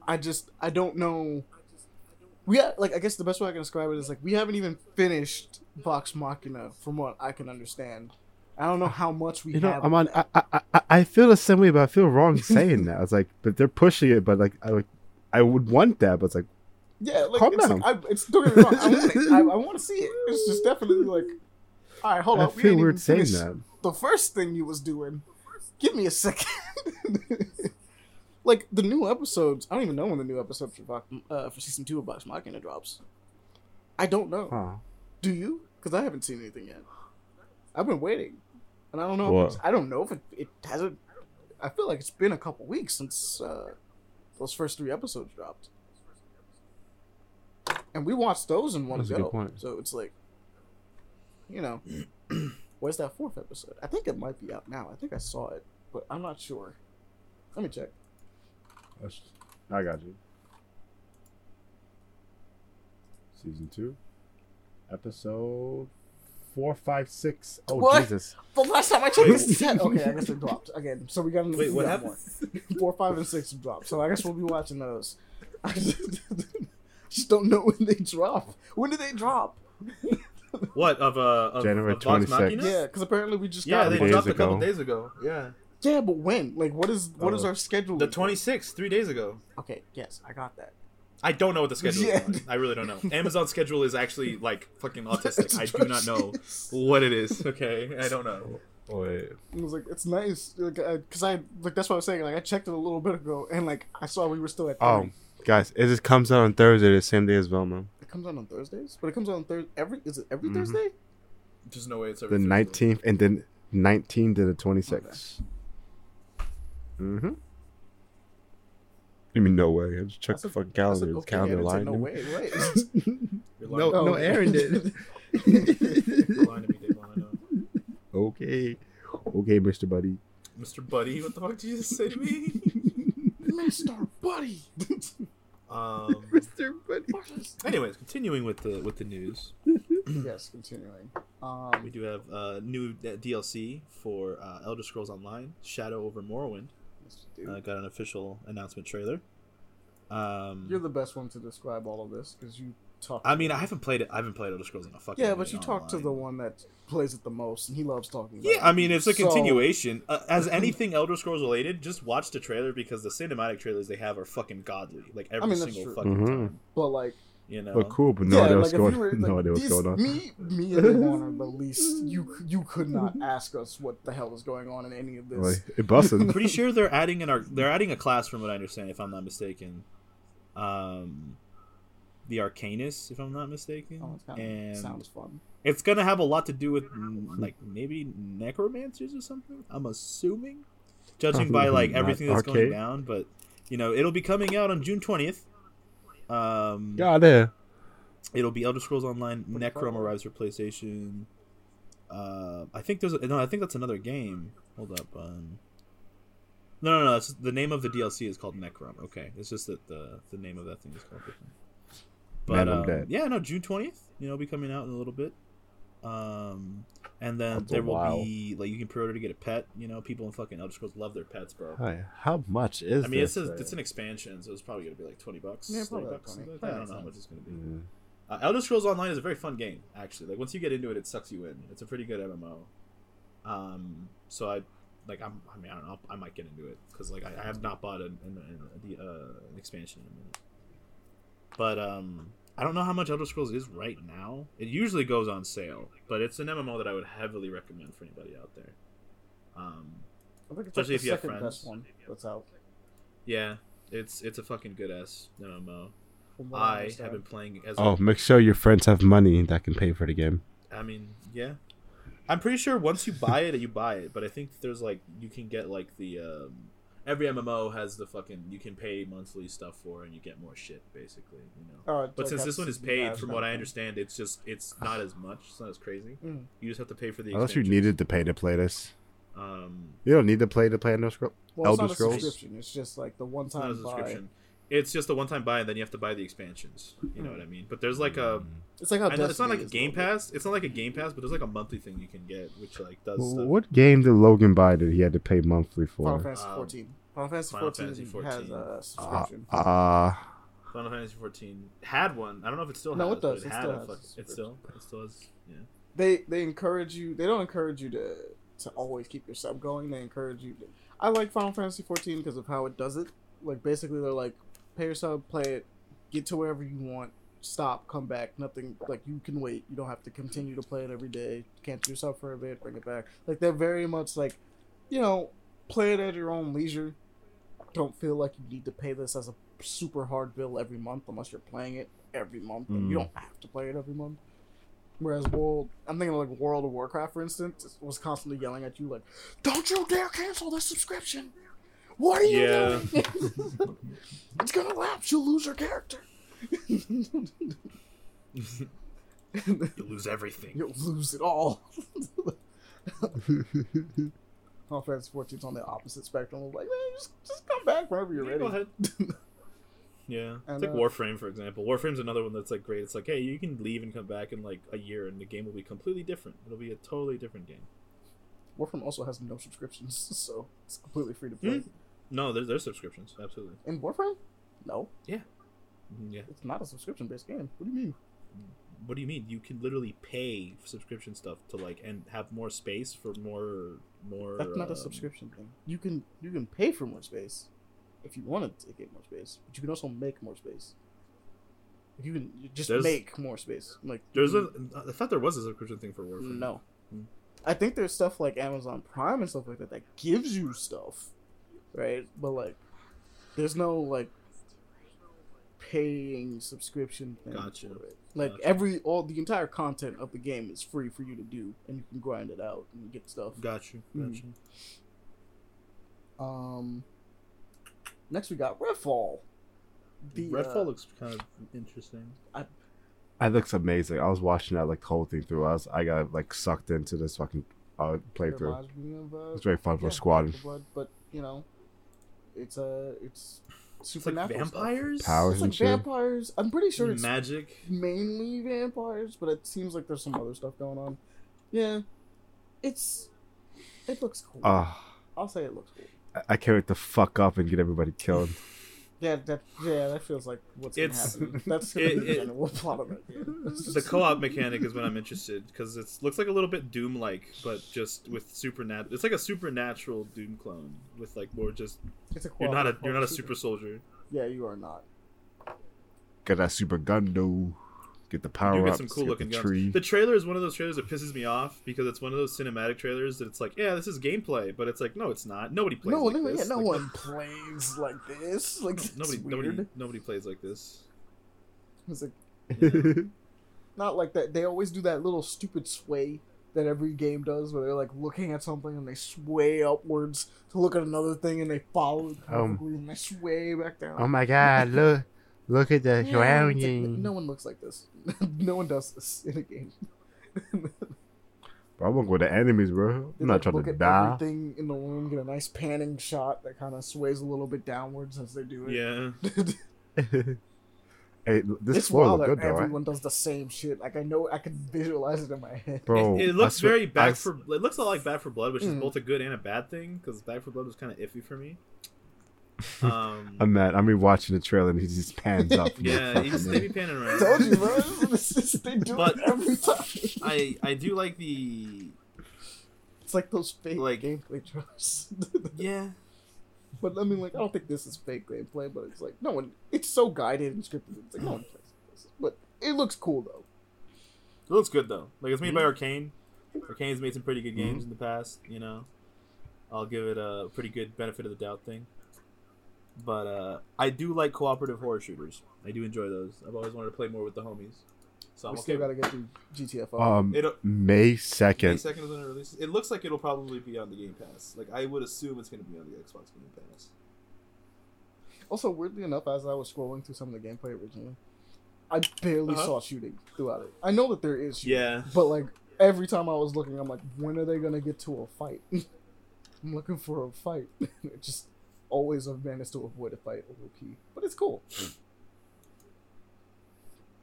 I just I don't know. We ha- like I guess the best way I can describe it is like we haven't even finished Vox Machina from what I can understand. I don't know how much we You know, have. I'm on. I. I I I feel the same way, but I feel wrong saying that. It's like, but they're pushing it, but like I would, I would want that, but it's like, yeah, like calm it's, down. Like, I, it's don't get me wrong. I want it. I, I want to see it. It's just definitely like, all right, hold I on. we feel ain't weird saying that. The first thing you was doing. Give me a second. like the new episodes. I don't even know when the new episodes for uh, for season two of Vox Machina drops. I don't know. Huh. Do you? Because I haven't seen anything yet. I've been waiting, and I don't know. If I don't know if it, it hasn't. I feel like it's been a couple weeks since uh, those first three episodes dropped, and we watched those in one That's a go. good point. So it's like, you know, where's that fourth episode? I think it might be out now. I think I saw it, but I'm not sure. Let me check. That's- I got you. Season two, episode four, five, six. Oh What? Jesus! The last time I checked, Wait. it's ten. Okay, I guess they dropped again. So we got Wait, we what got happened? more. Four, five, and six dropped. So I guess we'll be watching those. I just, just don't know when they drop. When did they drop? What of uh of, January of 26th. Yeah, because apparently we just Yeah, got they Days dropped a couple ago. days ago. Yeah, Yeah, but when? Like, what is what is Oh. our schedule? the look twenty like? sixth, three days ago. Okay, yes, I got that. I don't know what the schedule Yeah. is. on. I really don't know. Amazon's schedule is actually like fucking autistic. I do not know what it is. Okay, I don't know. Wait, It was like it's nice, like, because I like that's what I was saying. Like I checked it a little bit ago, and like I saw we were still at. oh, guys, it just comes out on Thursday, the same day as Velma, It comes out on Thursdays, but it comes out on Thursday. Every is it every Mhm. Thursday? There's no way it's the every Thursday. nineteenth, and then nineteen to the twenty sixth. Mm-hmm. I mean, no way. I just checked the fucking calendar. said, It's okay, calendar Aaron said, line. no way, right? No, no, Oh. Aaron did. Lying to me, Dave. I know. okay, okay, Mister Buddy. Mr. Buddy, what the fuck did you just say to me? Mr. Buddy. Um. Mister Buddy. Anyways, continuing with the with the news, yes, continuing. we Um, do have uh, new DLC for uh, Elder Scrolls Online: Shadow over Morrowind. Dude, Uh, got an official announcement trailer. Um, you're the best one to describe all of this because you talk. I mean, I haven't played it. I haven't played Elder Scrolls in a fucking. yeah, but minute you talk to the one that plays it the most, and he loves talking. About Yeah, it. I mean, it's a So- continuation. Uh, as anything Elder Scrolls related, just watch the trailer because the cinematic trailers they have are fucking godly. Like every mean, single true. fucking Mhm. time. But like, You know. But cool, but no yeah, idea like what's if going. we were, like, no idea what's these- going on. Me, me and Davon are the least. You, you could not ask us what the hell is going on in any of this. Like, it busted. I'm pretty sure they're adding an ar- they're adding a class from what I understand, if I'm not mistaken. Um, the Arcanist, if I'm not mistaken, Oh, it kind and sounds fun. it's gonna have a lot to do with like maybe necromancers or something. I'm assuming, judging by like everything that's going down. But you know, it'll be coming out on June 20th. Um, God damn. It'll be Elder Scrolls Online. Necrom arrives for PlayStation. Uh, I think there's a, no. I think that's another game. Hold up. Um, no, no, no. The name of the DLC is called Necrom. Okay, it's just that the the name of that thing is called different. But Man, I'm um, dead. yeah, no, June twentieth. You know, it'll be coming out in a little bit. Um, and then That's there will while. be like you can pre-order to get a pet. You know, people in fucking Elder Scrolls love their pets, bro. Hi, how much is I mean, it's this? a, it's an expansion, so it's probably gonna be like twenty bucks. Yeah, probably bucks. 20. like that. I don't know how much it's gonna be. Mm. Uh, Elder Scrolls Online is a very fun game, actually. Like once you get into it, it sucks you in. It's a pretty good MMO. Um, so I like I'm, I mean I don't know I might get into it because like I, I have not bought an, an, an, uh, an expansion in a minute. But um, I don't know how much Elder Scrolls is right now. It usually goes on sale, but it's an MMO that I would heavily recommend for anybody out there. Um, I think it's Especially like if the you have second friends. best one that's out. yeah, it's it's a fucking good ass MMO. from what I have been playing as Oh, make sure your friends have money that can pay for the game. I mean, yeah. I'm pretty sure once you buy it, you buy it. But I think there's like you can get like the um, every MMO has the fucking you can pay monthly stuff for and you get more shit basically. You know. Oh, But like since this one is paid, pass from what I understand, it's just it's not as much. It's not as crazy. Mm. You just have to pay for the. Unless you needed to pay to play this. Um, You don't need to play to play Elder Scrolls. Well, it's Elder not a Scrolls? subscription. It's just like the one it's not a time buy. Subscription. It's just a one-time buy, and then you have to buy the expansions. You know what I mean? But there's like a. It's like how know it's not like a is Game little bit. Pass. It's not like a Game Pass, but there's like a monthly thing you can get, which like does Well, stuff. What game did Logan buy that he had to pay monthly for? Final for? Fantasy Um, 14. Final Fantasy Final 14 has 14. a Uh, subscription. uh, Final Fantasy 14 had one. I don't know if it still No, has. it does. But It it, still a has fuck- a it still. It still has. Yeah. they they encourage you. They don't encourage you to to always keep your sub going. They encourage you. To, I like Final Fantasy 14 because of how it does it. Like basically, they're like, pay your sub, play it, get to wherever you want, stop, come back. Nothing like you can wait. You don't have to continue to play it every day. Cancel yourself for a bit, bring it back. Like they're very much like, you know, play it at your own leisure. Don't feel like you need to pay this as a super hard bill every month unless you're playing it every month. And you Mm. don't have to play it every month. Whereas World, I'm thinking like World of Warcraft, for instance, was constantly yelling at you like, "Don't you dare cancel the subscription! What are you Yeah. doing? it's gonna lapse. You'll lose your character. You lose everything. You'll lose it all." Final Fantasy 14's on the opposite spectrum. I'm like, man, just just come back whenever you're Yeah, ready. go ahead. Yeah, And, it's like uh, Warframe, for example. Warframe's another one that's like great. It's like, hey, you can leave and come back in like a year, and the game will be completely different. It'll be a totally different game. Warframe also has no subscriptions, so it's completely free to play. Hmm. No, there's there's subscriptions, absolutely. In Warframe, no, Mhm, Yeah. it's not a subscription-based game. What do you mean? What do you mean? You can literally pay subscription stuff to like and have more space for more more. That's not a um, subscription thing. You can you can pay for more space if you want to get more space, but you can also make more space. You can just There's- make more space. Like There's a. I thought there was a subscription thing for Warframe. No. Hmm. I think there's stuff like Amazon Prime and stuff like that that gives you stuff, right? But like, there's no like paying subscription thing. Gotcha. For it. Like Gotcha. every all the entire content of the game is free for you to do, and you can grind it out and get stuff. Gotcha. you. Hmm. Um. Next we got Redfall. The, Redfall uh, looks kind of interesting. I, that looks amazing. I was watching that like the whole thing through. I was I got like sucked into this fucking uh, playthrough. reminds me of, uh, It's very fun for yeah, squatting. Back 4 Blood, but you know, it's a it's It's like supernatural stuff. vampires, Powers It's and like shit. vampires. I'm pretty sure it's magic. mainly vampires, but it seems like there's some other stuff going on. Yeah, it's it looks cool. Ah, I'll say it looks cool. I- I can't wait to fuck up and get everybody killed. Yeah, that yeah, that feels like what's gonna It's- happen. That's gonna it- be the it- general plot of that game. the co-op mechanic is what I'm interested because it looks like a little bit Doom-like, but just with supernatural. It's like a supernatural Doom clone with like more just. It's a You're not a you're not a super soldier. Yeah, you are not. Get that super gun though. Get the You power do get ups. some cool get looking the guns. tree. The trailer is one of those trailers that pisses me off because it's one of those cinematic trailers that it's like, yeah, this is gameplay, but it's like, no, it's not. Nobody plays no, like no, this. yeah, no Like, one plays like this. Like it's Nobody, weird. nobody, nobody plays like this. It's like Yeah. not like that. They always do that little stupid sway that every game does, where they're like looking at something and they sway upwards to look at another thing and they follow it Um, and they sway back down. oh my god! Look, look at the Yeah, it's like, no one looks like this. no one does this in a game. Bro, I won't go to enemies, bro. I'm not like, trying look to at die. everything in the room, get a nice panning shot that kind of sways a little bit downwards as they do it. Yeah, hey, this it's floor wild look good though. everyone does the same shit. Like I know, I can visualize it in my head. Bro, it, it looks swear- very I bad s- for. It looks a lot like Back 4 Blood, which is Mm. both a good and a bad thing because Back 4 Blood was kind of iffy for me. Um, I'm mad. I'm rewatching the trailer and he just pans up. yeah, he just, they be panning around. I told you, bro. This is- they do But- it every time. I I do like the It's like those fake Like- gameplay trailers. yeah. but I mean, like, I don't think this is fake gameplay, but it's like no one. It's so guided and scripted. It's like no one plays this. But it looks cool though. It looks good though. Like it's made by Mm-hmm. Arkane. Arkane's made some pretty good games in the past. You know, I'll give it a pretty good benefit of the doubt thing. But uh, I do like cooperative horror shooters. I do enjoy those. I've always wanted to play more with the homies. So I'm we okay. still with gotta get through GTFO. Um, It'll- May May second. second is when it releases. It looks like it'll probably be on the Game Pass. Like I would assume it's going to be on the Xbox Game Pass. also, weirdly enough, as I was scrolling through some of the gameplay originally, I barely Uh-huh. saw shooting throughout it. I know that there is shooting, Yeah. but like every time I was looking, I'm like, when are they gonna get to a fight? I'm looking for a fight. it just always have managed to avoid a fight OP. But it's cool.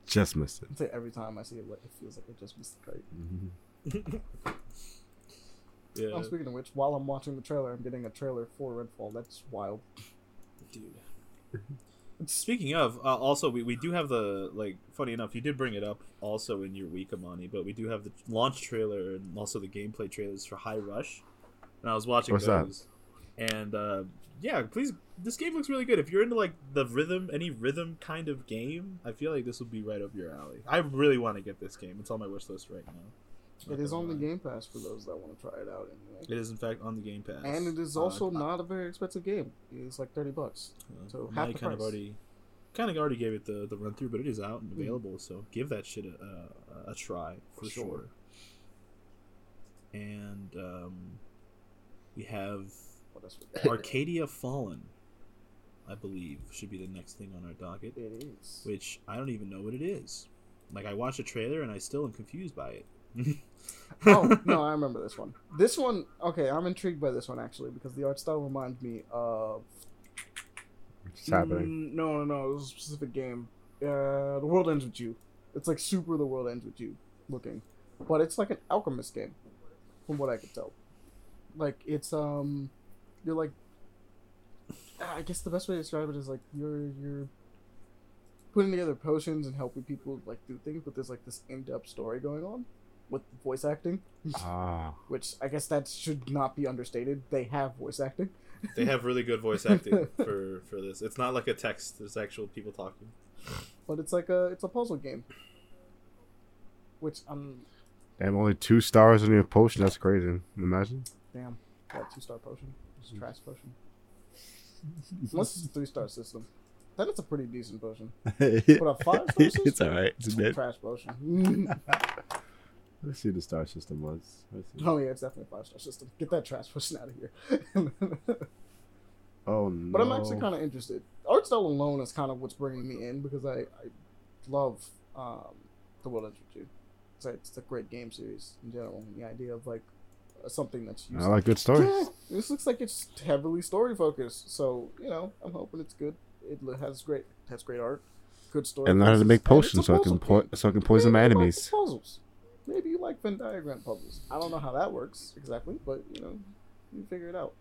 Just missed it. I'd say every time I see it, like, it feels like I just missed the kite. Yeah. Oh, speaking of which, while I'm watching the trailer, I'm getting a trailer for Redfall. That's wild. Dude. Speaking of, uh, also we, we do have the like. Funny enough, you did bring it up also in your week, Amani, but we do have the launch trailer and also the gameplay trailers for Hi-Fi Rush. And I was watching What's that? And uh, yeah, please. This game looks really good. If you're into like the rhythm, any rhythm kind of game, I feel like this will be right up your alley. I really want to get this game. It's on my wish list right now. It is on the. Game Pass for those that want to try it out anyway. It is in fact on the Game Pass, And it is Uh, also I- not a very expensive game. It's like thirty bucks. Uh, So I half the kind of already, kind of already gave it the, the run through, but it is out and Mhm. available. So give that shit a, a, a try for For sure. sure. And um, we have What else? we got? Arcadia Fallen. I believe should be the next thing on our docket, It is. which I don't even know what it is. Like I watched a trailer and I still am confused by it. oh no, I remember this one. This one, okay, I'm intrigued by this one actually because the art style reminds me of. What's happening? Mm, no, no, no. It was a specific game. Uh, the world ends with you. It's like super. The world ends with you, looking, but it's like an alchemist game, from what I could tell. Like it's um, you're like. I guess the best way to describe it is like you're you're putting together potions and helping people like do things, but there's like this in-depth story going on with voice acting, Ah, which I guess that should not be understated. They have voice acting. They have really good voice acting for for this. It's not like a text. There's actual people talking. but it's like a it's a puzzle game. Which I'm damn, only two stars on your potion. That's crazy. Imagine. damn that two star potion, it's a trash potion. Unless it's a three star system, then it's a pretty decent potion. But a five star system, it's alright. It's it's a a bit. trash potion. Let's see what the star system was. Oh yeah, it's definitely a five star system. Get that trash potion out of here. Oh no. But I'm actually kind of interested. Art style alone is kind of what's bringing me in because I, I love um, the World Ends With You. It's a, it's a great game series in general. And the idea of like something that's used. I like good stories. Yeah, this looks like it's heavily story focused. So you know, I'm hoping it's good. It has great has great art, good story. And learn how to make and it's a potions so I can po- so I can poison my Maybe you like enemies. the puzzles. Maybe you like Venn diagram puzzles. I don't know how that works exactly, but you know, you figure it out.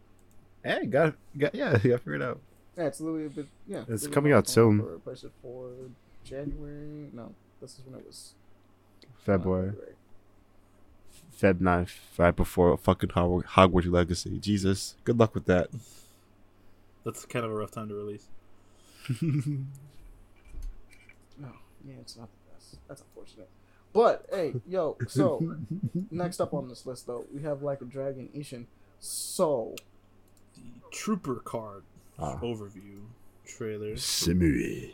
Hey, got got yeah, you got figured out. Yeah, it's literally a bit. Yeah, It's coming out soon. For, for January. No, this is when it was. uh, February, Feb 9th, right before a fucking Hogwarts, Hogwarts Legacy. Jesus, good luck with that. That's kind of a rough time to release. No, yeah, it's not the best. That's unfortunate. But hey, yo, so next up on this list though, we have like a Dragon Ishin. So The Trooper card Ah. overview trailer. Simui.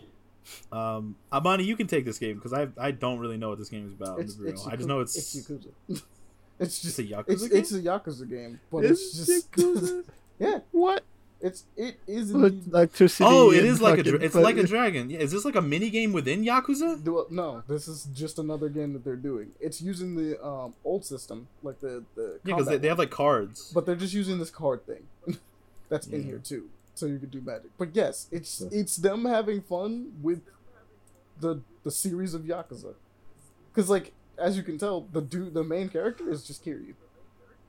Um, Amani, you can take this game because I I don't really know what this game is about. it's, it's. I just know it's it's Yakuza. it's just a Yakuza it's game? it's a Yakuza game, but it's, just yeah, what? it's it is Like indeed. electricity. Oh, it and is like a dra- it's like a dragon. Yeah, is this like a mini game within Yakuza? Do- No, this is just another game that they're doing. It's using the um, old system, like the the Yeah, because they, they have like cards. but they're just using this card thing that's in here too so you can do magic but yes it's Yeah. it's them having fun with the the series of yakuza because like as you can tell the dude the main character is just kiryu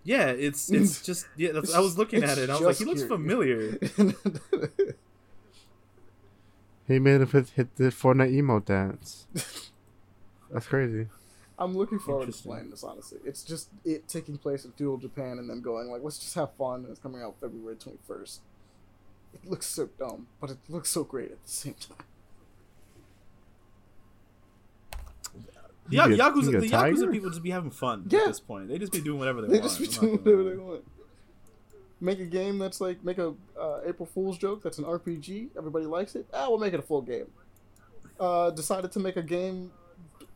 Yeah, it's it's just yeah. That's, I was looking at it. and I was like, he looks Kiryu. familiar. He made it hit, hit the Fortnite emo dance. That's crazy. i'm looking forward to Interesting. playing this honestly it's just it taking place in Dual japan and then going like let's just have fun and it's coming out february 21st it looks so dumb but it looks so great at the same time Yeah, You get- Yakuza, the? Yakuza people just be having fun Yeah. at this point. They just be doing whatever they, They want. just be doing whatever they want. Make a game that's like make a uh, April Fool's joke that's an RPG. Everybody likes it. Ah, we'll make it a full game. Uh, decided to make a game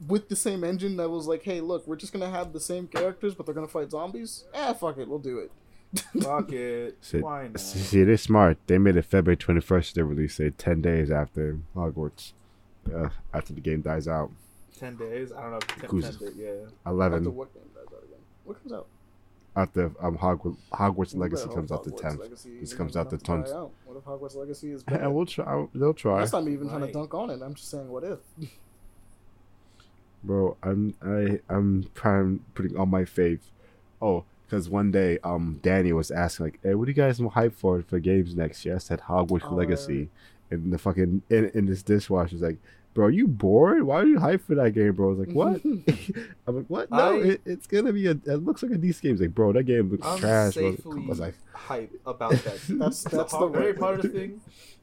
with the same engine that was like, hey, look, we're just gonna have the same characters, but they're gonna fight zombies. Ah, fuck it, we'll do it. Fuck it. See, Why not? see, they're smart. They made it February 21st. They released it 10 days after Hogwarts. Uh, after the game dies out. Ten days? I don't know. Ten, Yakuza. ten days, yeah. 11 what game does that again? What comes out? after um, Hogwarts, Hogwarts Legacy comes hope out the 10th. Legacy This comes out the enough to die 10th. What if Hogwarts Legacy is bad? And we'll try. They'll try. That's not me even trying to Right. dunk on it. I'm just saying, what if? Bro, I'm I I'm trying putting all my faith. Oh, because one day um Danny was asking like, "Hey, what do you guys hype for for games next year?" I said Hogwarts Oh, Legacy, and the fucking in, in this dishwasher's like, "Bro, are you bored? Why are you hype for that game, bro?" I was like, "What?" I'm like, "What? No, I- it, it's gonna be a. It looks like a decent game." He's like, "Bro, that game looks I'm trash." Bro. safely I was like, hype about that. That's that's the hard, very right hard way.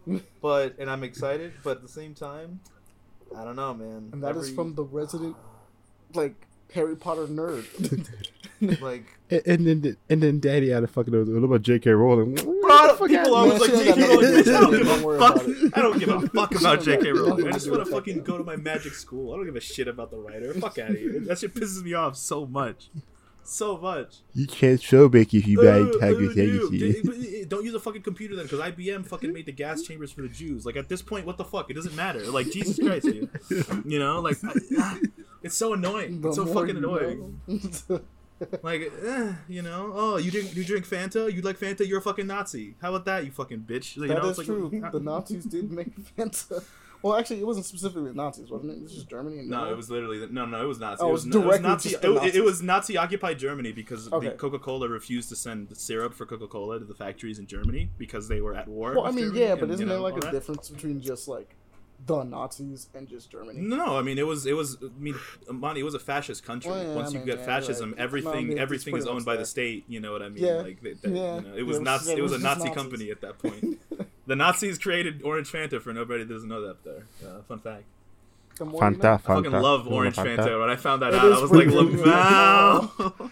thing, but and I'm excited, but at the same time, I don't know, man. And that is Every- from the resident, like Harry Potter nerd. like and, and then and then Danny had a fucking what about J.K. Rowling? Bro, I don't- people always like she J.K. ain't got Rowling. nothing to bitch, I don't give a fuck. about it. I don't give a fuck about J.K. Rowling. I just want to fucking go to my magic school. I don't give a shit about the writer. Fuck out of here. That shit pisses me off so much, so much. You can't show back if you Uh, buy uh, Hogwarts dude, Legacy. but, uh, Don't use a fucking computer then, because IBM fucking made the gas chambers for the Jews. Like at this point, what the fuck? It doesn't matter. Like Jesus Christ, dude. You know, like I, It's so annoying. The It's so fucking you annoying. know. Like, eh, you know, oh, you drink you drink Fanta, you like Fanta, you're a fucking Nazi. How about that, you fucking bitch? You That know, is it's like, true. The Nazis did make Fanta. Well, actually, it wasn't specifically with Nazis, wasn't it? It was just Germany. And No, it was literally no, no. It was Nazi. Oh, it was, was it was directly Nazi. It, the it- it was Nazi occupied Germany because Okay. Coca Cola refused to send syrup for Coca Cola to the factories in Germany because they were at war. Well, I mean, Germany yeah, but and, isn't you there like a that. difference between just like the Nazis and just Germany? No, I mean it was it was I mean Monty, it was a fascist country. Well, yeah, Once I you mean, get yeah, fascism, right. No, I everything mean, everything is owned by that. the state. You know what I mean? Yeah, Like that, yeah. you know, it was Nazi. It was a it was just Nazi Nazis. company at that point. the Nazis created Orange Fanta for nobody that doesn't know that. There, uh, fun fact. The more you. Fanta, I fucking love You Orange a Fanta? Fanta. When I found that It out, I was like, pretty good. Laval.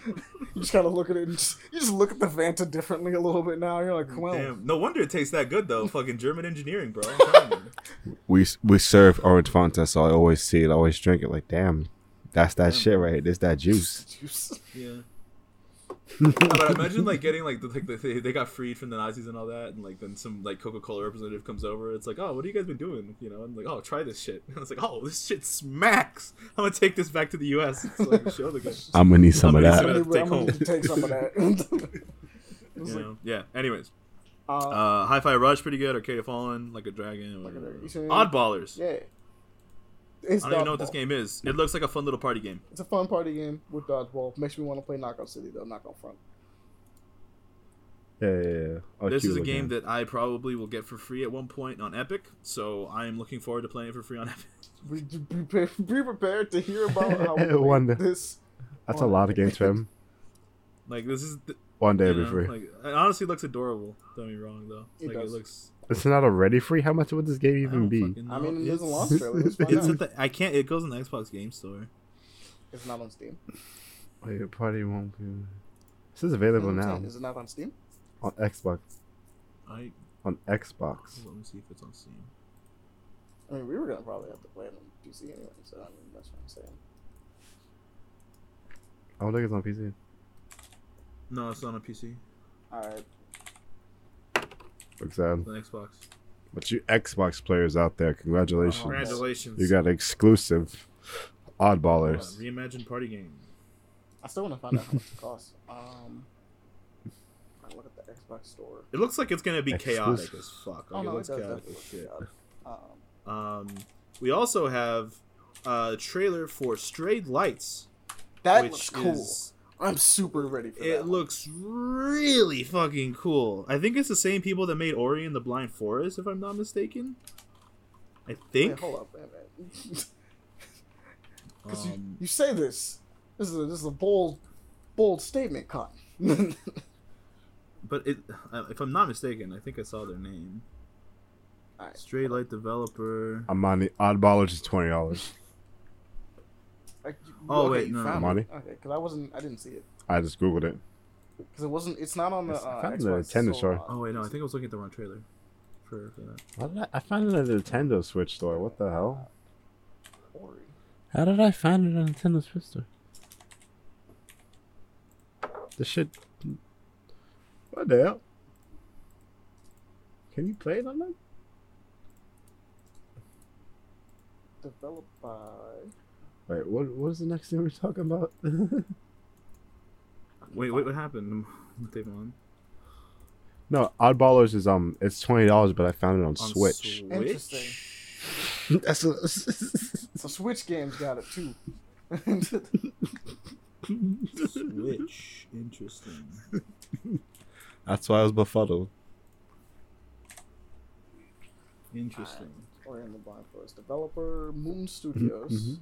You just gotta look at it. And just, you just look at the Fanta differently a little bit now. You're like, well, Damn, no wonder it tastes that good though. Fucking German engineering, bro. I'm telling you. We we serve orange Fanta, so I always see it, I always drink it. Like, damn, that's that shit right. It's that juice. juice. Yeah. No, but imagine like getting like the, like the, they, they got freed from the Nazis and all that, and like then some like Coca Cola representative comes over. It's like, oh, what have you guys been doing? You know, and like, oh, try this shit. And it's like, oh, this shit smacks. I'm gonna take this back to the U.S. So like, show the guys. I'm gonna need some of I'm that. gonna I'm take home. take some of that. You know? Yeah. Anyways, uh, uh, Hi-Fi Rush pretty good. Arcadia Fallen, like a dragon. Like a. Dragon. Oddballers. yeah. It's I don't even know what this game is. It looks like a fun little party game. It's a fun party game with dodgeball. Makes me want to play Knockout City though. Knockout Front. Yeah, yeah, yeah. Oh, this is a game looking. that I probably will get for free at one point on Epic, so I am looking forward to playing it for free on Epic. Be, be, be be prepared to hear about how we One day. this. That's a lot of games for him. Like this is, th- One day you know, be free. like it honestly looks adorable. Don't get me wrong though. It like does. it looks. It's not already free. How much would this game even don't be? I mean, there's a It's- launch trailer. Let's It's at the, I can't. It goes in the Xbox Game Store. It's not on Steam. Wait, party won't be. This is available Is it- now Is it not on Steam? on Xbox. I On Xbox. let me see if it's on Steam. I mean, we were gonna probably have to play it on PC anyway. So I mean, that's what I'm saying. I don't think it's on PC. No, it's not on PC. All right. Looks sad. It's Xbox. But you Xbox players out there, congratulations. Oh, Congratulations. You got exclusive oddballers. Reimagined party game. I still want to find out how much it costs. Um, I look at the Xbox store. It looks like it's gonna be chaotic Exclusive. as fuck. Oh Like, no, it it looks does chaotic as shit. Um, Um, we also have a trailer for Strayed Lights, that which looks cool. is I'm super ready for that. it looks really fucking cool. I think it's the same people that made Ori and the Blind Forest, if I'm not mistaken. I think. Wait, think. hold up, man. man. 'Cause you, Um, you say this. This is a, this is a bold, bold statement, Con. but it, uh, if I'm not mistaken, I think I saw their name. Alright. Strayed Light Developer. I'm on the oddballers is twenty dollars. Like, Oh, okay, wait, you no, found no. it. Okay, because I wasn't, I didn't see it I just googled it. because it wasn't. It's not on the Yes, I uh, found Xbox. the Nintendo so, store. uh, Oh wait, no, I think I was looking at the wrong trailer. For, for that. Why did I, I found it at the Nintendo Switch store. What the hell? Ori. How did I find it on the Nintendo Switch store? The shit. What the hell? Can you play it on that? Developed by. Wait, what? What is the next thing we're talking about? Wait, wait, what happened? Davon? no, Oddballers is um, it's twenty dollars, but I found it on, On Switch. Interesting. That's a, So Switch games got it too. Switch. Interesting. that's why I was befuddled. Interesting. Ori and the Blind Forest developer Moon Studios. mhm.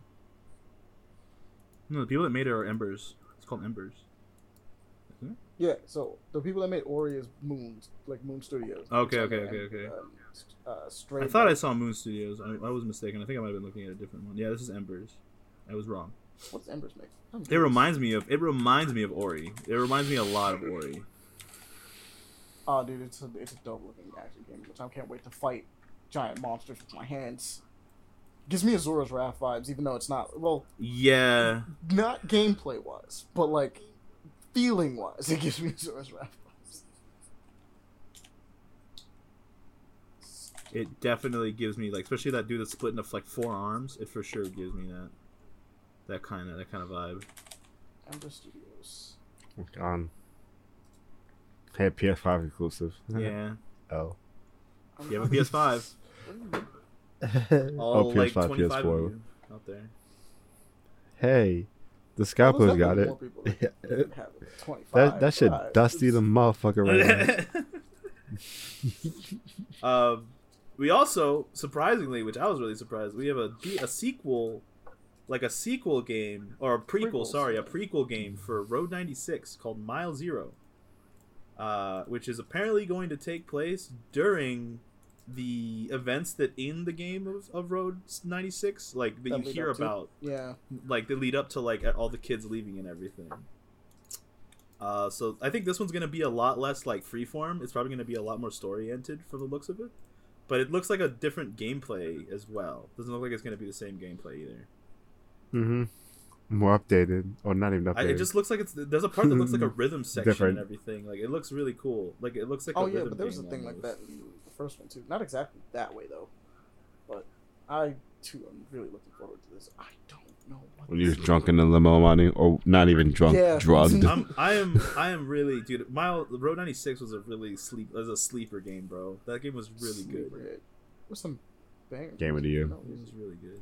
No, the people that made it are Embers. It's called Embers. Yeah, so the people that made Ori is Moon, like Moon Studios. Okay, okay, okay, okay. um, uh, Stray I thought I saw Moon Studios. I, I was mistaken. I think I might have been looking at a different one. Yeah, this is Embers. I was wrong. What's Embers make? I'm It reminds me of it reminds me of Ori. It reminds me a lot of Ori. Oh, dude, it's a it's a dope looking action game, which I can't wait to fight giant monsters with my hands. Gives me Asura's Wrath vibes, even though it's not well, Yeah, not gameplay wise, but like feeling wise, it gives me Asura's Wrath vibes. it definitely gives me like, especially that dude that's split into like four arms. It for sure gives me that. that kind of that kind of vibe. Ember Studios. On. Hey, PS5 exclusive. Yeah, Oh. you have a PS5. All Oh, like PS5, 25 PS4. you out there. Hey, the scalpers there's got it. more that Yeah. it. That that shit right. dusty the motherfucker right now. um, we also surprisingly, which I was really surprised, we have a a sequel, like a sequel game or a prequel. Prequels. Sorry, a prequel game for Road 96 called Mile Zero, uh, which is apparently going to take place during the events that in the game of, of Road 96, like that That you hear up to- about Yeah. like they lead up to like all the kids leaving and everything. Uh, so I think this one's gonna be a lot less like freeform. It's probably gonna be a lot more story oriented from the looks of it, but it looks like a different gameplay as well. Doesn't look like it's gonna be the same gameplay either. mm-hmm. More updated, or not even updated. I, it just looks like it's there's a part that looks like a rhythm section Different. and everything. Like it looks really cool. Like it looks like Oh a yeah, rhythm but there was a game thing like that in the first one too. Not exactly that way though, but I too am really looking forward to this. I don't know what. when you're drunk in the limo money, or not even drunk, Yeah. drugged. I'm I am I am really dude. Mile the Road 96 was a really sleep was a sleeper game, bro. That game was really good. Sleeper hit. With some bangers. Game of the year. No, It was really good.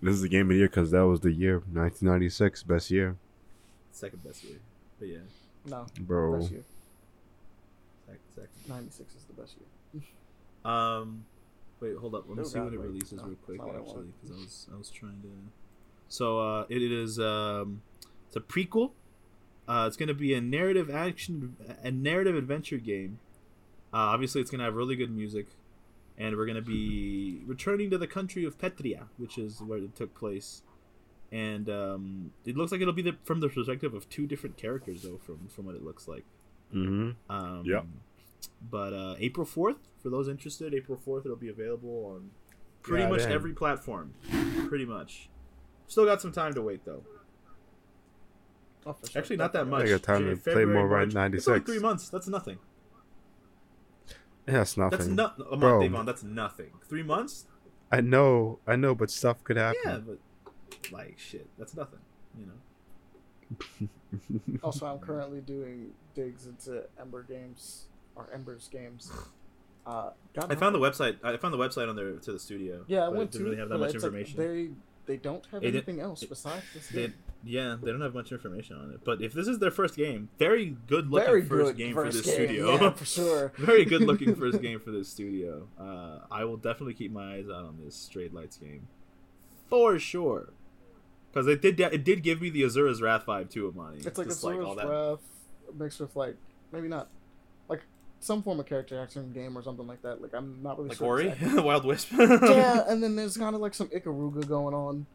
This is the game of the year because that was the year 1996, best year, Second best year, but yeah, no, bro. Best year. second. second. Ninety six is the best year. Um, wait, hold up. Let me No, see when God, it wait. releases No, real quick, not what I actually, because I was I was trying to. So uh, it, it is um, it's a prequel. Uh, it's gonna be a narrative action, a narrative adventure game. Uh, obviously, it's gonna have really good music, and we're gonna be returning to the country of Petria, which is where it took place. And um, it looks like it'll be the, from the perspective of two different characters, though, from from what it looks like. Mm-hmm. Um, Yep. But uh, April 4th, for those interested, April 4th, it'll be available on pretty God much damn. every platform. Pretty much. Still got some time to wait, though. Oh, sure. Actually, not that much. I got time Jan- to play February, more right March. It's only three months. That's nothing. Yeah, that's nothing. That's not a month, Bro. Davon. That's nothing. Three months? I know, I know, but stuff could happen. Yeah, but like shit, that's nothing. You know. Also, I'm currently doing digs into Ember games or Ember's games. Uh, I found the website. I found the website on their to the studio. Yeah, I went didn't to. really have that much it's like information. they they don't have They didn't- anything else it- besides this They, game. yeah, they don't have much information on it. But if this is their first game, very good looking Very first good game first for this game, studio. Yeah, for sure. very good looking first game for this studio. Uh, I will definitely keep my eyes out on this Strayed Lights game, for sure. Because it did it did give me the Asura's Wrath vibe too, Amani. It's like a Just sort all that. Wrath mixed with like maybe not like some form of character action game or something like that. Like I'm not really like sure. Ori, exactly. Wild Wisp. yeah, and then there's kind of like some Ikaruga going on,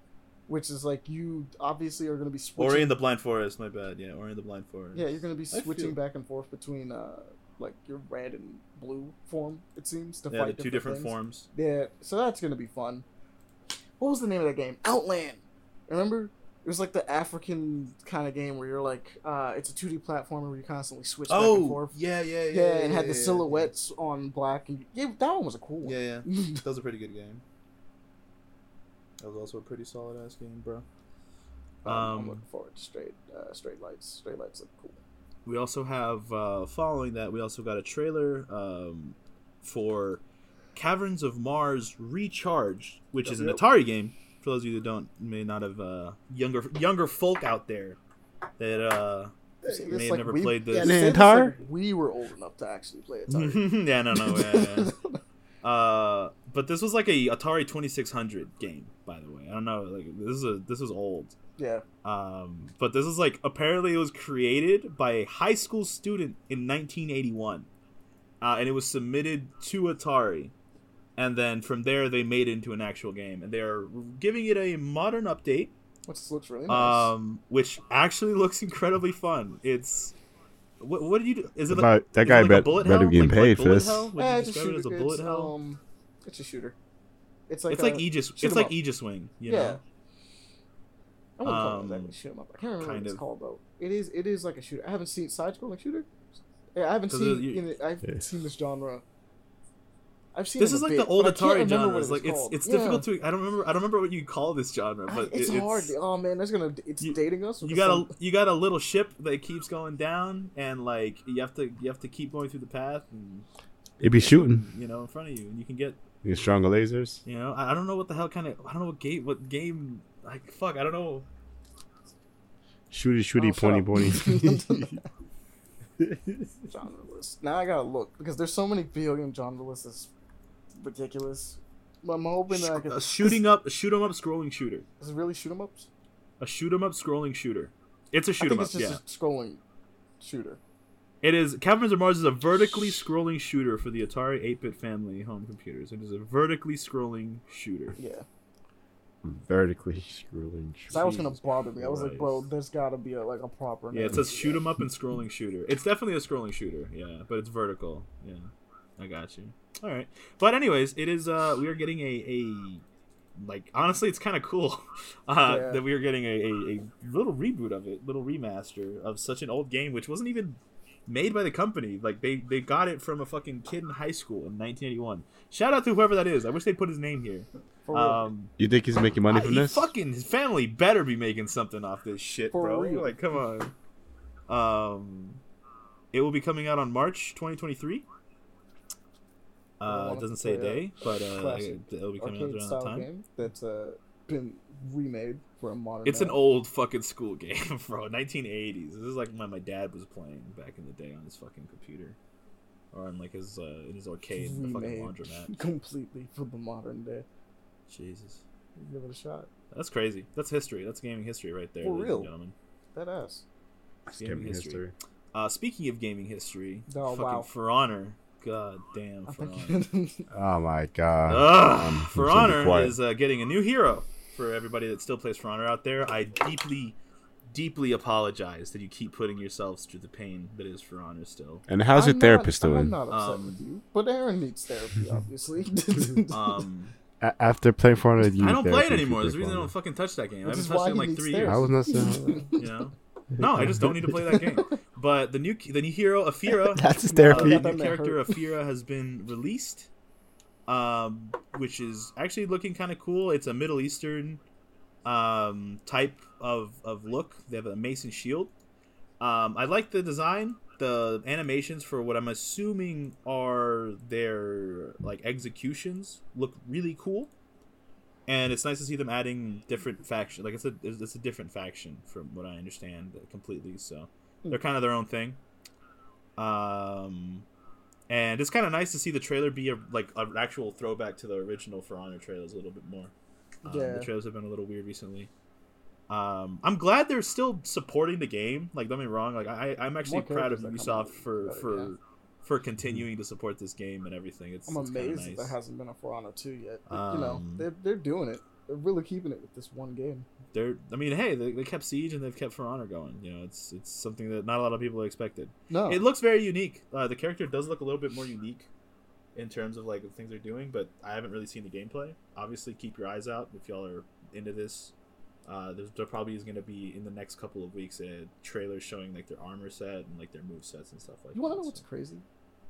which is like you obviously are going to be switching. Ori in the Blind Forest. My bad. Yeah, Ori in the Blind Forest. yeah, you're going to be switching feel- back and forth between uh like your red and blue form. It seems to yeah, fight the two different things. forms. Yeah, so that's going to be fun. What was the name of that game? Outland. Remember? It was like the African kind of game where you're like, uh, it's a 2D platformer where you constantly switch back and Oh, forth. yeah, yeah, yeah. Yeah, and had the silhouettes on black. And yeah, that one was a cool one. Yeah, yeah. That was a pretty good game. That was also a pretty solid ass game, bro. Um, Um, I'm looking forward to straight, uh, Strayed Lights. Strayed Lights look cool. We also have uh, following that we also got a trailer um, for Caverns of Mars Recharged, which is an Yep. Atari game. For those of you that don't may not have uh, younger younger folk out there that uh, See, may it's have never we, played this. Yeah, An it's like Atari? we were old enough to actually play Atari. yeah, no, no, yeah, yeah. Uh, but this was like a Atari Twenty Six Hundred game, by the way. I don't know, like this is a this is old. yeah, Um, but this is like apparently it was created by a high school student in 1981, uh, and it was submitted to Atari, and then from there they made it into an actual game, and they are giving it a modern update, which looks really nice. um, which actually looks incredibly fun. It's what, what did you do? Is it About- like, that is it guy like bet- better hell? be getting Like- paid like for this. hell? Would Eh, it's a describe it shooter. as a It's, hell? um, it's a shooter. It's like it's like Aegis. shoot It's 'em like up. Aegis Wing. You yeah. know? I wouldn't call it Um, exactly shoot 'em up. I can't remember what it's of. called though. It is. It is like a shooter. I haven't seen side scrolling shooter. I haven't seen. you- in it, I've Yeah. seen this genre I've seen. This is like bit, the old but Atari genre. what It's like it's it's Yeah. difficult to. I don't remember. I don't remember what you call this genre, I- but it's it- hard. Oh man, that's gonna. It's You- dating us. You because got a you got a little ship that keeps going down, and like you have to you have to keep going through the path, and It be shooting. you know in front of you, and you can get You get stronger lasers. you know I, I don't know what the hell kind of I don't know what game what game like fuck I don't know Shooty, shooty, Oh, shut pointy, up. pointy. genre list. Now I gotta look because there's so many video game genre lists. It's ridiculous. I'm hoping that I can. a shooting up a shoot 'em up scrolling shooter Is it really shoot 'em ups? a shoot 'em up scrolling shooter. It's a shoot 'em think up. it's just Yeah, a scrolling shooter. it is. Caverns of Mars is a vertically scrolling shooter for the Atari 8-bit family home computers. It is a vertically scrolling shooter. Yeah. Vertically scrolling. So that was gonna bother me. I was like, bro, Christ. there's gotta be a, like a proper. Yeah, name it says for shoot that. 'em up and scrolling shooter. It's definitely a scrolling shooter, yeah, but it's vertical. Yeah, I got you. All right, but anyways, it is. Uh, we are getting a a like honestly, it's kind of cool uh, Yeah. that we are getting a, a, a little reboot of it, little remaster of such an old game, which wasn't even made by the company. Like they they got it from a fucking kid in high school in 1981. Shout out to whoever that is. I wish they put his name here. Um, You think he's making money from he this? Fucking his family better be making something off this shit, For bro. real. Like, come on. Um, it will be coming out on March 2023. I Uh, it doesn't say a day, but uh, it'll be coming out around style that time. game that's uh, been remade for a modern. It's an era. old fucking school game, bro. 1980s. This is like when my dad was playing back in the day on his fucking computer, or on like his uh, in his arcade in the fucking laundromat. completely for the modern day. Jesus, Give it a shot. that's crazy. That's history. That's gaming history right there, For ladies real. and gentlemen. That ass. Gaming gaming history. history. Uh, speaking of gaming history, Oh, fucking wow. For Honor. God damn, For Honor. Oh my god. Ugh, Um, For I'm gonna be Honor is uh, getting a new hero for everybody that still plays For Honor out there. I deeply, deeply apologize that you keep putting yourselves through the pain that is For Honor still. And how's your I'm therapist not, I'm doing? not upset Um, with you, but Aaron needs therapy, obviously. Um, after playing for honor, you I don't play it anymore. you There's a reason I don't fucking touch that game. I haven't is touched it in like three therapy. I was not saying. You know? No, I just don't need to play that game. But the new the new hero Afeera, That's his uh, therapy. the new character. Afeera has been released, um, which is actually looking kind of cool. It's a Middle Eastern um, type of, of look. They have a mason shield. Um, I like the design. The animations for what I'm assuming are their like executions look really cool, and it's nice to see them adding different faction. Like it's a it's a different faction from what I understand completely. So they're kind of their own thing. Um, and it's kind of nice to see the trailer be a, like an actual throwback to the original For Honor trailers a little bit more. Um, Yeah. The trailers have been a little weird recently. Um, I'm glad they're still supporting the game. Like, don't get me wrong. Like, I, I'm actually proud of Ubisoft for for. For continuing to support this game and everything. It's I'm amazed that nice. there hasn't been a For Honor 2 yet. But, you know, Um, they're, they're doing it. They're really keeping it with this one game. They're, I mean, hey, they, they kept Siege and they've kept For Honor going. You know, it's it's something that not a lot of people expected. No. It looks very unique. Uh, the character does look a little bit more unique in terms of like the things they're doing, but I haven't really seen the gameplay. Obviously, keep your eyes out if y'all are into this. Uh, there's, there probably is going to be in the next couple of weeks a trailer showing like their armor set and like their move sets and stuff like you that. want to know what's so- crazy?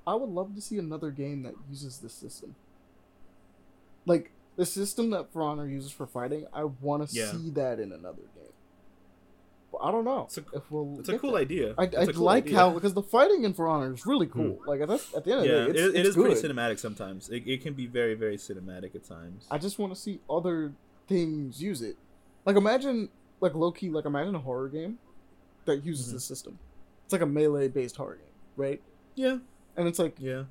I would love to see another game that uses this system. Like, the system that For Honor uses for fighting, I want to Yeah. see that in another game. But I don't know It's a- we'll. It's a cool that. idea. I, I cool like idea. how because the fighting in For Honor is really cool. Like that's at the end of yeah, the day, it's, it, it it's is pretty cinematic sometimes. It, it can be very very cinematic at times. I just want to see other things use it. Like imagine, like low key, like imagine a horror game that uses Mhm. this system. It's like a melee based horror game, right? Yeah, And it's like yeah.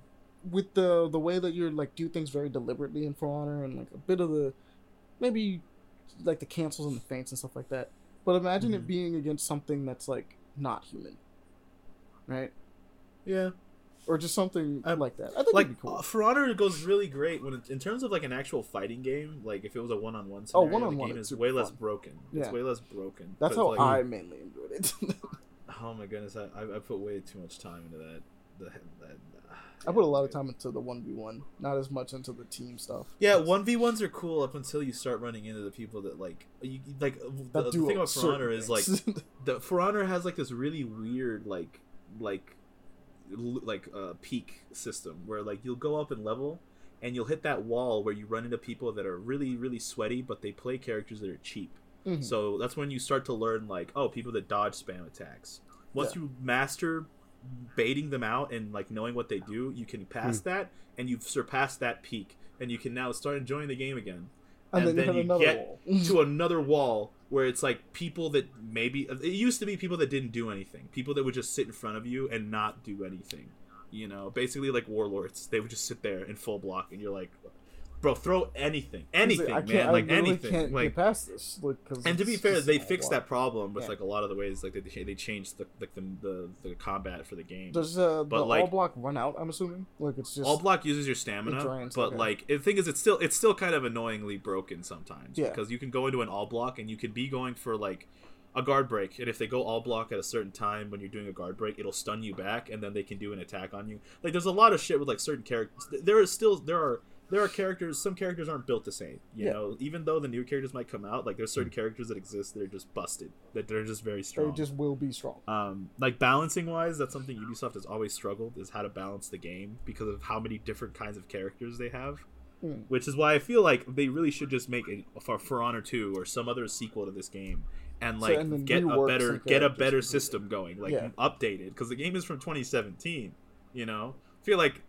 with the the way that you're like do things very deliberately in For Honor and like a bit of the maybe like the cancels and the feints and stuff like that. But imagine Mhm. it being against something that's like not human, right? Yeah, Or just something I- like that. I think like be cool. uh, For Honor goes really great when it, in terms of like an actual fighting game. Like if it was a one-on-one Oh, scenario, one-on-one the game is way less fun. broken. Yeah. It's way less broken. That's how like, I mainly enjoyed it. Oh my goodness, I I put way too much time into that. The, that I put a lot of time into the one v one, not as much into the team stuff. Yeah, one v ones are cool up until you start running into the people that like you like the, the thing about For Honor is like the For Honor has like this really weird like like like uh, peak system where like you'll go up in level and you'll hit that wall where you run into people that are really really sweaty, but they play characters that are cheap. Mhm. So that's when you start to learn like, oh, people that dodge spam attacks. Once Yeah. you master baiting them out and like knowing what they do, you can pass Hmm. that and you've surpassed that peak and you can now start enjoying the game again. and, and then, then you you get wall. to another wall where it's like people that maybe it used to be people that didn't do anything, people that would just sit in front of you and not do anything. You know, basically like warlords. They would just sit there in full block, and you're like, bro, throw anything, anything, can't, man, like literally anything, Can't like. get past this. Like, And to be fair, they fixed that problem with Yeah. like a lot of the ways, like they they changed the like the the, the combat for the game. Does uh, But, the like- all block run out? I'm assuming. Like it's just all block uses your stamina drains, but okay. like the thing is it's still it's still kind of annoyingly broken sometimes Yeah. because you can go into an all block and you could be going for like a guard break and if they go all block at a certain time when you're doing a guard break it'll stun you back and then they can do an attack on you like there's a lot of shit with like certain characters there is still there are there are characters some characters aren't built the same you Yeah. know even though the new characters might come out like there's certain characters that exist that are just busted that they're just very strong they just will be strong. um, like balancing wise, that's something Ubisoft has always struggled is how to balance the game because of how many different kinds of characters they have. Hmm. Which is why I feel like they really should just make a for, for Honor Two or some other sequel to this game, and So- like and then get a better some get a better system going, like Yeah. updated because the game is from 2017. You know, I feel like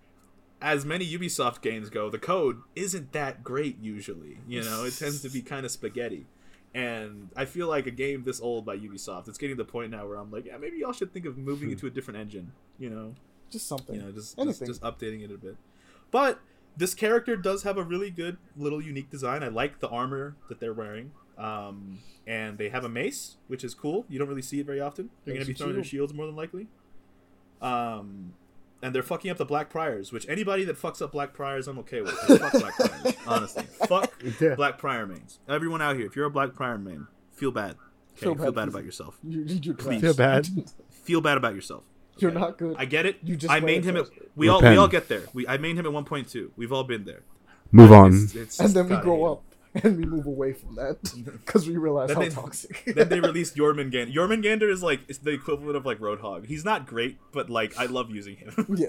as many Ubisoft games go, the code isn't that great usually. You know, it tends to be kind of spaghetti. And I feel like a game this old by Ubisoft, it's getting to the point now where I'm like, yeah, maybe y'all should think of moving into a different engine. You know, Just something. you know, just just, Anything. just updating it a bit. But this character does have a really good little unique design. I like the armor that they're wearing. Um, and they have a mace, which is cool. You don't really see it very often. They're going to be throwing their shields more than likely. Um, and they're fucking up the Black Priors, which anybody that fucks up Black Priors, I'm okay with. Fuck Black Priors, honestly. Fuck Yeah. Black Prior mains. Everyone out here, if you're a Black Prior main, feel bad. Okay? Feel Feel bad bad, about yourself. You, you, you're Please. Feel bad. Feel bad about yourself. You're not good. I get it. You just I play mained him at frustrated. we all we all get there. We I mained him at 1.2. We've all been there. Move on. It's- it's and then we grow up and we move away from that because we realize Then how they- toxic. then they released Jormungandr. Jormungandr is like it's the equivalent of like Roadhog. He's not great, but like I love using him. yeah.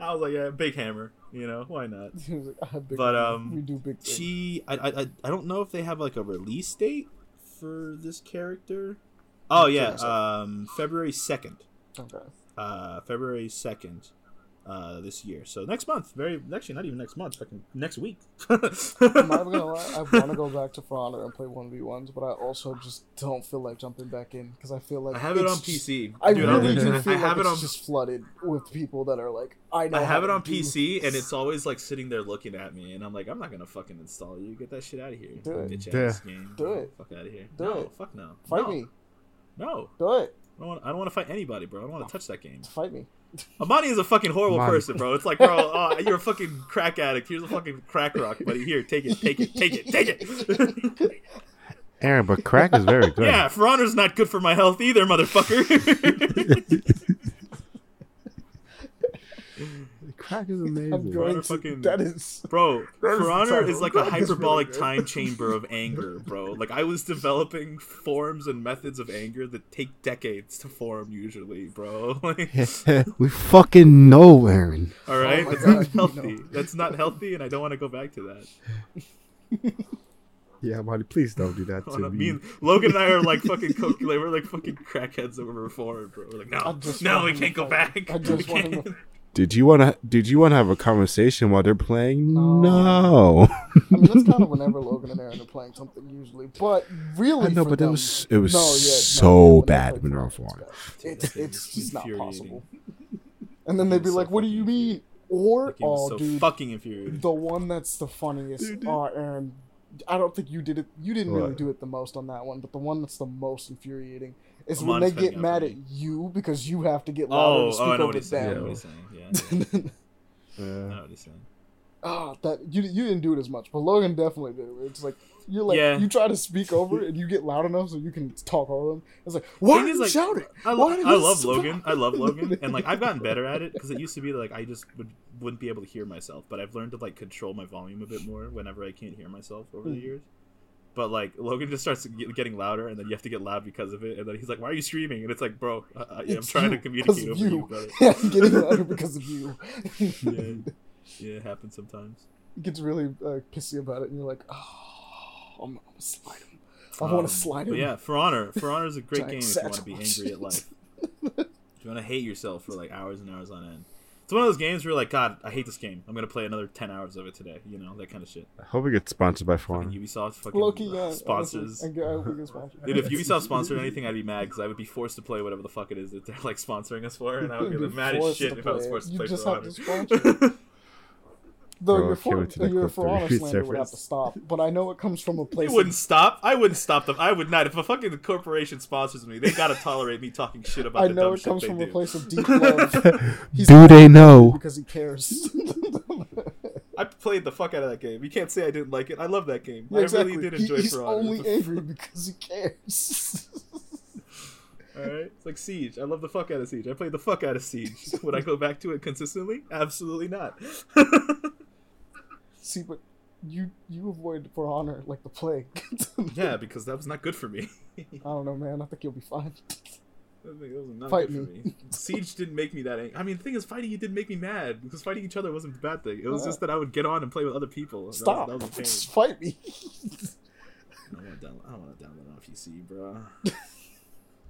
I was like, yeah, big hammer. You know, why not? Like, big But, um, we do big things. She, I, I, I- don't know if they have like a release date for this character. Oh yeah, um, February second. okay. Uh, February second. Uh, this year, so next month. Very actually, not even next month. Fucking next week. I'm not gonna lie. I want to go back to For Honor and play one v ones, but I also just don't feel like jumping back in because I feel like I have it on PC. I Dude, really I, do I feel have like it it's on just flooded with people that are like, I know. I have it on do- PC, and it's always like sitting there looking at me, and I'm like, I'm not gonna fucking install you. Get that shit out of here, Do it. bitch Yeah. ass game. Do it. Fuck out of here. Do no, it. fuck no. Fight no. me. No, Do it. I don't, want, I don't want to fight anybody, bro. I don't want to touch that game. Fight me. Amani is a fucking horrible Amani. person, bro. It's like, bro, oh, you're a fucking crack addict. Here's a fucking crack rock, buddy. Here, take it, take it, take it, take it. Aaron, but crack is very good. yeah, For Honor's not good for my health either, motherfucker. Crack is I'm amazing. going to. fucking- That is. Bro, That is For Honor is like a Crack is really hyperbolic good. time chamber of anger, bro. Like I was developing forms and methods of anger that take decades to form usually, bro. Like, we fucking know, Aaron. all right, oh my that's God, not you healthy. know. That's not healthy, and I don't want to go back to that. Yeah, Marty, please don't do that I to wanna- me. me and Logan and I are like fucking co- like, we're like fucking crackheads that were reformed, bro. We're like, no, no, we can't go back. I just We want him can't. to- Did you wanna? Did you wanna have a conversation while they're playing? No. No. I mean, that's kind of whenever Logan and Aaron are playing something usually, but really, I know, for but it was it was No, yeah, no, so yeah, bad play when they were For Honor. It's it's, it's just not possible. And then they'd be like, "What do you mean?" Or, That oh, so dude, fucking infuriating. the one that's the funniest. Dude, dude. Oh, Aaron, I don't think you did it. You didn't really do it the most on that one, but the one that's the most infuriating is I'm when they get mad for at you because you have to get louder Oh, to speak oh, I know over what he's. I know them. what he's saying. Yeah, I Yeah. know what he's saying. Ah, that you you didn't do it as much, but Logan definitely did It's like you're like Yeah. you try to speak over it and you get loud enough so you can talk over them. It's like why Thing are you like, shouting? I, lo- I love so- Logan. I love Logan, and like I've gotten better at it because it used to be like I just would wouldn't be able to hear myself, but I've learned to like control my volume a bit more whenever I can't hear myself over the Mm. years. But like Logan just starts getting louder, and then you have to get loud because of it, and then he's like, "Why are you streaming?" And it's like, "Bro, I, I, I'm trying to communicate over you." you. Yeah, I'm getting louder because of you. Yeah. Yeah, it happens sometimes. He gets really uh, pissy about it, and you're like, oh, I'm, I'm gonna slide him. I Um, want to slide him. Yeah, For Honor. For Honor is a great game if you want to be angry at life. if you want to hate yourself for like hours and hours on end. It's one of those games where you're like, God, I hate this game. I'm gonna play another ten hours of it today. You know that kind of shit. I hope we get sponsored by Fucking Foreign. Ubisoft fucking Loki, yeah, sponsors. honestly, I, I hope we get sponsored. Dude, if Ubisoft sponsored anything, I'd be mad because I would be forced to play whatever the fuck it is that they're like sponsoring us for, and I would be be mad as shit if I was play it. forced to You play just For have to Honor. sponsor Though Bro, your kill for, it to the your clip for three honor slander would have to stop, but I know it comes from a place. It of- wouldn't stop. I wouldn't stop them. I would not. If a fucking corporation sponsors me, they gotta tolerate me talking shit about I the know dumb it comes from do. a place of deep love. He's Do they know? because he cares. I played the fuck out of that game. You can't say I didn't like it. I love that game. Yeah, I really did He- enjoy he's For Honor. only angry because he cares. All right, it's like Siege. I love the fuck out of Siege. I played the fuck out of Siege. Would I go back to it consistently? Absolutely not. See, but you you avoid for honor like the plague. yeah, because that was not good for me. I don't know, man. I think you'll be fine. That was not Fight good for me. me. Siege didn't make me that angry. I mean, the thing is, fighting you didn't make me mad because fighting each other wasn't a bad thing. It was Yeah. just that I would get on and play with other people. That was- Stop. That was, pain. Just fight me. I don't want to download. I don't want to download on PC, bro.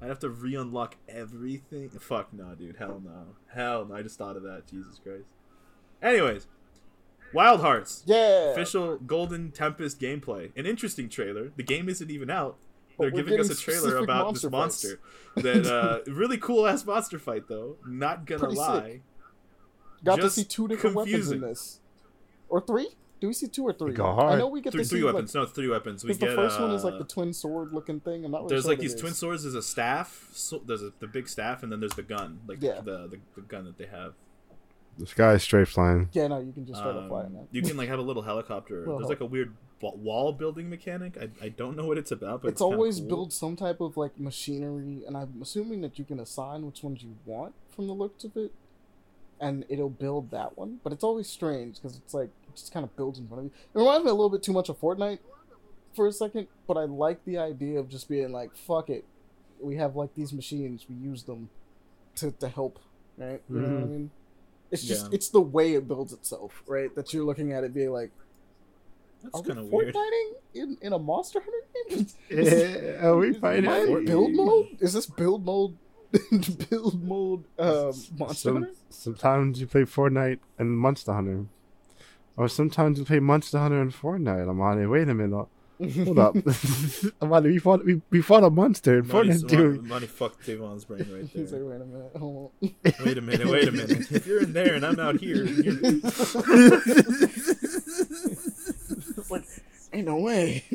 I'd have to re-unlock everything. Fuck no, dude. Hell no. Hell no. I just thought of that. Jesus Christ. Anyways, Wild Hearts. yeah. Official Golden Tempest gameplay. An interesting trailer. The game isn't even out. They're giving us a trailer about monster this monster. that uh, really cool ass monster fight though. Not gonna Pretty sick. lie. Got to see two different confusing. weapons in this, or three? Do we see two or three? I know we get Three, to three see weapons. no, three weapons. Like, We 'cause the get. first one is like uh, the twin sword looking thing. I'm not really There's sure like what it these twin swords. There's a staff. So there's a, the big staff, and then there's the gun, like Yeah. the, the the gun that they have. The sky is straight flying. Yeah, no, you can just straight Um, up flying that. you can like have a little helicopter. Little there's like a weird wall building mechanic. I, I don't know what it's about, but it's it's, always cool. build some type of like machinery, and I'm assuming that you can assign which ones you want from the looks of it, and it'll build that one. But it's always strange because it's like it just kind of builds in front of you. It reminds me a little bit too much of Fortnite for a second, but I like the idea of just being like, "Fuck it, we have like these machines, we use them to to help." Right? You know what I Mhm. mean? It's just Yeah. it's the way it builds itself, right? That you're looking at it being like, That's "Are we kind of weird. Fortniting in in a Monster Hunter game?" Yeah, are we fighting? am I build mode? Is this build mode? build mode um, Monster Some- Hunter? sometimes you play Fortnite and Monster Hunter, or sometimes you play Monster Hunter and Fortnite. I'm on it. Wait a minute. Hold up. I'm on it. We fought. We, we fought a monster in Money's- Fortnite too. Money, money fucked Davon's brain right He's like, there. wait a minute, hold on. wait a minute, wait a minute. If you're in there and I'm out here, you're... like, ain't no way.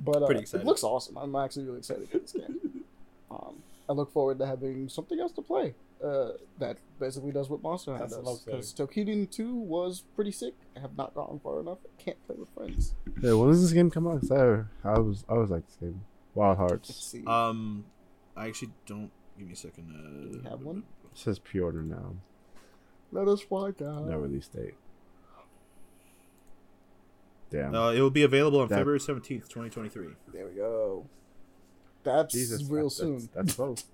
but uh, Pretty it excited. looks awesome. I'm actually really excited for this game. Um, I look forward to having something else to play. Uh, that basically does what Monster Hunter That's what does. Because Toukiden 2 was pretty sick. I have not gotten far enough. I can't play with friends. Yeah, when does this game come out? 'Cause I, I was I was like this game. Wild Let's Hearts. see. Um, I actually don't. Give me a second. Uh, Do we have one? It says pre-order now. Let us find out. No release date. Damn. Uh, it will be available on That- February seventeenth, twenty twenty three. There we go. That's Jesus, real that's, soon. That's, that's close.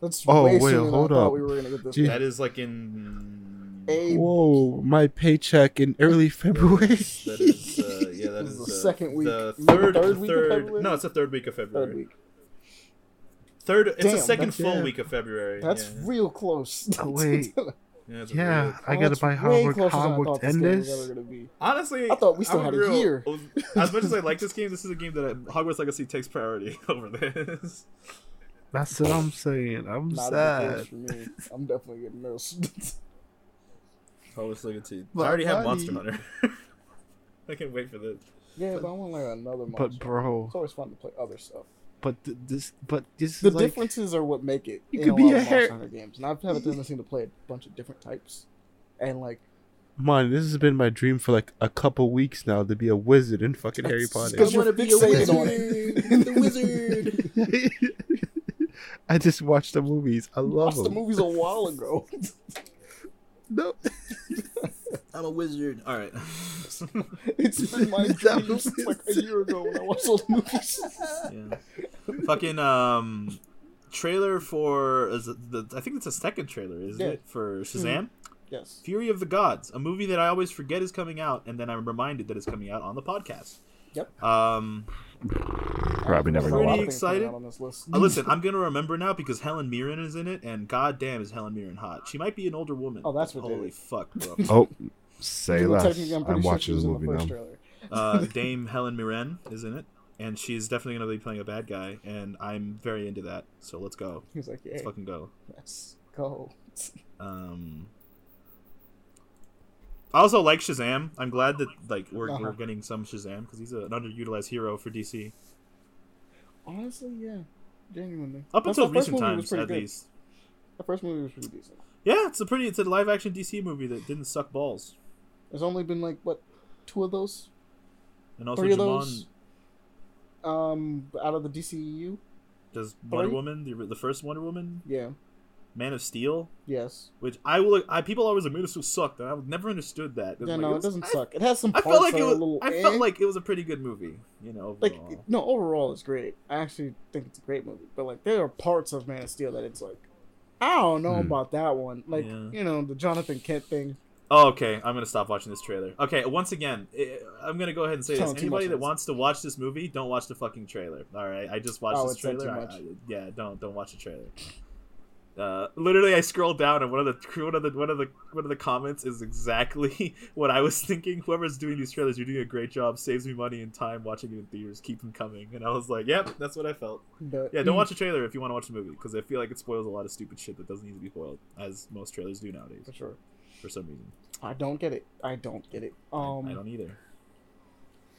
That's Oh, way wait, sooner hold than I thought up. we were gonna get this. Gee. That is like in. A- Whoa, my paycheck in early February. That is, uh, yeah, that This is is the uh, second week. The Maybe third, third the week of third. February? No, it's the third week of February. Third week. Third. It's Damn, the second full yeah. week of February. That's yeah. real close. Oh, wait. Yeah, it's yeah, real- I gotta that's buy way Hogwarts, closer than I Hogwarts thought this and this. ever gonna be. Honestly, I thought we still I'm had a year. As much as I like this game, this is a game that I, Hogwarts Legacy takes priority over this. That's what I'm saying. I'm Not sad. for me. I'm definitely getting this. Hogwarts Legacy. I already have money. Monster Hunter. I can't wait for this. yeah, but I want like another monster. But bro, it's always fun to play other stuff. but th- this, but this The is like, differences are what make it. You could be lot a of Monster Hunter games, and I've had a tendency to play a bunch of different types, and like man, this has been my dream for like a couple weeks now to be a wizard in fucking Harry Potter. because you're fixated on it. the wizard. I just watched the movies. I love Watched the movies a while ago. No, I'm a wizard. All right. it's been my That dream was- since like a year ago when I watched all the movies. yeah. Fucking um, trailer for is it the I think it's a second trailer, isn't Yeah. it for Shazam? Yes. Fury of the Gods, a movie that I always forget is coming out, and then I'm reminded that it's coming out on the podcast. Yep. Um, Probably never There's a know. Pretty lot excited. on this list. uh, listen, I'm gonna remember now because Helen Mirren is in it, and goddamn is Helen Mirren hot. She might be an older woman. Oh, that's what Holy fuck, bro. Oh, say Well, less. I'm, pretty I'm sure watching this the movie now. trailer. uh, Dame Helen Mirren is in it, and she's definitely gonna be playing a bad guy, and I'm very into that. So let's go. He was like, "Yeah, Let's fucking go. let's go." Um, I also like Shazam. I'm glad that like we're, Uh-huh. we're getting some Shazam because he's an underutilized hero for DC. Honestly, yeah, genuinely. Up That's- until recent times, at good. least. The first movie was pretty decent. Yeah, it's a pretty. It's a live action DC movie that didn't suck balls. There's only been like what, two of those, And also, three of those. Um, out of the DCEU, does Wonder Woman, the, the first Wonder Woman, yeah, Man of Steel, yes, which I will. I people always like Man of Steel sucked. I never understood that. yeah. Like, no, it was- doesn't I, suck. It has some I parts felt like it was. a little. I eh. felt like it was a pretty good movie. You know, like no, overall it's great. I actually think it's a great movie, but like there are parts of Man of Steel that it's like, I don't know Hmm. about that one. Like Yeah. you know the Jonathan Kent thing. Oh, okay. I'm gonna stop watching this trailer. Okay, once again, eh, I'm gonna go ahead and say Telling this: anybody that wants to watch this movie, don't watch the fucking trailer. All right, I just watched Oh, this it trailer. I- I- yeah, don't don't watch the trailer. Uh, literally, I scrolled down, and one of the one of the one of the one of the comments is exactly what I was thinking. Whoever's doing these trailers, you're doing a great job. Saves me money and time watching it in theaters. Keep them coming. And I was like, yep, that's what I felt. But Yeah, don't watch a trailer if you want to watch the movie because I feel like it spoils a lot of stupid shit that doesn't need to be spoiled, as most trailers do nowadays for sure. for some reason. I don't get it. I don't get it. I- Um, I don't either.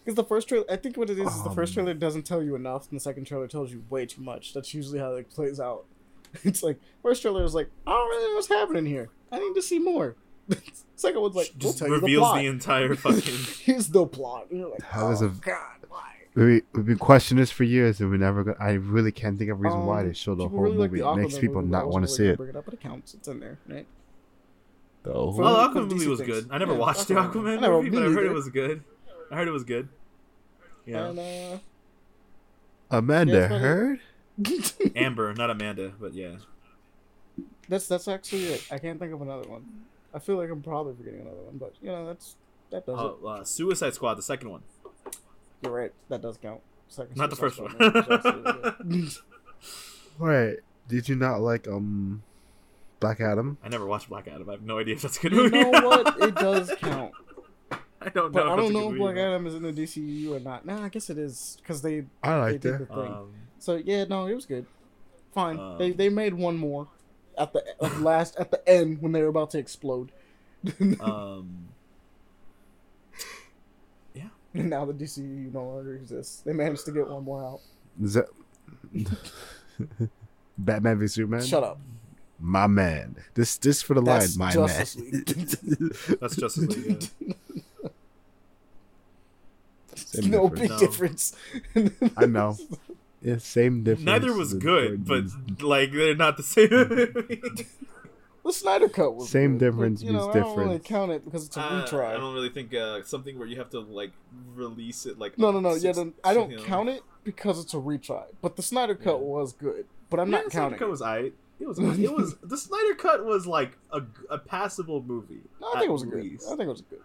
Because the first trailer, I think what it is is the first Um, trailer doesn't tell you enough, and the second trailer tells you way too much. That's usually how it plays out. It's like first trailer is like, I don't really know what's happening here. I need to see more. second one's like, we'll just tell you the reveals plot. the entire fucking. Here's the plot. And you're like, How oh does a- god, why? We, we've been questioning this for years, and we never got. I really can't think of a reason why Um, they show the whole really like movie. the it makes people movie, not want to really see it. Bring it up. It counts. It's in there, right? Though. For- Well, the Aquaman movie was things. good. I never Yeah, watched the Aquaman. Aquaman I never- movie, but I heard it was good. I heard it was good. Yeah, And uh, Amanda Yeah. Heard. Amber, not Amanda, but yeah. that's that's actually it. I can't think of another one. I feel like I'm probably forgetting another one, but you know that's that does it. Oh, uh, Suicide Squad, the second one. You're right. That does count. Second Not the first Squad one. movie was absolutely good. Wait, did you not like um Black Adam? I never watched Black Adam. I have no idea if that's a good you movie. know what? It does count. I don't know. But I don't know if Black or. Adam is in the DCU or not. Nah, I guess it is because they I they liked did it. the thing. Um, So yeah, no, it was good. Fine. Um, they they made one more at the like, last at the end when they were about to explode. um, and now the DCU no longer exists. They managed to get one more out. Is that Batman v Superman? Shut up. my man. This this for the That's line, my Justice man. that's Justice League. Yeah. Same no difference. big No. difference. I know. Yeah, same difference. Neither was The good, but like they're not the same. The Snyder Cut was Same good, difference But, you know, means I don't really count it because it's a Uh, retry. I don't really think uh, something where you have to like release it like No, no, no. Yeah, then I don't you know. count it because it's a retry. But the Snyder Cut Yeah. was good. But I'm Yeah, not the Snyder counting. Cut it. was I. It was. It was. the Snyder Cut was like a, a passable movie. No, I think it was a good. I think it was a good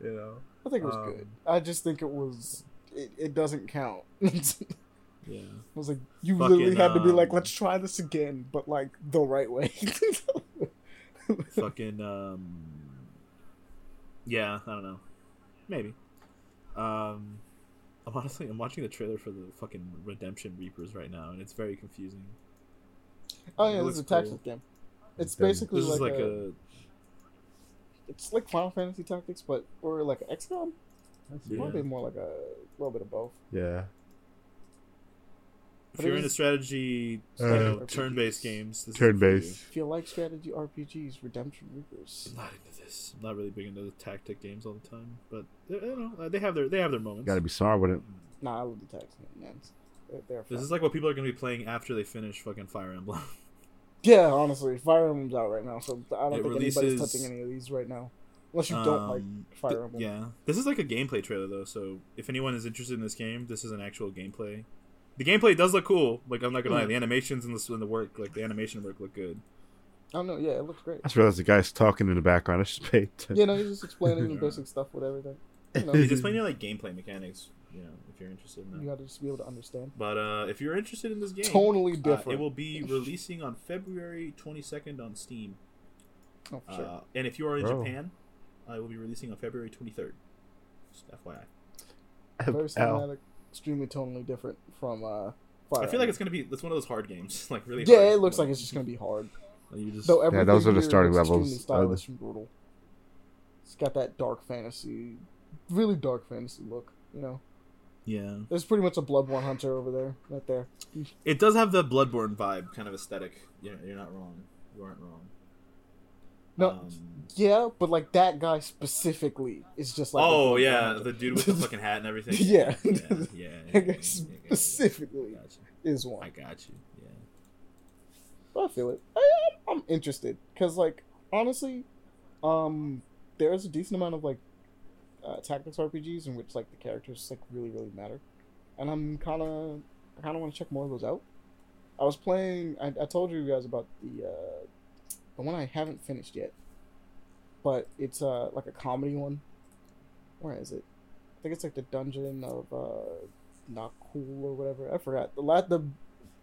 movie. You know. I think it was Um, good. I just think it was. It, it doesn't count. it Yeah. was like you Fucking, literally had to be like, um, let's try this again, but like the right way. Fucking. Um. Yeah, I don't know. Maybe. Um. I'm honestly I'm watching the trailer for the fucking Redemption Reapers right now, and it's very confusing. oh It yeah, this looks is a tactics cool. game. It's Okay. basically This is like, like a, a. It's like Final Fantasy Tactics, but or like XCOM. It's Yeah. probably more like a little bit of both. Yeah. If you're it into strategy, Uh, you know, RPGs. turn-based games, this Turn-based. If you like strategy RPGs, Redemption Reapers. I'm not into this. I'm not really big into the tactic games all the time, but they, you know, uh, they have their they have their moments. Gotta be sorry with it. Nah, I love the Tactics games. They're, they're This is like what people are gonna be playing after they finish fucking Fire Emblem. Yeah, honestly, Fire Emblem's out right now, so I don't It think releases- anybody's touching any of these right now, unless you don't like Um, Fire th- Emblem. yeah, this is like a gameplay trailer though. So if anyone is interested in this game, this is an actual gameplay. The gameplay does look cool. Like I'm not gonna lie, Mm. the animations and the and the work, like the animation work, look good. don't know. Yeah, it looks great. I just realized the guy's talking in the background. I should pay. attention. Yeah, no, he's just explaining the basic stuff with everything. You know, He's explaining like gameplay mechanics. You know, if you're interested in that. you got to just be able to understand. But uh, if you're interested in this game, Tonally uh, different. it will be releasing on February 22nd on Steam. Oh, sure. Uh, and if you are in Bro. Japan, uh, it will be releasing on February 23rd. Just FYI. Very cinematic, extremely tonally different from. uh Fire I feel like it's gonna be it's one of those hard games, like really. Yeah, hard. it looks like it's just gonna be hard. Like, you just Though everything those are the starting levels. extremely Uh, stylish and brutal. It's got that dark fantasy, really dark fantasy look. You know, yeah. there's pretty much a Bloodborne hunter over there, right there. It does have the Bloodborne vibe, kind of aesthetic. Yeah, you're not wrong. You aren't wrong. No, Um, yeah, but like that guy specifically is just like. oh Bloodborne yeah, the dude with the fucking hat and everything. Yeah. yeah, yeah. yeah, yeah, specifically is one. I got you. Yeah. But I feel it. I, I'm, I'm interested because, like, honestly, um, there's a decent amount of like uh, tactics RPGs in which like the characters like really really matter, and I'm kind of I kind of want to check more of those out. I was playing. I, I told you guys about the uh, the one I haven't finished yet, but it's uh like a comedy one. Where is it? I think it's like the Dungeon of uh, not cool or whatever. I forgot the the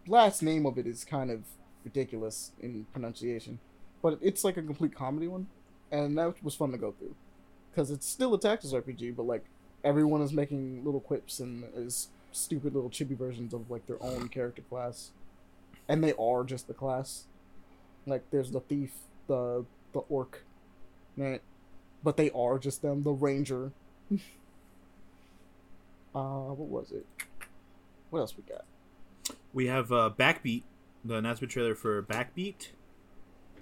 last name of it is kind of ridiculous in pronunciation, but it's like a complete comedy one, and that was fun to go through, because it's still a tactics RPG, but like everyone is making little quips and is stupid little chibi versions of like their own character class, and they are just the class. Like there's the thief, the the orc, right? But they are just them. The ranger. uh, what was it? What else we got? We have uh, Backbeat, the announcement trailer for Backbeat,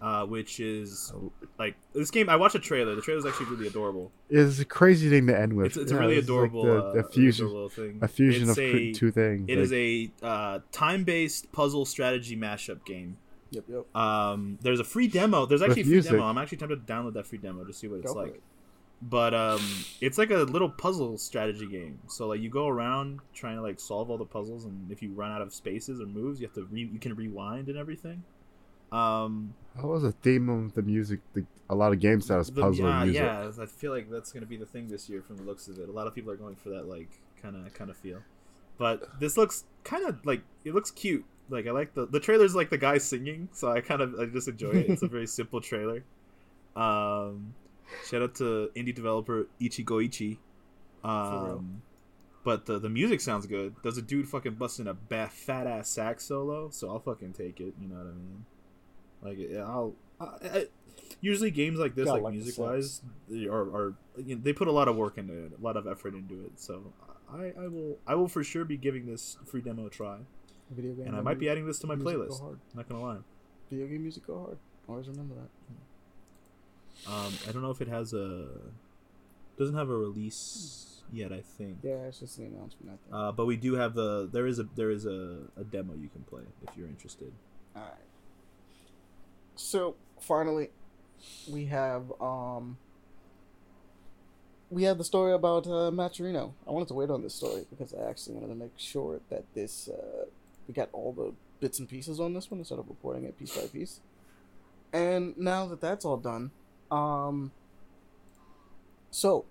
uh, which is like this game. I watched a trailer. The trailer is actually really adorable. It's a crazy thing to end with. It's, it's a Yeah, really like adorable, the, uh, the fusion, adorable thing. a fusion It's of a- two things. It like, is a uh, time-based puzzle strategy mashup game. Yep, yep. Um, there's a free demo. There's actually a free music. demo. I'm actually tempted to download that free demo to see what it's Go like. it. But um, it's like a little puzzle strategy game. So like you go around trying to like solve all the puzzles, and if you run out of spaces or moves, you have to re- you can rewind and everything. Um, What was the theme of the music? The, a lot of games that was the- puzzle yeah, music. yeah, I feel like that's gonna be the thing this year from the looks of it. A lot of people are going for that like kind of kind of feel. But this looks kind of like it looks cute. Like I like the the trailer's like the guy singing, so I kind of I just enjoy it. It's a very simple trailer. Um, shout out to indie developer Ichigoichi. Um, but the the music sounds good. There's a dude fucking busting a fat ass sax solo, so I'll fucking take it. You know what I mean? Like yeah, I'll. I, I, usually games like this, like, like music wise, they are, are you know, they put a lot of work into it, a lot of effort into it. So I, I will I will for sure be giving this free demo a try, Video game. and I might be adding this to my music go playlist. hard. Not gonna lie. Video game music go hard. Always remember that. Um, I don't know if it has a doesn't have a release yet. I think. Yeah, it's just an announcement. I think. Uh, but we do have the there is a there is a, a demo you can play if you're interested. All right. So finally, we have um. We have the story about uh, Matcherino. I wanted to wait on this story because I actually wanted to make sure that this uh, we got all the bits and pieces on this one instead of reporting it piece by piece. And now that that's all done, um. So,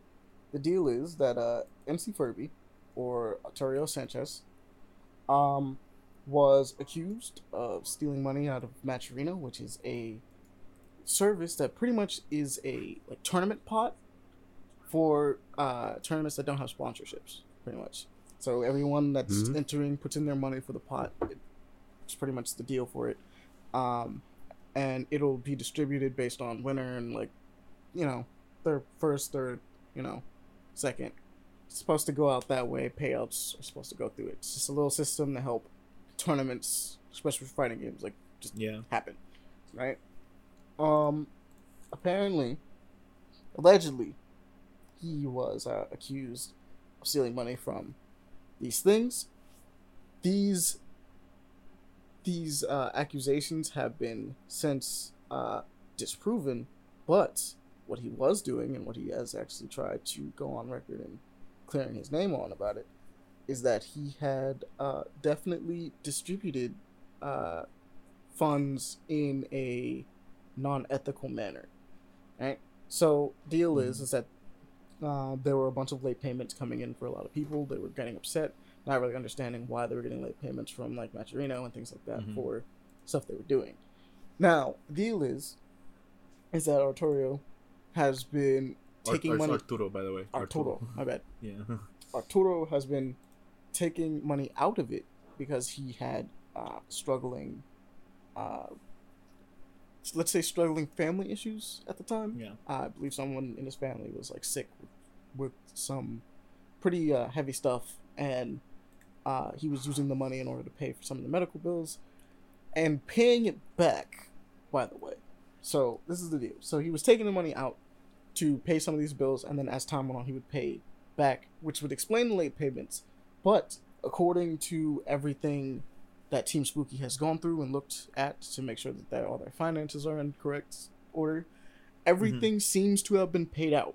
the deal is that uh, MC Furby, or Arturo Sanchez, um, was accused of stealing money out of Matcherino, which is a service that pretty much is a like tournament pot for uh, tournaments that don't have sponsorships, pretty much. So everyone that's Mhm. entering puts in their money for the pot. It's pretty much the deal for it, um, and it'll be distributed based on winner and like, you know, their first, third, you know, second. It's supposed to go out that way. Payouts are supposed to go through it. It's just a little system to help tournaments, especially for fighting games, like just Yeah. happen, right? Um, apparently, allegedly, he was uh, accused of stealing money from these things. These these uh, accusations have been since uh, disproven, but what he was doing and what he has actually tried to go on record and clearing his name on about it is that he had uh, definitely distributed uh, funds in a non-ethical manner. Right. So deal is is that uh, there were a bunch of late payments coming in for a lot of people. They were getting upset, not really understanding why they were getting late payments from like Matcherino and things like that Mhm. for stuff they were doing. Now, the deal is, is that Arturo has been taking money. Arturo, by the way. Arturo, my bad. Yeah. Arturo has been taking money out of it because he had uh, struggling, uh, let's say struggling family issues at the time. Yeah. I believe someone in his family was like sick with, with some pretty uh, heavy stuff, and uh, he was using the money in order to pay for some of the medical bills and paying it back. By the way, so this is the deal. So he was taking the money out to pay some of these bills, and then as time went on, he would pay back, which would explain the late payments. But according to everything that Team Spooky has gone through and looked at to make sure that their, all their finances are in correct order, everything mm-hmm. seems to have been paid out.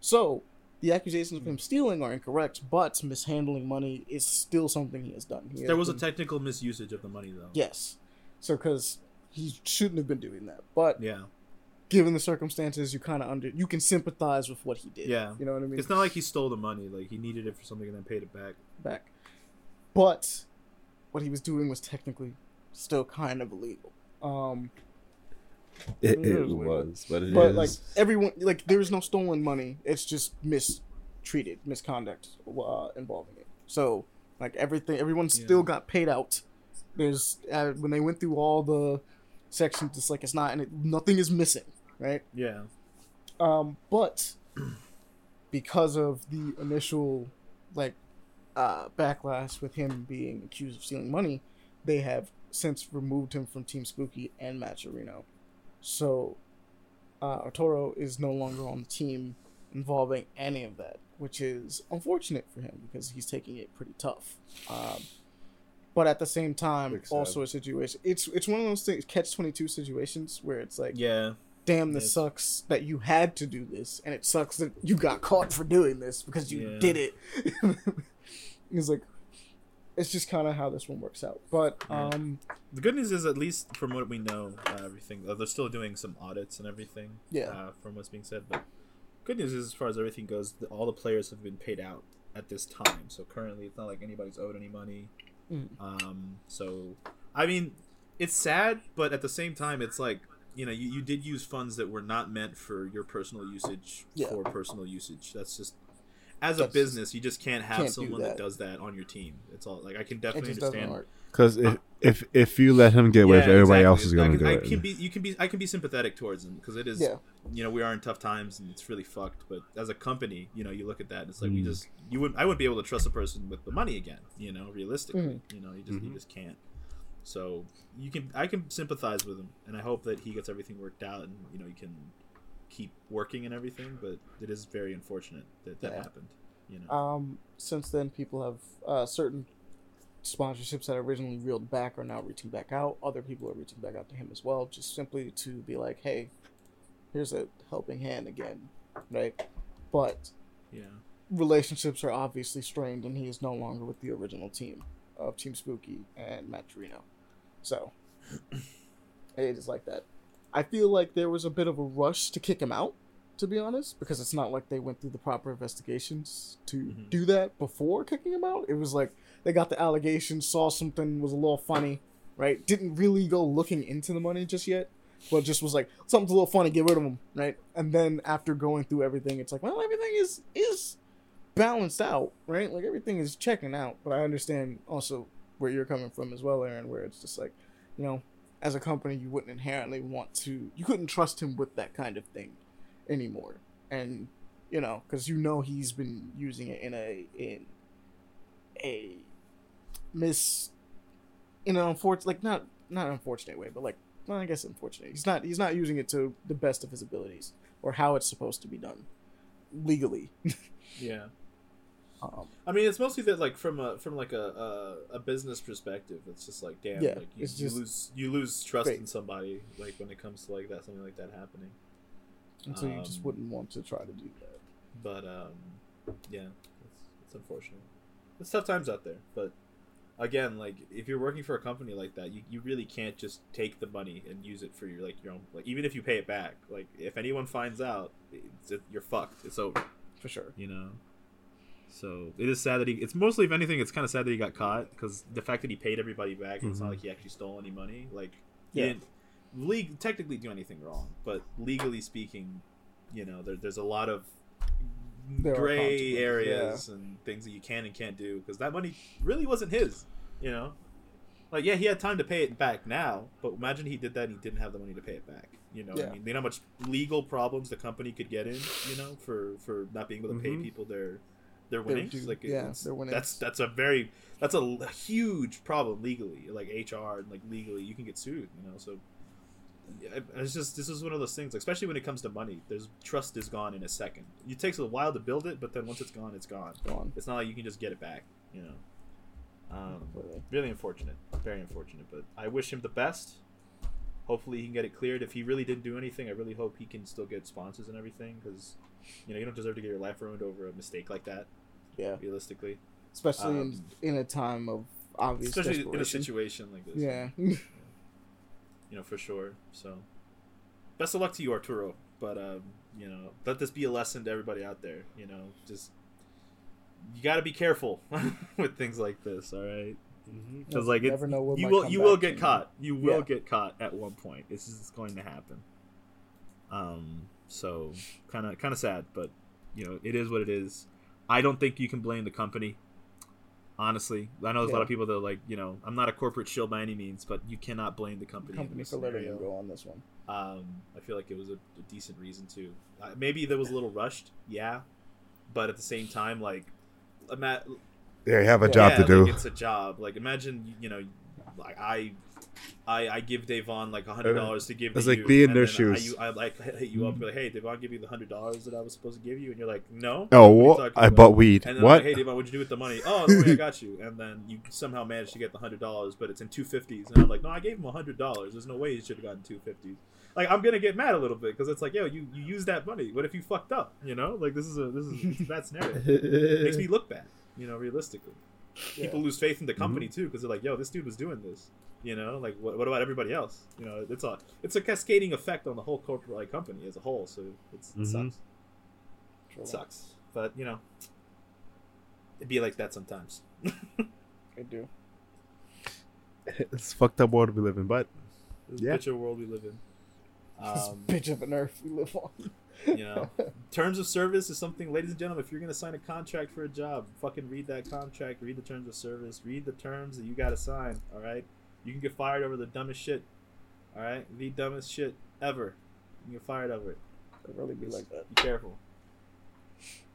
So the accusations of him mm-hmm. stealing are incorrect, but mishandling money is still something he has done. He has There was a technical misusage of the money, though. yes. So because he shouldn't have been doing that, but Yeah. given the circumstances, you kind of under you can sympathize with what he did. Yeah. you know what I mean. It's not like he stole the money. Like he needed it for something and then paid it back. back. But what he was doing was technically still kind of illegal. Um, It, It it is was, but it is. but like everyone, like there's no stolen money. It's just mistreated, misconduct uh, involving it. So like everything, everyone still Yeah. got paid out. There's uh, when they went through all the sections, it's like it's not, and it, nothing is missing, right? Yeah. Um, but because of the initial like uh, backlash with him being accused of stealing money, they have since removed him from Team Spooky and Matcherino. So uh, Arturo is no longer on the team involving any of that, which is unfortunate for him because he's taking it pretty tough. Um, but at the same time, Big sad. also a situation. It's it's one of those things, catch twenty two situations where it's like, Yeah. damn, this Yes. sucks that you had to do this, and it sucks that you got caught for doing this because you Yeah. did it. it's like, it's just kind of how this one works out. But um, The good news is, at least from what we know, uh, everything uh, they're still doing some audits and everything. Yeah. Uh, from what's being said, but good news is, as far as everything goes, the, all the players have been paid out at this time. So currently, it's not like anybody's owed any money. Mm. Um. So, I mean, it's sad, but at the same time, it's like you know, you, you did use funds that were not meant for your personal usage Yeah. for personal usage. That's just as a That's business, you just can't have can't do someone that. that. does that on your team. It's all like I can definitely understand. Because if, if if you let him get away with it, everybody else is going to I, do I it. can be, you can be, I can be sympathetic towards him because it is, Yeah. you know, we are in tough times and it's really fucked. But as a company, you know, you look at that, and it's like we Mm. just, you wouldn't, I wouldn't be able to trust a person with the money again. You know, realistically, Mhm. you know, you just, you Mhm. just can't. So you can, I can sympathize with him, and I hope that he gets everything worked out, and you know, he can keep working and everything. But it is very unfortunate that that Yeah. happened. You know, Um, since then, people have uh, certain sponsorships that originally reeled back are now reaching back out. Other people are reaching back out to him as well, just simply to be like, "Hey, here's a helping hand again," right? But yeah, relationships are obviously strained, and he is no longer with the original team of Team Spooky and Matcherino. So it is like that. I feel like there was a bit of a rush to kick him out, to be honest, because it's not like they went through the proper investigations to Mhm. do that before kicking him out. It was like they got the allegations, saw something was a little funny, right? Didn't really go looking into the money just yet, but just was like something's a little funny, get rid of him, right? And then after going through everything, it's like, well, everything is is balanced out, right? Like everything is checking out. But I understand also where you're coming from as well, Aaron, where it's just like, you know, as a company, you wouldn't inherently want to, you couldn't trust him with that kind of thing anymore, and you know, because you know he's been using it in a in a miss in an unfortunate, like not not unfortunate way, but like well, I guess unfortunate. He's not he's not using it to the best of his abilities or how it's supposed to be done legally. yeah. Um, I mean, it's mostly that like from a from like a a, a business perspective, it's just like damn, Yeah, like you, you lose you lose trust great. in somebody like when it comes to like that something like that happening. and so you just Um, wouldn't want to try to do that. But um, yeah, it's, it's unfortunate. It's tough times out there, but again, like if you're working for a company like that, you, you really can't just take the money and use it for your like your own like even if you pay it back. Like if anyone finds out, it's, it, you're fucked. It's over. for sure. You know. So it is sad that he. It's mostly, if anything, it's kind of sad that he got caught because the fact that he paid everybody back, and it's not Mhm. like he actually stole any money. Like he Yeah. didn't league technically do anything wrong, but legally speaking, you know, there, there's a lot of There gray areas and things that you can and can't do because that money really wasn't his. You know, like yeah, he had time to pay it back now, but imagine he did that and he didn't have the money to pay it back. You know, Yeah. I mean, you know how much legal problems the company could get in. You know, for for not being able to pay Mhm. people their their Their winnings. due- like yeah, it's, their winnings. that's that's a very that's a huge problem legally. Like HR and like legally, you can get sued. You know, so. It's just this is one of those things, especially when it comes to money. There's trust is gone in a second. It takes a while to build it, but then once it's gone, it's gone. Gone. It's not like you can just get it back, you know. Um, really unfortunate, very unfortunate. But I wish him the best. Hopefully, he can get it cleared. If he really didn't do anything, I really hope he can still get sponsors and everything because, you know, you don't deserve to get your life ruined over a mistake like that. Yeah, Realistically, especially Um, in in a time of obvious especially in a situation like this. Yeah, you know for sure. So, best of luck to you, Arturo. But um, you know, let this be a lesson to everybody out there. You know, just you got to be careful with things like this. All right, because You like it's, never know you will you will get caught. You will Yeah. get caught at one point. This is going to happen. Um. So kind of kind of sad, but you know it is what it is. I don't think you can blame the company. Honestly, I know there's a lot of people that are like, you know, I'm not a corporate shill by any means, but you cannot blame the company. in company for letting scenario. him go on this one. Um, I feel like it was a, a decent reason to. Uh, maybe that was a little rushed, yeah, but at the same time, like, ima- Yeah, you have a Yeah, job yeah, to like, do. it's a job. Like, imagine you know, like I, I, I give Davon like a hundred dollars to give. It's to like you, be in their shoes. I, I like hit you up, and be like, hey, Davon, give you the hundred dollars that I was supposed to give you, and you're like, no. Oh, What are you what? talking I about? bought weed. And then I'm What? like, hey, Davon, what'd you do with the money? Oh, don't worry, I got you. And then you somehow managed to get the hundred dollars, but it's in two fifties. And I'm like, no, I gave him a hundred dollars. There's no way he should have gotten two fifties. Like, I'm gonna get mad a little bit because it's like, yo, you you used that money. What if you fucked up? You know, like this is a this is it's a bad scenario. It makes me look bad. You know, realistically, people lose faith in the company mm-hmm. too because they're like, yo, this dude was doing this. You know, like what, what about everybody else? You know, it's a it's a cascading effect on the whole corporate like, company as a whole. So it's, it Mhm. sucks. True. It sucks. But you know, it'd be like that sometimes. I do. It's a fucked up world we live in, but This Yeah. bitch of a world we live in. This Um, bitch of an earth we live on. you know, terms of service is something, ladies and gentlemen. If you're gonna sign a contract for a job, fucking read that contract. Read the terms of service. Read the terms that you gotta sign. All right. You can get fired over the dumbest shit. All right, the dumbest shit ever. You can get fired over it. It really be like that. Be careful.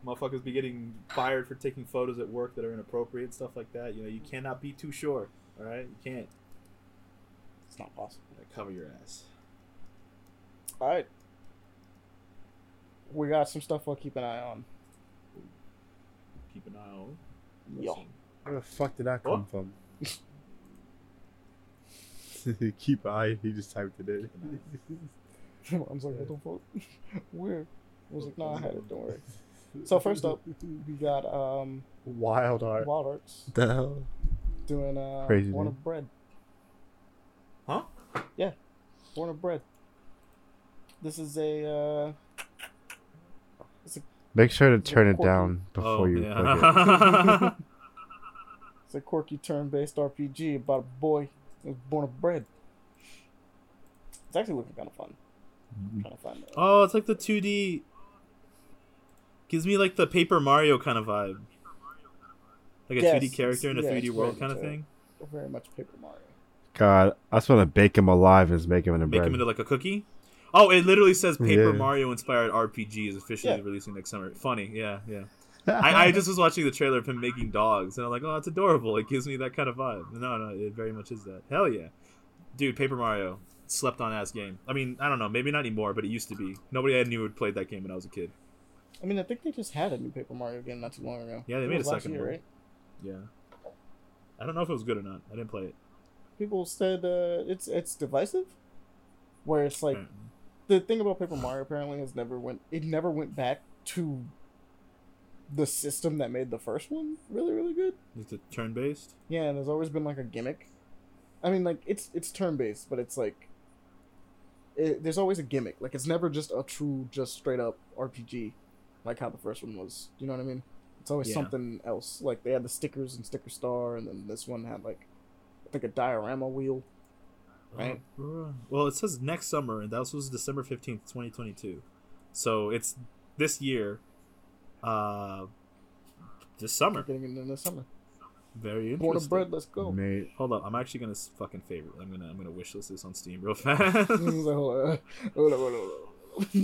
Motherfuckers be getting fired for taking photos at work that are inappropriate stuff like that. You know, you cannot be too sure. All right, you can't. It's not possible. You cover your ass. All right. We got some stuff we'll keep an eye on. Keep an eye on. Yo. Where the fuck did that What? come from? Keep eye. He just typed it in. I was like, what the fuck? Where? I was like, nah, I had it. Don't worry. So first up, we got um Wild art. Wild Arts the hell? doing uh Crazy, Born dude. of Bread. Huh? Yeah. Born of Bread. This is a uh Make sure to turn it down before Oh, you click it. it's a quirky turn-based RPG about a boy who's born of bread. It's actually looking kind of fun. Mm-hmm. Kind of fun. oh, it's like the 2D. Gives me like the Paper Mario kind of vibe. Like a Yes, 2D character in a yeah, 3D world kind of thing. Very much Paper Mario. God, I just want to bake him alive and make him into bread. Make bread. him into like a cookie. Oh, it literally says Paper Yeah. Mario inspired RPG is officially Yeah. releasing next summer. Funny, yeah, yeah. I, I just was watching the trailer of him making dogs, and I'm like, oh, that's adorable. It gives me that kind of vibe. No, no, it very much is that. Hell yeah, dude. Paper Mario, slept on ass game. I mean, I don't know, maybe not anymore, but it used to be. Nobody I knew had played that game when I was a kid. I mean, I think they just had a new Paper Mario game not too long ago. Yeah, they It made a second year, one. right? Yeah. I don't know if it was good or not. I didn't play it. People said uh, it's it's divisive, where it's like the thing about Paper Mario apparently has never went it never went back to the system that made the first one really really good. Is it turn based? Yeah, and there's always been like a gimmick. I mean, like it's it's turn based, but it's like it, there's always a gimmick. Like it's never just a true, just straight up RPG, like how the first one was. You know what I mean? It's always Yeah. something else. Like they had the stickers and sticker star, and then this one had like I think a diorama wheel. Right. Uh, Well, it says next summer, and that was December fifteenth, twenty twenty two. So it's this year. Uh, this summer. Getting into the summer. Very interesting. Born of interesting. bread. Let's go. Mate, Hold up, I'm actually gonna fucking favorite. I'm gonna I'm gonna wish list this on Steam real fast. Hold on, hold on, hold on.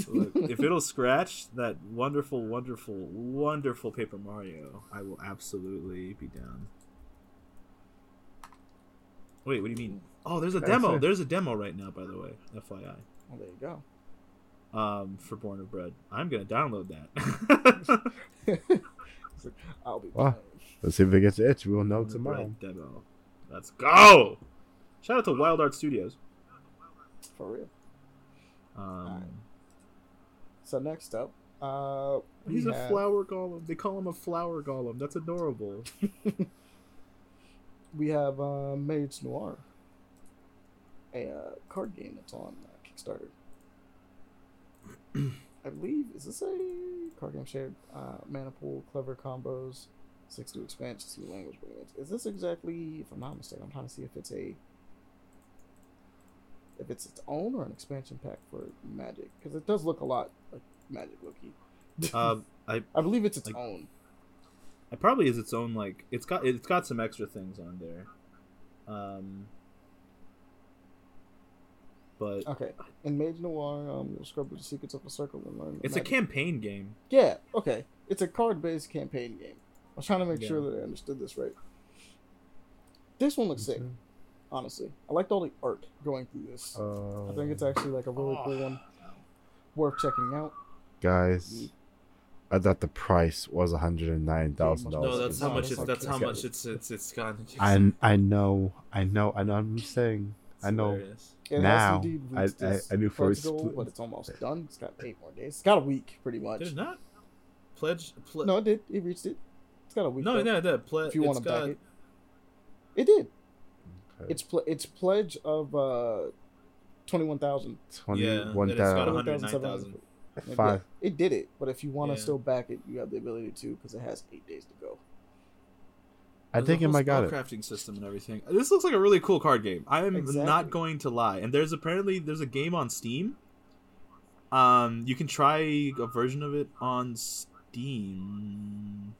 Look, if it'll scratch that wonderful, wonderful, wonderful Paper Mario, I will absolutely be down. Wait, what do you mean? Oh, there's a demo. There's a demo right now, by the way, FYI. Well, there you go. Um, for Born of Bread, I'm gonna download that. Like, I'll be. Wow. fine. let's see if it gets itch. We'll know Born tomorrow. Demo. Let's go. Shout out to Wild Art Studios. For real. Um, So next up, uh, we he's a have- flower golem. They call him a flower golem. That's adorable. we have uh, Mage Noir, a uh, card game that's on uh, Kickstarter. I believe is this a card game shared uh, mana pool, clever combos, six new expansions, new language variants. Is this exactly? If I'm not mistaken, I'm trying to see if it's a if it's its own or an expansion pack for Magic because it does look a lot like Magic Loki. Um, I I believe it's its like- own. It probably is its own like it's got it's got some extra things on there. Um but Okay, in Mage Noir, um, you'll scrub the secrets of a circle and learn. the it's a campaign game. Yeah, okay. It's a card based campaign game. I was trying to make Yeah. sure that I understood this right. This one looks sick, honestly. I liked all the art going through this. Uh, I think it's actually like a really cool one, worth checking out. guys. I thought the price was one hundred and nine thousand dollars. No, that's how much it's that's how much it's it's it's gone. I I know, I know, I know. I'm saying, I know. hilarious. It Now, has indeed I- I- I knew for pledge goal, split- but it's almost done. It's got eight more days. It's got a week, pretty much. There's not pledge ple- No, it did. It reached it. It's got a week. no, though, no, no, ple- If you want to back it, it did. Okay. It's pl- it's pledge of uh twenty one thousand. Yeah, Twenty-one it's got a thousand 109,000. five. It did it, but if you want to Yeah. still back it, you have the ability to because it has eight days to go. I There's think a it whole might got it. spellcrafting system and everything. This looks like a really cool card game. I am Exactly. not going to lie. And there's apparently there's a game on Steam. Um, you can try a version of it on Steam,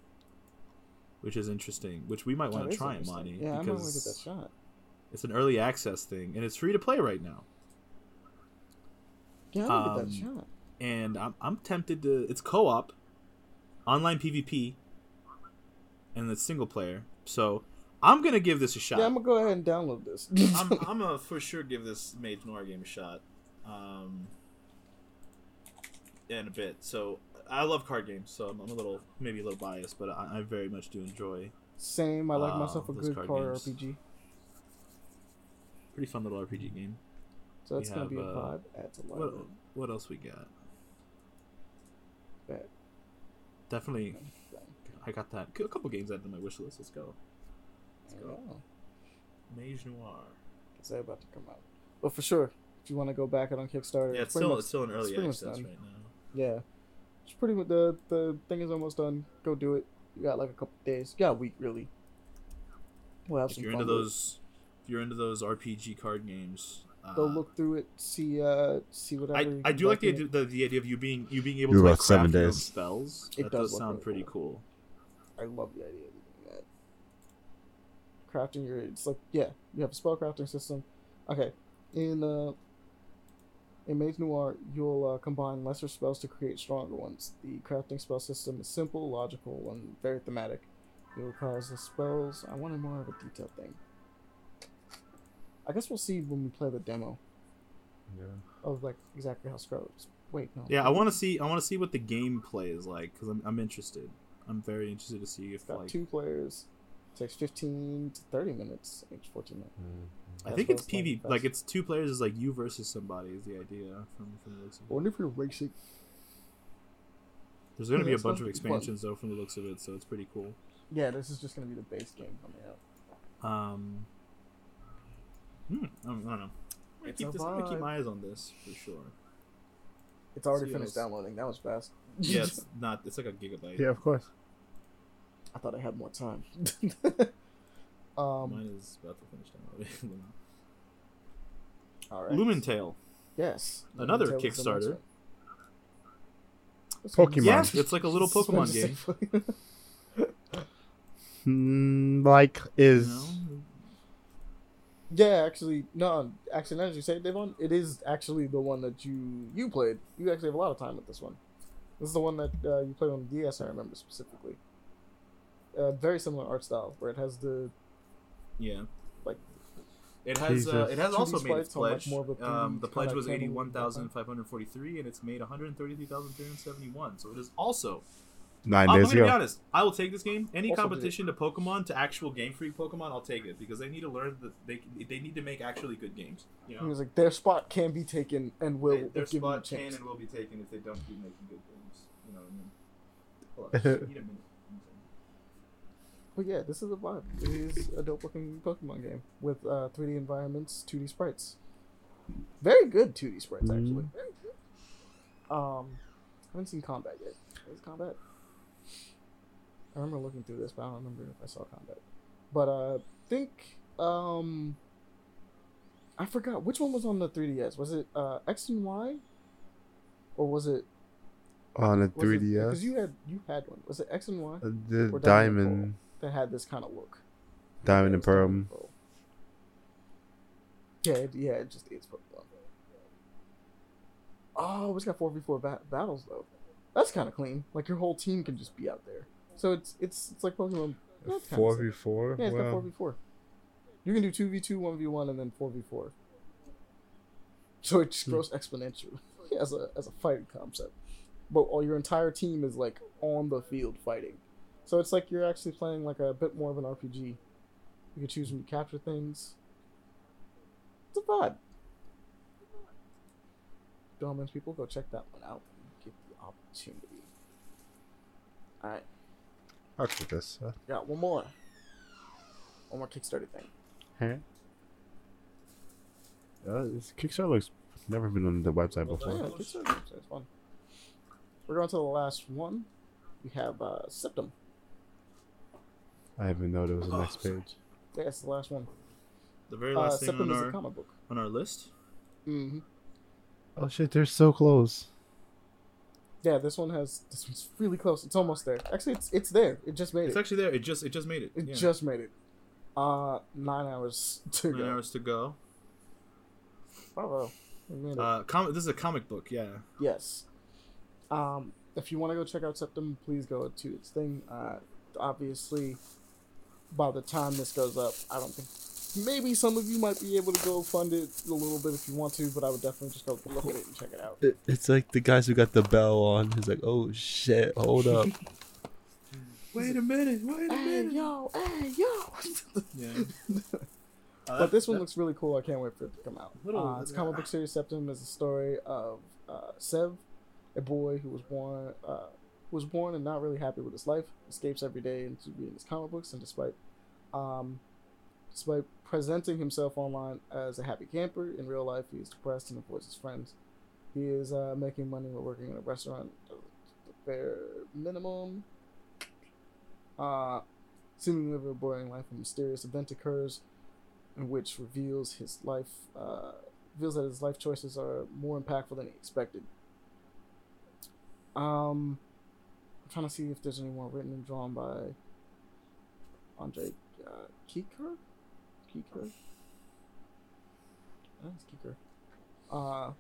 which is interesting. Which we might want to try, interesting. Monty, Yeah, I might want to get that shot. it's an early access thing and it's free to play right now. Yeah, I might get that Um, shot. And I'm I'm tempted to. It's co-op, online PvP, and it's single player. So I'm gonna give this a shot. Yeah, I'm gonna go ahead and download this. I'm, I'm gonna for sure give this Mage Noir game a shot. Um, in a bit. So I love card games, so I'm, I'm a little maybe a little biased, but I, I very much do enjoy. Same. I like Uh, myself a good card card. RPG. Pretty fun little RPG game. So that's We gonna have, be a uh, vibe. Adds a lot. What what else we got? Bet. Definitely, I got that. A couple games added to my wish list. Let's go. Let's go. Oh, Mage Noir. Is that about to come out. But for sure, if you want to go back it on Kickstarter, Yeah, it's pretty still much- it's still in early access done. right now. Yeah, it's pretty. mu- The the thing is almost done. Go do it. You got like a couple days. You got a week really. We'll have If some you're fun. into with it. those, if you're into those RPG card games, uh, Go look through it. See uh see whatever. I, you I do like the idea, the, the idea of you being you being able Do to like about seven craft your own days. spells. It that does does, sound really pretty cool. cool. I love the idea of doing that. Crafting your it's like yeah, you have a spell crafting system. Okay, in uh, in Mage Noir, you'll uh, combine lesser spells to create stronger ones. The crafting spell system is simple, logical, and very thematic. It will cause the spells. I wanted more of a detailed thing. I guess we'll see when we play the demo Yeah. of like exactly how spells. Wait, no. Yeah, I want to see I want to see what the gameplay is like because I'm, I'm interested. I'm very interested to see if It's got like two players. takes fifteen to thirty minutes. Each fourteen minutes. I think it's it's like, PV like it's two players is like you versus somebody is the idea from from the looks of I it. wonder if you're racing. There's going to be a bunch of fun. expansions though, from the looks of it, so it's pretty cool. Yeah, this is just gonna be the base game coming out. Um, hmm, I don't, I don't know. I'm gonna, keep this, I'm gonna keep my eyes on this for sure. It's already See finished those. downloading. That was fast. Yeah, it's not. It's like a gigabyte. Yeah, of course. I thought I had more time. um, Mine is about to finish downloading. all right. LumenTale. Yes. Another LumenTale was the next Kickstarter. Pokemon. one's- Yes, it's like a little Pokemon game. Mm, like is know? yeah, actually, no. Actually, now that you say it, Davon, it is actually the one that you you played. You actually have a lot of time with this one. This is the one that uh, you played on the DS. I remember specifically. Uh, very similar art style, where it has the Yeah. Like, it has uh, it has also made its sprites on, like, pledge. more of a um, the pledge was camera eighty look one thousand background. five hundred forty three, and it's made one hundred thirty three thousand three hundred seventy one. So it is also. nine I'm, I'm days gonna be honest. I will take this game. Any Also competition to Pokemon to actual Game Freak Pokemon, I'll take it because they need to learn that they they need to make actually good games. You He know, was like, their spot can be taken and will They- their give you a spot can and will be taken if they don't keep making good games. You know what I mean? Hold on, just need a minute. But yeah, this is a vibe. It is a dope looking Pokemon game with uh, 3D environments, 2D sprites. Very good 2D sprites, actually. Mhm. Very good. Um, I haven't seen combat yet. Is combat? I remember looking through this, but I don't remember if I saw combat. But uh, I think um, I forgot which one was on the 3DS. Was it uh, X and Y, or was it on a 3DS. Because you had you had one. Was it X and Y Uh, the or diamond, that had this kind of look? diamond and pearl. Yeah, it, yeah, it just is Pokemon. Oh, it's got four v four battles though. That's kind of clean. Like your whole team can just be out there. So it's it's it's like Pokemon. Four v four. Yeah, it's got four v four. You can do two v two, one v one, and then four v four. So it just Hmm. grows exponentially as a as a fighting concept. But all your entire team is like on the field fighting. So it's like you're actually playing like a bit more of an RPG. You can choose when you capture things. It's a vibe. Dormans people, go check that one out when you get the opportunity. Alright, I'll click this. Uh, got one more. One more Kickstarter thing. huh? Uh, this Kickstarter looks never been on the website before. yeah, Kickstarter is fun. We're going to the last one. We have uh, Septem. I didn't even know there was a next page. Yeah, it's the last one. The very Uh, last thing Septem on is a our comic book. on our list. hmm Oh shit, they're so close. Yeah, this one has. This one's really close. It's almost there. Actually, it's it's there. It just made It's it. actually there. It just it just made it. It Yeah. just made it. Uh, nine hours to nine go. hours to go. Bravo. We made it. Uh, com- this is a comic book. Yeah. Yes. Um, if you want to go check out Septem, please go to its thing. Uh, obviously, by the time this goes up, I don't think. Maybe some of you might be able to go fund it a little bit if you want to, but I would definitely just go look at it and check it out. It, it's like the guys who got the bell on. He's like, oh shit, hold up. Wait a minute. Wait a Hey minute. yo, hey yo. Yeah. Uh, but this one looks really cool. I can't wait for it to come out. Little- uh, it's comic book series Septem is a story of uh, Sev, a boy who was born uh, who was born and not really happy with his life, escapes every day into reading his comic books, and despite um, despite presenting himself online as a happy camper, in real life he is depressed and avoids his friends. He is uh, making money while working in a restaurant, the bare minimum. Uh, seemingly living a boring life, a mysterious event occurs in which reveals his life uh, reveals that his life choices are more impactful than he expected. Um, trying to see if there's any more written and drawn by Andre uh, Kieker. Kieker. That's Kieker. Uh,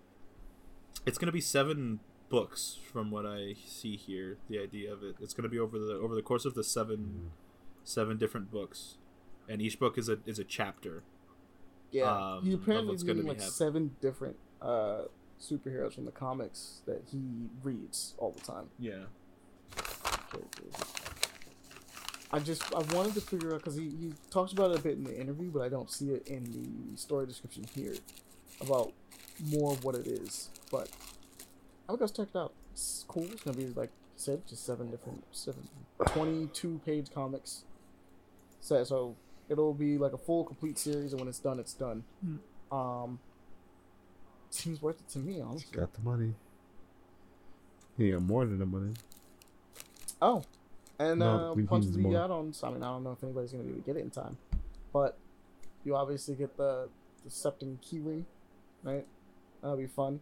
It's gonna be seven books from what I see here. The idea of it. It's gonna be over the over the course of the seven seven different books, and each book is a is a chapter. yeah, Um, he apparently is like seven different uh, superheroes from the comics that he reads all the time. Yeah. Characters. I just I wanted to figure out because he, he talks about it a bit in the interview, but I don't see it in the story description here about more of what it is. But I would go check it out. It's cool. It's gonna be like said, just seven different, seven, 22 page comics. So, so it'll be like a full complete series, and when it's done, it's done. Um, seems worth it to me, honestly. Got the money. He got more than the money. Oh, and No, uh, we Punch the more. add-ons. I mean, I don't know if anybody's gonna be able to get it in time, but you obviously get the the Septem keyring, right? That'll be fun.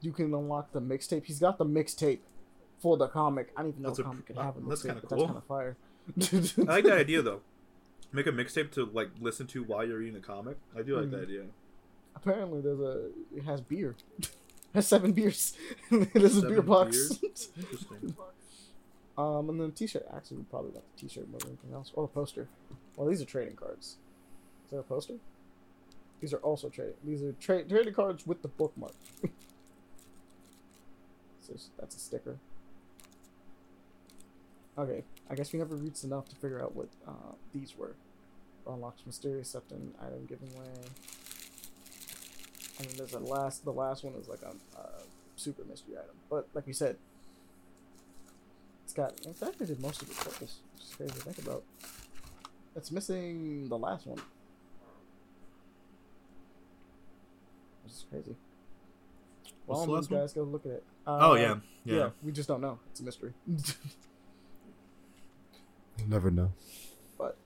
You can unlock the mixtape. He's got the mixtape for the comic. I didn't even know That's a a- comic could have a mixtape. that's kinda cool. That's kind of fire. I like that idea though. Make a mixtape to like listen to while you're reading a comic. I do like Mhm. that idea. Apparently, there's a it has beer. it has seven beers. there's a beer box. beers? Interesting. Um, and then the T-shirt. Actually, we probably want the T-shirt more than anything else, or the poster. Well, these are trading cards. Is that a poster? These are also trading. These are tra- trading cards with the bookmark. so that's a sticker. Okay, I guess we never reached enough to figure out what uh, these were. Unlocks mysterious Septem item given away. And then there's a last. The last one is like a uh, super mystery item, but like we said, got. In fact, they did most of the purples. Which is crazy to think about. It's missing the last one. Which is crazy. What's Well, the you last one? guys go look at it. Uh, oh yeah, yeah. yeah. We just don't know. It's a mystery. You'll never know. but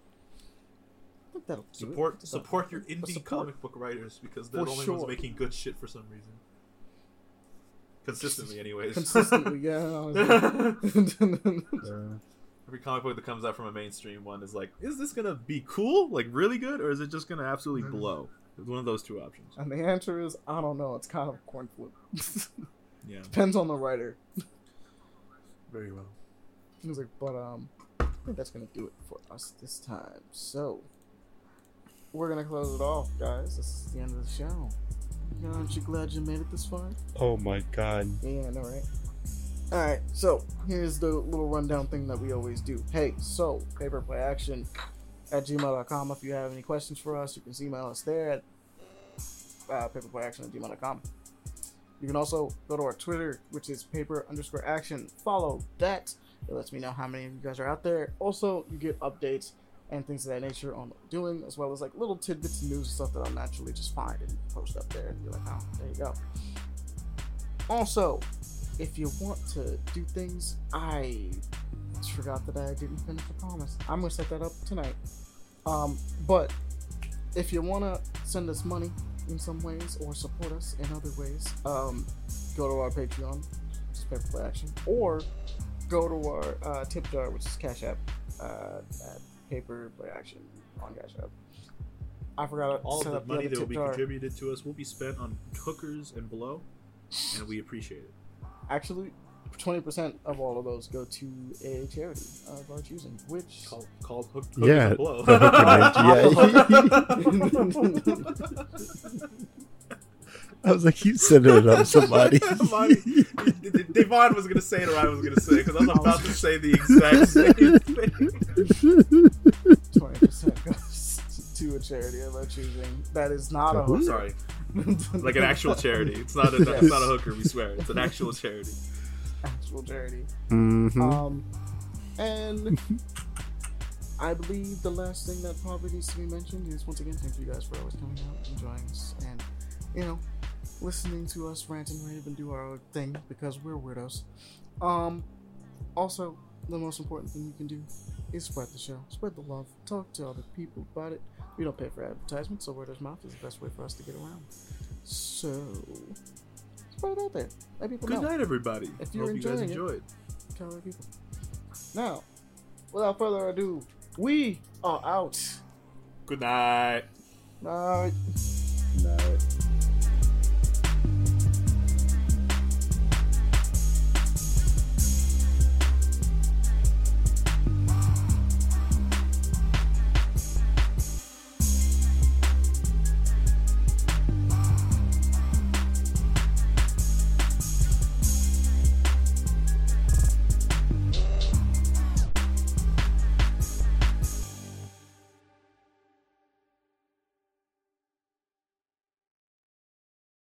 I think that'll. Support support your indie support. comic book writers because they're For the only sure. ones making good shit for some reason. Consistently, anyways. consistently. Yeah. Every comic book that comes out from a mainstream one is like, is this gonna be cool, like really good, or is it just gonna absolutely blow? It's one of those two options. and the answer is I don't know. It's kind of a coin flip. Yeah, Depends on the writer. very well. He was like, but um, I think that's gonna do it for us this time. So we're gonna close it off, guys. This is the end of the show. Aren't you glad you made it this far? Oh my god. Yeah, I know, right? All right, so here's the little rundown thing that we always do. Hey, so paper play action at gmail.com. If you have any questions for us, you can email us there at uh, paperplayaction at gmail.com. You can also go to our Twitter, which is paper underscore action. Follow that. It lets me know how many of you guys are out there. Also, you get updates and things of that nature on what doing, as well as like little tidbits of news and stuff that I'll naturally just find and post up there and be like, oh, there you go. Also, if you want to do things, I forgot that I didn't finish the promise. I'm gonna set that up tonight. Um, but if you wanna send us money in some ways or support us in other ways, um, go to our Patreon, which is Play Action, or go to our uh, tip jar, which is Cash App uh, at Paper Play Action on Cash App. I forgot to All set of the money other that will be jar. contributed to us will be spent on hookers and below, and we appreciate it. Actually, twenty percent of all of those go to a charity of our choosing, which Called called hook, hookers Yeah, and below. the hooker I was like, you set it up, somebody. Somebody- Davon was gonna say it, or I was gonna say it, because I was about to say the exact same thing. twenty percent goes to a charity of our choosing. That is not a To sorry, like an actual charity. It's not a, it's not a hooker. We swear, it's an actual charity. actual charity. hmm Um, and I believe the last thing that probably needs to be mentioned is once again, thank you guys for always coming out, enjoying us, and you know, listening to us rant and rave and do our own thing because we're weirdos. Um, also, the most important thing you can do is spread the show, spread the love, talk to other people about it. We don't pay for advertisements, so word of mouth is the best way for us to get around. So, spread it out there. Let people Good know. night, everybody. If you're Hope you guys enjoying it. enjoyed. tell other people. Now, without further ado, we are out. Good night. Night. No.